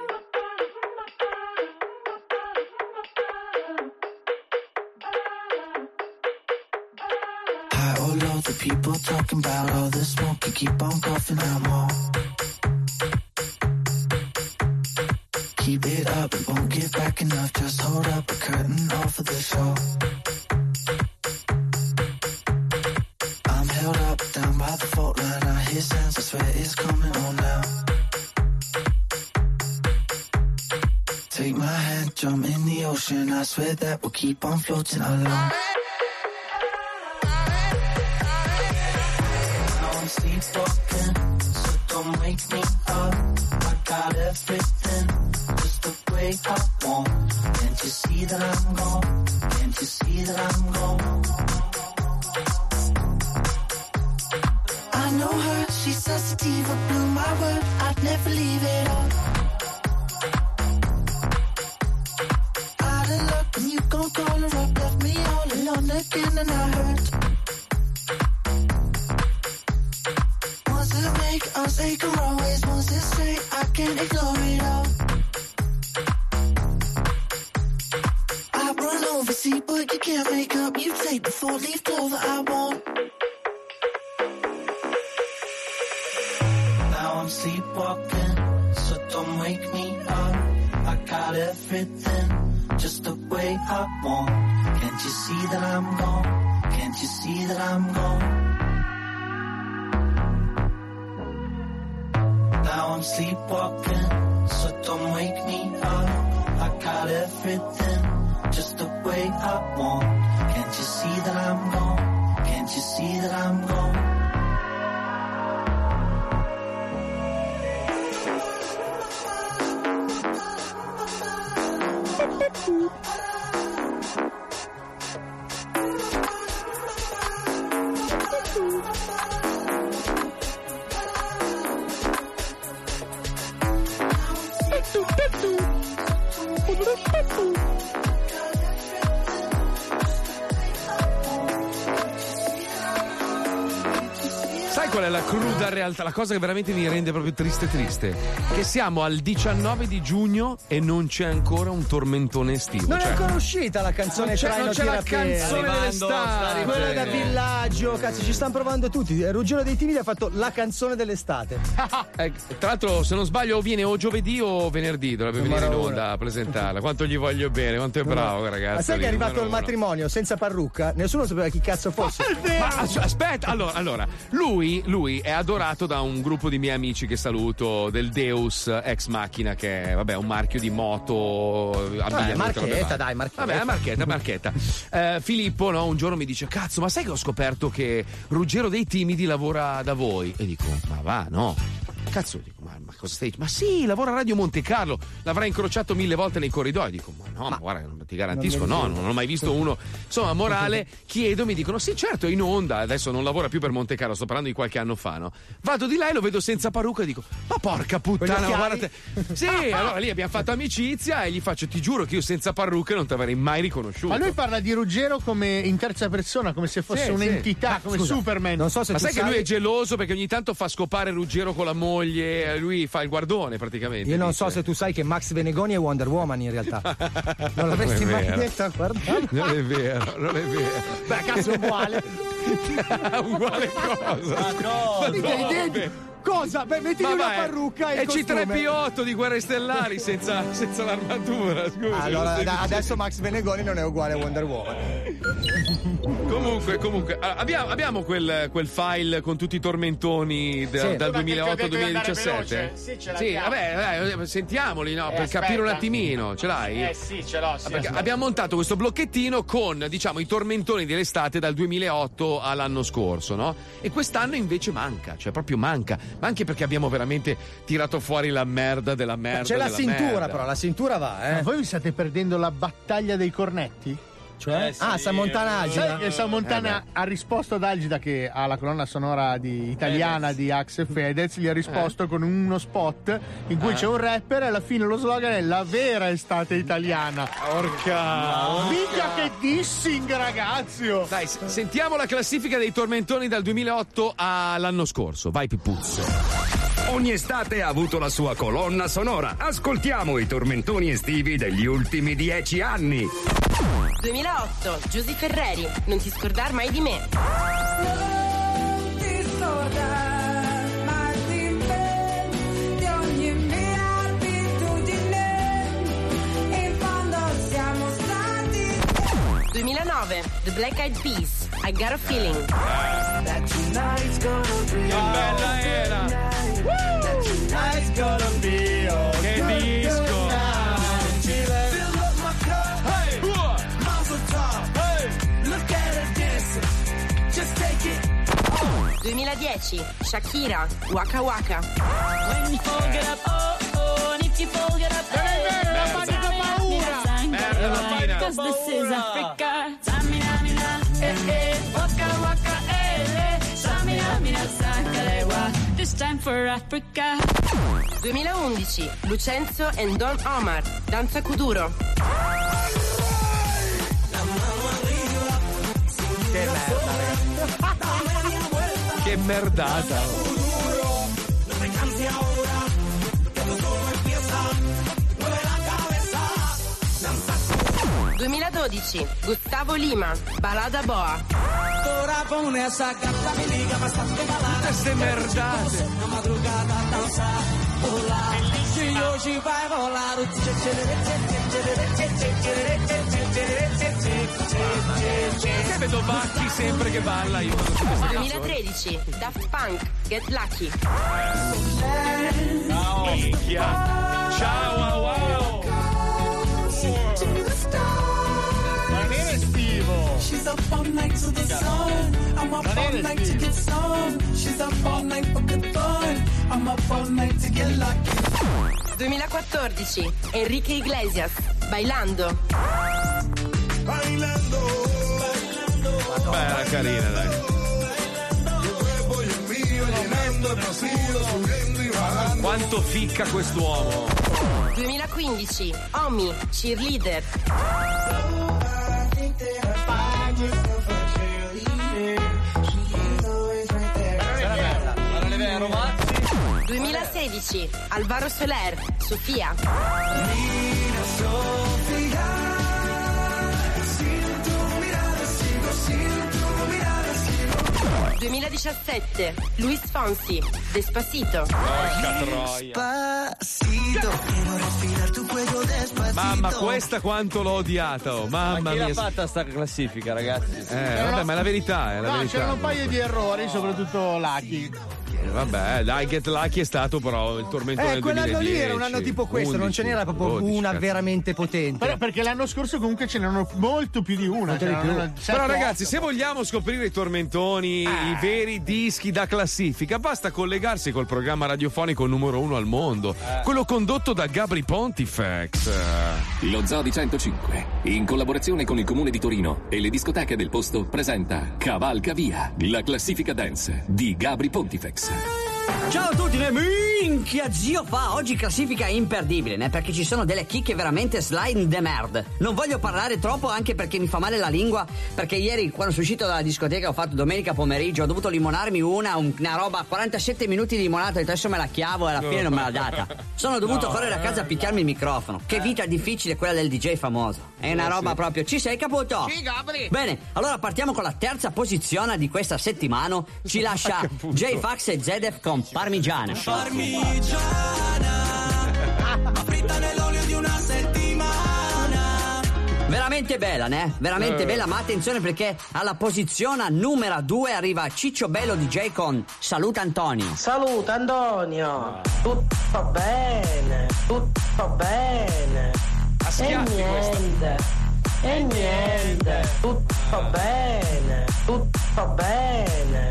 Speaker 13: People talking about all the smoke. You keep on coughing out more. Keep it up, it won't get back enough. Just hold up a curtain off of the show. I'm held up down by the fault line. I hear sounds, I swear it's coming on now. Take my hand, jump in the ocean. I swear that we'll keep on floating along.
Speaker 2: Qual è la cruda realtà? La cosa che veramente mi rende proprio triste triste. Che siamo al 19 di giugno e non c'è ancora un tormentone estivo.
Speaker 4: Non è
Speaker 2: Cioè,
Speaker 4: ancora uscita la canzone
Speaker 2: Non c'è-
Speaker 4: Traino
Speaker 2: non c'è la canzone dell'estate.
Speaker 4: sta Quella da villaggio, cazzo, ci stanno provando tutti. Ruggero dei Timidi ha fatto la canzone dell'estate.
Speaker 2: eh, tra l'altro, se non sbaglio, viene o giovedì o venerdì. Dovrebbe venire in
Speaker 4: Numero
Speaker 2: onda a presentarla. Quanto gli voglio bene, quanto è bravo, ragazzi.
Speaker 4: Ma sai che è arrivato il
Speaker 2: numero
Speaker 4: matrimonio senza parrucca? Nessuno sapeva chi cazzo fosse.
Speaker 2: Ma as- aspetta, allora, allora, lui, lui è adorato da un gruppo di miei amici che saluto, del Deus ex macchina, che è vabbè, un marchio di moto. abbigliamento,
Speaker 4: marchetta,
Speaker 2: robe varie.
Speaker 4: dai, marchetta.
Speaker 2: Vabbè, marchetta, marchetta. Eh, Filippo, no, un giorno mi dice: Cazzo, ma sai che ho scoperto che Ruggero dei Timidi lavora da voi? E dico: Ma va, no. Cazzo, dico, ma, ma cosa stai Ma sì, lavora a Radio Monte Carlo, l'avrà incrociato mille volte nei corridoi. Dico, ma no, ma, guarda, ti garantisco, no, non ho mai visto uno. Insomma, morale, chiedo, mi dicono, sì, certo, è in onda, adesso non lavora più per Monte Carlo, sto parlando di qualche anno fa, no? Vado di là e lo vedo senza parrucca e dico, ma porca puttana, ma guarda te. Sì, allora lì abbiamo fatto amicizia e gli faccio, ti giuro che io senza parrucca non ti avrei mai riconosciuto.
Speaker 11: Ma lui parla di Ruggero come in terza persona, come se fosse
Speaker 2: Sì,
Speaker 11: un'entità,
Speaker 2: sì.
Speaker 11: come
Speaker 2: Scusa,
Speaker 11: Superman.
Speaker 2: ma sai che lui è geloso perché ogni tanto fa scopare Ruggero con la moglie, eh, lui fa il guardone praticamente.
Speaker 4: Io non
Speaker 2: dice.
Speaker 4: so se tu sai che Max Venegoni è Wonder Woman in realtà. Non l'avresti
Speaker 2: Non è
Speaker 4: mai
Speaker 2: vero.
Speaker 4: detto, guarda.
Speaker 2: Non è vero, non è vero.
Speaker 4: Beh, cazzo, è uguale.
Speaker 2: uguale cosa?
Speaker 4: Ma no,
Speaker 2: Ma no, beh.
Speaker 4: Cosa? Beh, mettili
Speaker 2: Ma
Speaker 4: una parrucca e
Speaker 2: è
Speaker 4: il costume.
Speaker 2: C3P8 di Guerre Stellari senza, senza l'armatura, scusa.
Speaker 4: Allora, da- adesso Max Venegoni non è uguale a Wonder Woman.
Speaker 2: Comunque, comunque, abbiamo, abbiamo quel, quel file con tutti i tormentoni de-
Speaker 7: Sì.
Speaker 2: dal
Speaker 7: Ma perché ho detto di andare
Speaker 2: 2018-2017?
Speaker 7: veloce? Sì, ce l'abbiamo.
Speaker 2: vabbè, dai, sentiamoli, no,
Speaker 7: Eh,
Speaker 2: per
Speaker 7: aspetta.
Speaker 2: capire un attimino. Ce l'hai?
Speaker 7: Eh sì, ce l'ho, sì,
Speaker 2: Perché
Speaker 7: aspetta.
Speaker 2: abbiamo montato questo blocchettino con, diciamo, i tormentoni dell'estate dal 2008 all'anno scorso, no? E quest'anno invece manca, cioè proprio manca. Ma anche perché abbiamo veramente tirato fuori la merda della merda.
Speaker 4: C'è la cintura,
Speaker 2: merda.
Speaker 4: però, la cintura va, eh.
Speaker 11: Ma voi vi state perdendo la battaglia dei cornetti?
Speaker 4: Cioè? ah, Samontana Agida.
Speaker 11: Sai che Samontana
Speaker 4: Eh,
Speaker 11: ha risposto ad Algida che ha la colonna sonora di- italiana di Axe Fedez, gli ha risposto con uno spot in cui
Speaker 2: Eh.
Speaker 11: c'è un rapper e alla fine lo slogan è la vera estate italiana.
Speaker 2: Porca!
Speaker 11: Mica che dissing ragazzi! oh.
Speaker 2: Dai, s- sentiamo la classifica dei tormentoni dal 2008 all'anno scorso. Vai, Pippuzzo.
Speaker 31: Ogni estate ha avuto la sua colonna sonora. Ascoltiamo i tormentoni estivi degli ultimi dieci anni.
Speaker 32: Barbarosso, Giuseppe Ferreri, non ti scordar mai di me.
Speaker 13: Non ti
Speaker 32: scordar. The Black Eyed Peas, I Got a Feeling.
Speaker 2: Che bella era!
Speaker 13: Woo!
Speaker 32: 2010, Shakira, Waka Waka.
Speaker 13: When you fold it up, oh, oh, and if you fold it up,
Speaker 32: Non è vero, la fate con paura.
Speaker 13: Merda,
Speaker 32: Latina.
Speaker 13: Cause this is Africa. Samina, mina, eh, eh, waka, waka, eh, eh, samina, mina, sakalewa. This time for Africa.
Speaker 32: 2011, Lucenzo and Don Omar, Danza Kuduro.
Speaker 2: Che merda, che merdata!
Speaker 32: ...2012, Gustavo Lima, Balada Boa.
Speaker 13: Ora con esa carta mi liga, ma state malata.
Speaker 2: Queste merdate.
Speaker 13: Una madrugata danza, danzare, volare que hoje vai rolar o
Speaker 2: Che vedo Bacchi sempre che balla io
Speaker 32: 2013 Daft Punk Get Lucky.
Speaker 2: Ciao Minchia. Ciao wow, wow.
Speaker 13: She's up all night to the sun. I'm up all night to get some. She's up all night for good fun. I'm up all night to get lucky.
Speaker 32: 2014, Enrique Iglesias, Bailando.
Speaker 2: Beh, era carina, dai. Quanto ficca quest'uomo?
Speaker 32: 2015, Omi, Cheerleader. 2016 Alvaro Soler, Sofia. Nina Sofia, sin tu mirada sigo sin 2017, Luis Fonsi, Despacito.
Speaker 2: Porca troia. Mamma, questa quanto l'ho odiata, oh,
Speaker 14: Ma
Speaker 2: mamma
Speaker 14: chi l'ha
Speaker 2: mia.
Speaker 14: fatta sta classifica, ragazzi?
Speaker 2: Eh, vabbè, ma è la verità, è la
Speaker 11: No,
Speaker 2: verità.
Speaker 11: c'erano un paio di errori, soprattutto Lucky.
Speaker 2: Vabbè, dai, Get Lucky è stato però il tormento
Speaker 4: Eh,
Speaker 2: del
Speaker 4: quell'anno
Speaker 2: 2010.
Speaker 4: lì era un anno tipo questo, non ce n'era proprio
Speaker 2: 11,
Speaker 4: una
Speaker 2: cazzo.
Speaker 4: veramente potente.
Speaker 11: Però perché l'anno scorso comunque ce n'erano molto più di una.
Speaker 4: Più.
Speaker 11: una-
Speaker 2: Però ragazzi, se vogliamo scoprire i tormentoni, i veri dischi da classifica, basta collegarsi col programma radiofonico numero uno al mondo, quello condotto da Gabri Pontifex.
Speaker 1: Lo Zoo di 105, in collaborazione con il Comune di Torino e le discoteche del posto, presenta Cavalca Via, la classifica dance di Gabri Pontifex.
Speaker 16: Ciao a tutti, ne minchia zio fa, oggi classifica imperdibile, né? Perché ci sono delle chicche veramente slide de merde. Non voglio parlare troppo anche perché mi fa male la lingua, perché ieri quando sono uscito dalla discoteca ho fatto domenica pomeriggio, ho dovuto limonarmi una, un- una roba, 47 minuti di limonata, adesso me la chiavo e alla fine non me l'ha data. Sono dovuto
Speaker 33: No,
Speaker 16: correre a casa a picchiarmi il microfono. Che vita difficile quella del DJ famoso. È una
Speaker 33: Eh,
Speaker 16: roba
Speaker 33: sì.
Speaker 16: proprio. Ci sei caputo?
Speaker 33: Sì, Gabri.
Speaker 16: Bene, allora partiamo con la terza posizione di questa settimana. Ci lascia J-Fax e Zedef con Parmigiano.
Speaker 33: Parmigiana, fritta nell'olio di una settimana.
Speaker 16: Veramente bella, né? Veramente
Speaker 33: Eh.
Speaker 16: bella, ma attenzione perché alla posizione numero 2 arriva Ciccio Bello DJ con Saluta Antonio.
Speaker 15: Saluta Antonio, tutto bene, tutto bene. E
Speaker 33: schiaffi
Speaker 15: niente, e niente, tutto bene, tutto bene.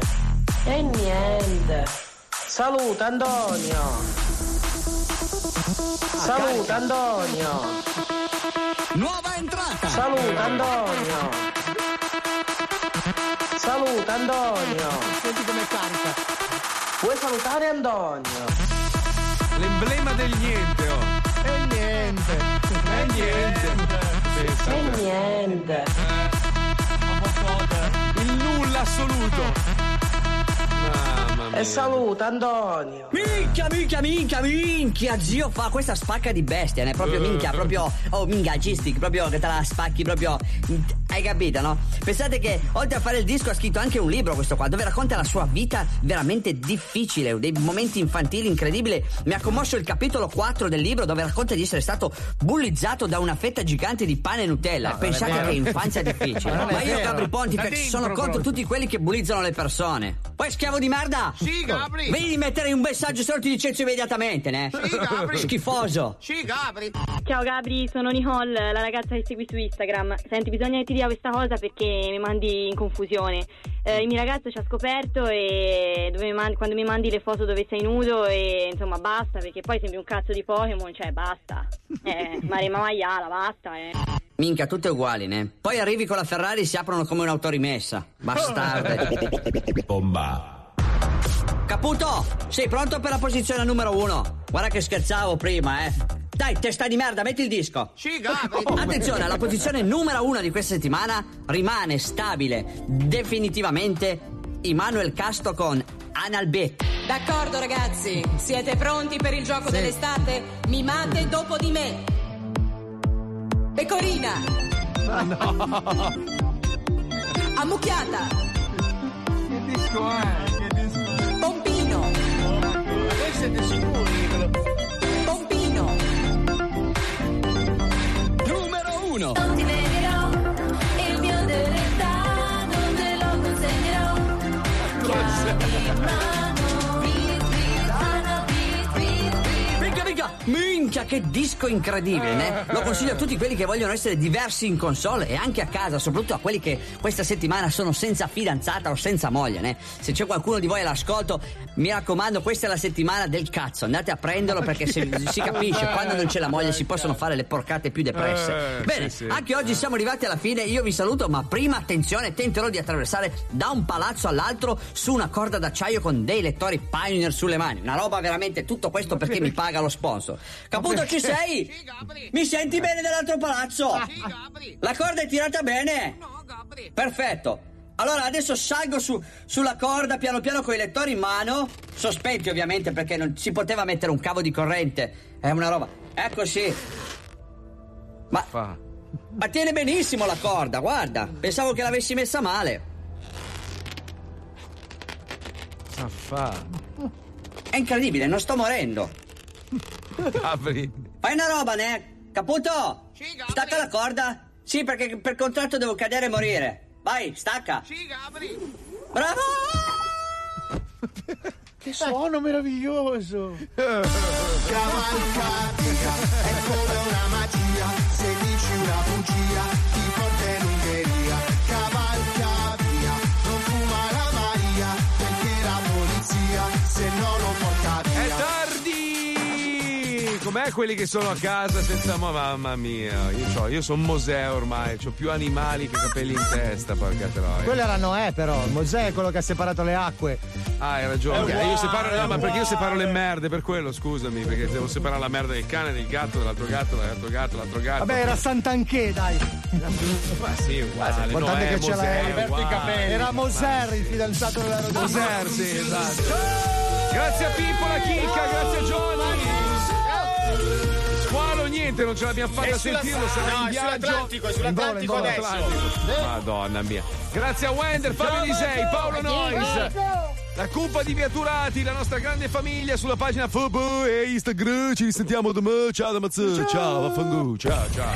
Speaker 15: E niente. Saluta Antonio. Saluta Antonio.
Speaker 16: Nuova entrata.
Speaker 15: Saluta Antonio. Saluta Antonio.
Speaker 5: Senti come canta.
Speaker 15: Vuoi salutare Antonio?
Speaker 2: L'emblema del niente, oh.
Speaker 11: E niente.
Speaker 2: E niente.
Speaker 15: E
Speaker 2: te.
Speaker 15: niente.
Speaker 2: Il nulla assoluto. Mamma mia.
Speaker 15: E saluta Antonio.
Speaker 16: Minchia, minchia, minchia, minchia, zio fa questa spacca di bestia, ne? Proprio minchia, proprio, oh minchia, G-stick, proprio che te la spacchi, proprio, hai capito, no? Pensate che oltre a fare il disco ha scritto anche un libro questo qua, dove racconta la sua vita veramente difficile, dei momenti infantili incredibili. Mi ha commosso il capitolo 4 del libro dove racconta di essere stato bullizzato da una fetta gigante di pane e Nutella.
Speaker 33: No,
Speaker 16: Pensate che infanzia difficile. Ma io. Gabri Pontifex,
Speaker 33: dentro
Speaker 16: sono contro tutti quelli che bullizzano le persone. Poi schiavo di merda!
Speaker 33: Sì, Gabri.
Speaker 16: Vedi di mettere un messaggio se no ti licenzio immediatamente, ne?
Speaker 33: Sì, Gabri.
Speaker 16: Schifoso.
Speaker 33: Sì, Gabri.
Speaker 34: Ciao Gabri, sono Nicole, la ragazza che segui su Instagram. Senti, bisogna che ti dica questa cosa perché mi mandi in confusione. Eh, il mio ragazzo ci ha scoperto e dove mi mandi- quando mi mandi le foto dove sei nudo e insomma basta perché poi sembri un cazzo di Pokémon, cioè basta. Eh, Marema Maiala, basta, eh.
Speaker 16: Minchia, tutte uguali, ne? Poi arrivi con la Ferrari e si aprono come un'autorimessa. Bastarde.
Speaker 24: Bomba.
Speaker 16: Caputo, sei pronto per la posizione numero uno? Guarda che scherzavo prima, eh. Dai, testa di merda, metti il disco.
Speaker 33: Sì.
Speaker 16: Attenzione, la posizione numero uno di questa settimana rimane stabile, definitivamente, Immanuel Casto con Analbet.
Speaker 32: D'accordo ragazzi, siete pronti per il gioco dell'estate? Mimate dopo di me. Pecorina. Ammucchiata.
Speaker 11: Che disco è? Siete sicuri?
Speaker 32: Pompino.
Speaker 16: Numero uno.
Speaker 33: Non ti negherò il mio non te lo consegnerò. Chiami in
Speaker 16: minchia, che disco incredibile, ne? Lo consiglio a tutti quelli che vogliono essere diversi in console e anche a casa, soprattutto a quelli che questa settimana sono senza fidanzata o senza moglie, ne? Se c'è qualcuno di voi all'ascolto, mi raccomando, questa è la settimana del cazzo, andate a prenderlo perché se- si capisce, quando non c'è la moglie si possono fare le porcate più depresse.
Speaker 33: Eh,
Speaker 16: Bene,
Speaker 33: sì, sì.
Speaker 16: anche oggi siamo arrivati alla fine, io vi saluto, ma prima attenzione, tenterò di attraversare da un palazzo all'altro su una corda d'acciaio con dei lettori Pioneer sulle mani. Una roba veramente tutto questo perché mi paga lo sponsor. Caputo, ci sei? Mi senti bene dall'altro palazzo? La corda è tirata bene? Perfetto. Allora adesso salgo su, sulla corda piano piano con i lettori in mano, sospetti ovviamente perché non si poteva mettere un cavo di corrente. È una roba. Ecco sì. Ma, ma tiene benissimo la corda, guarda. Pensavo che l'avessi messa male. È incredibile, non sto morendo.
Speaker 2: Gabri.
Speaker 16: Fai una roba, ne? Caputo? Stacca la corda? Sì, perché per contratto devo cadere e morire. Vai, stacca.
Speaker 33: Sì, Gabri.
Speaker 16: Bravo!
Speaker 35: Che suono meraviglioso!
Speaker 11: Cavalcati è come una magia, se dici una bugia
Speaker 2: Quelli che sono a casa senza ma- mamma mia? Io, c'ho- io sono Mosè ormai, ho più animali che capelli in testa, porca troia.
Speaker 4: Quello era Noè, però. Mosè è quello che ha separato le acque.
Speaker 2: Ah, hai ragione.
Speaker 4: È
Speaker 2: io separo,
Speaker 4: uguale,
Speaker 2: no, ma
Speaker 4: è
Speaker 2: perché io
Speaker 4: uguale.
Speaker 2: separo le merde per quello, scusami, perché devo separare la merda del cane, del gatto, dell'altro gatto, dell'altro gatto, dell'altro gatto.
Speaker 4: Vabbè, era Sant'Anché, dai.
Speaker 2: Ma sì, uguale.
Speaker 4: L'importante che ce
Speaker 2: Mosè,
Speaker 4: l'hai.
Speaker 2: uguale.
Speaker 4: Era Moser, il fidanzato della.
Speaker 2: Moser, sì, esatto. Grazie a Pippo la chicca, grazie a Johnny. Niente, non ce l'abbiamo fatta a sentirlo, sarà
Speaker 7: no,
Speaker 2: in viaggio.
Speaker 7: sull'Atlantico, è
Speaker 2: In volo, in
Speaker 7: sull'Atlantico
Speaker 2: volo
Speaker 7: adesso.
Speaker 2: Atlantico. Madonna mia. Grazie a Wender, Fabio Lisei, Paolo Nois. La cuppa di Viaturati, la nostra grande famiglia sulla pagina Facebook e Instagram. Ci risentiamo domani. Ciao da Mazzè. Ciao, vaffanculo. Ciao, ciao.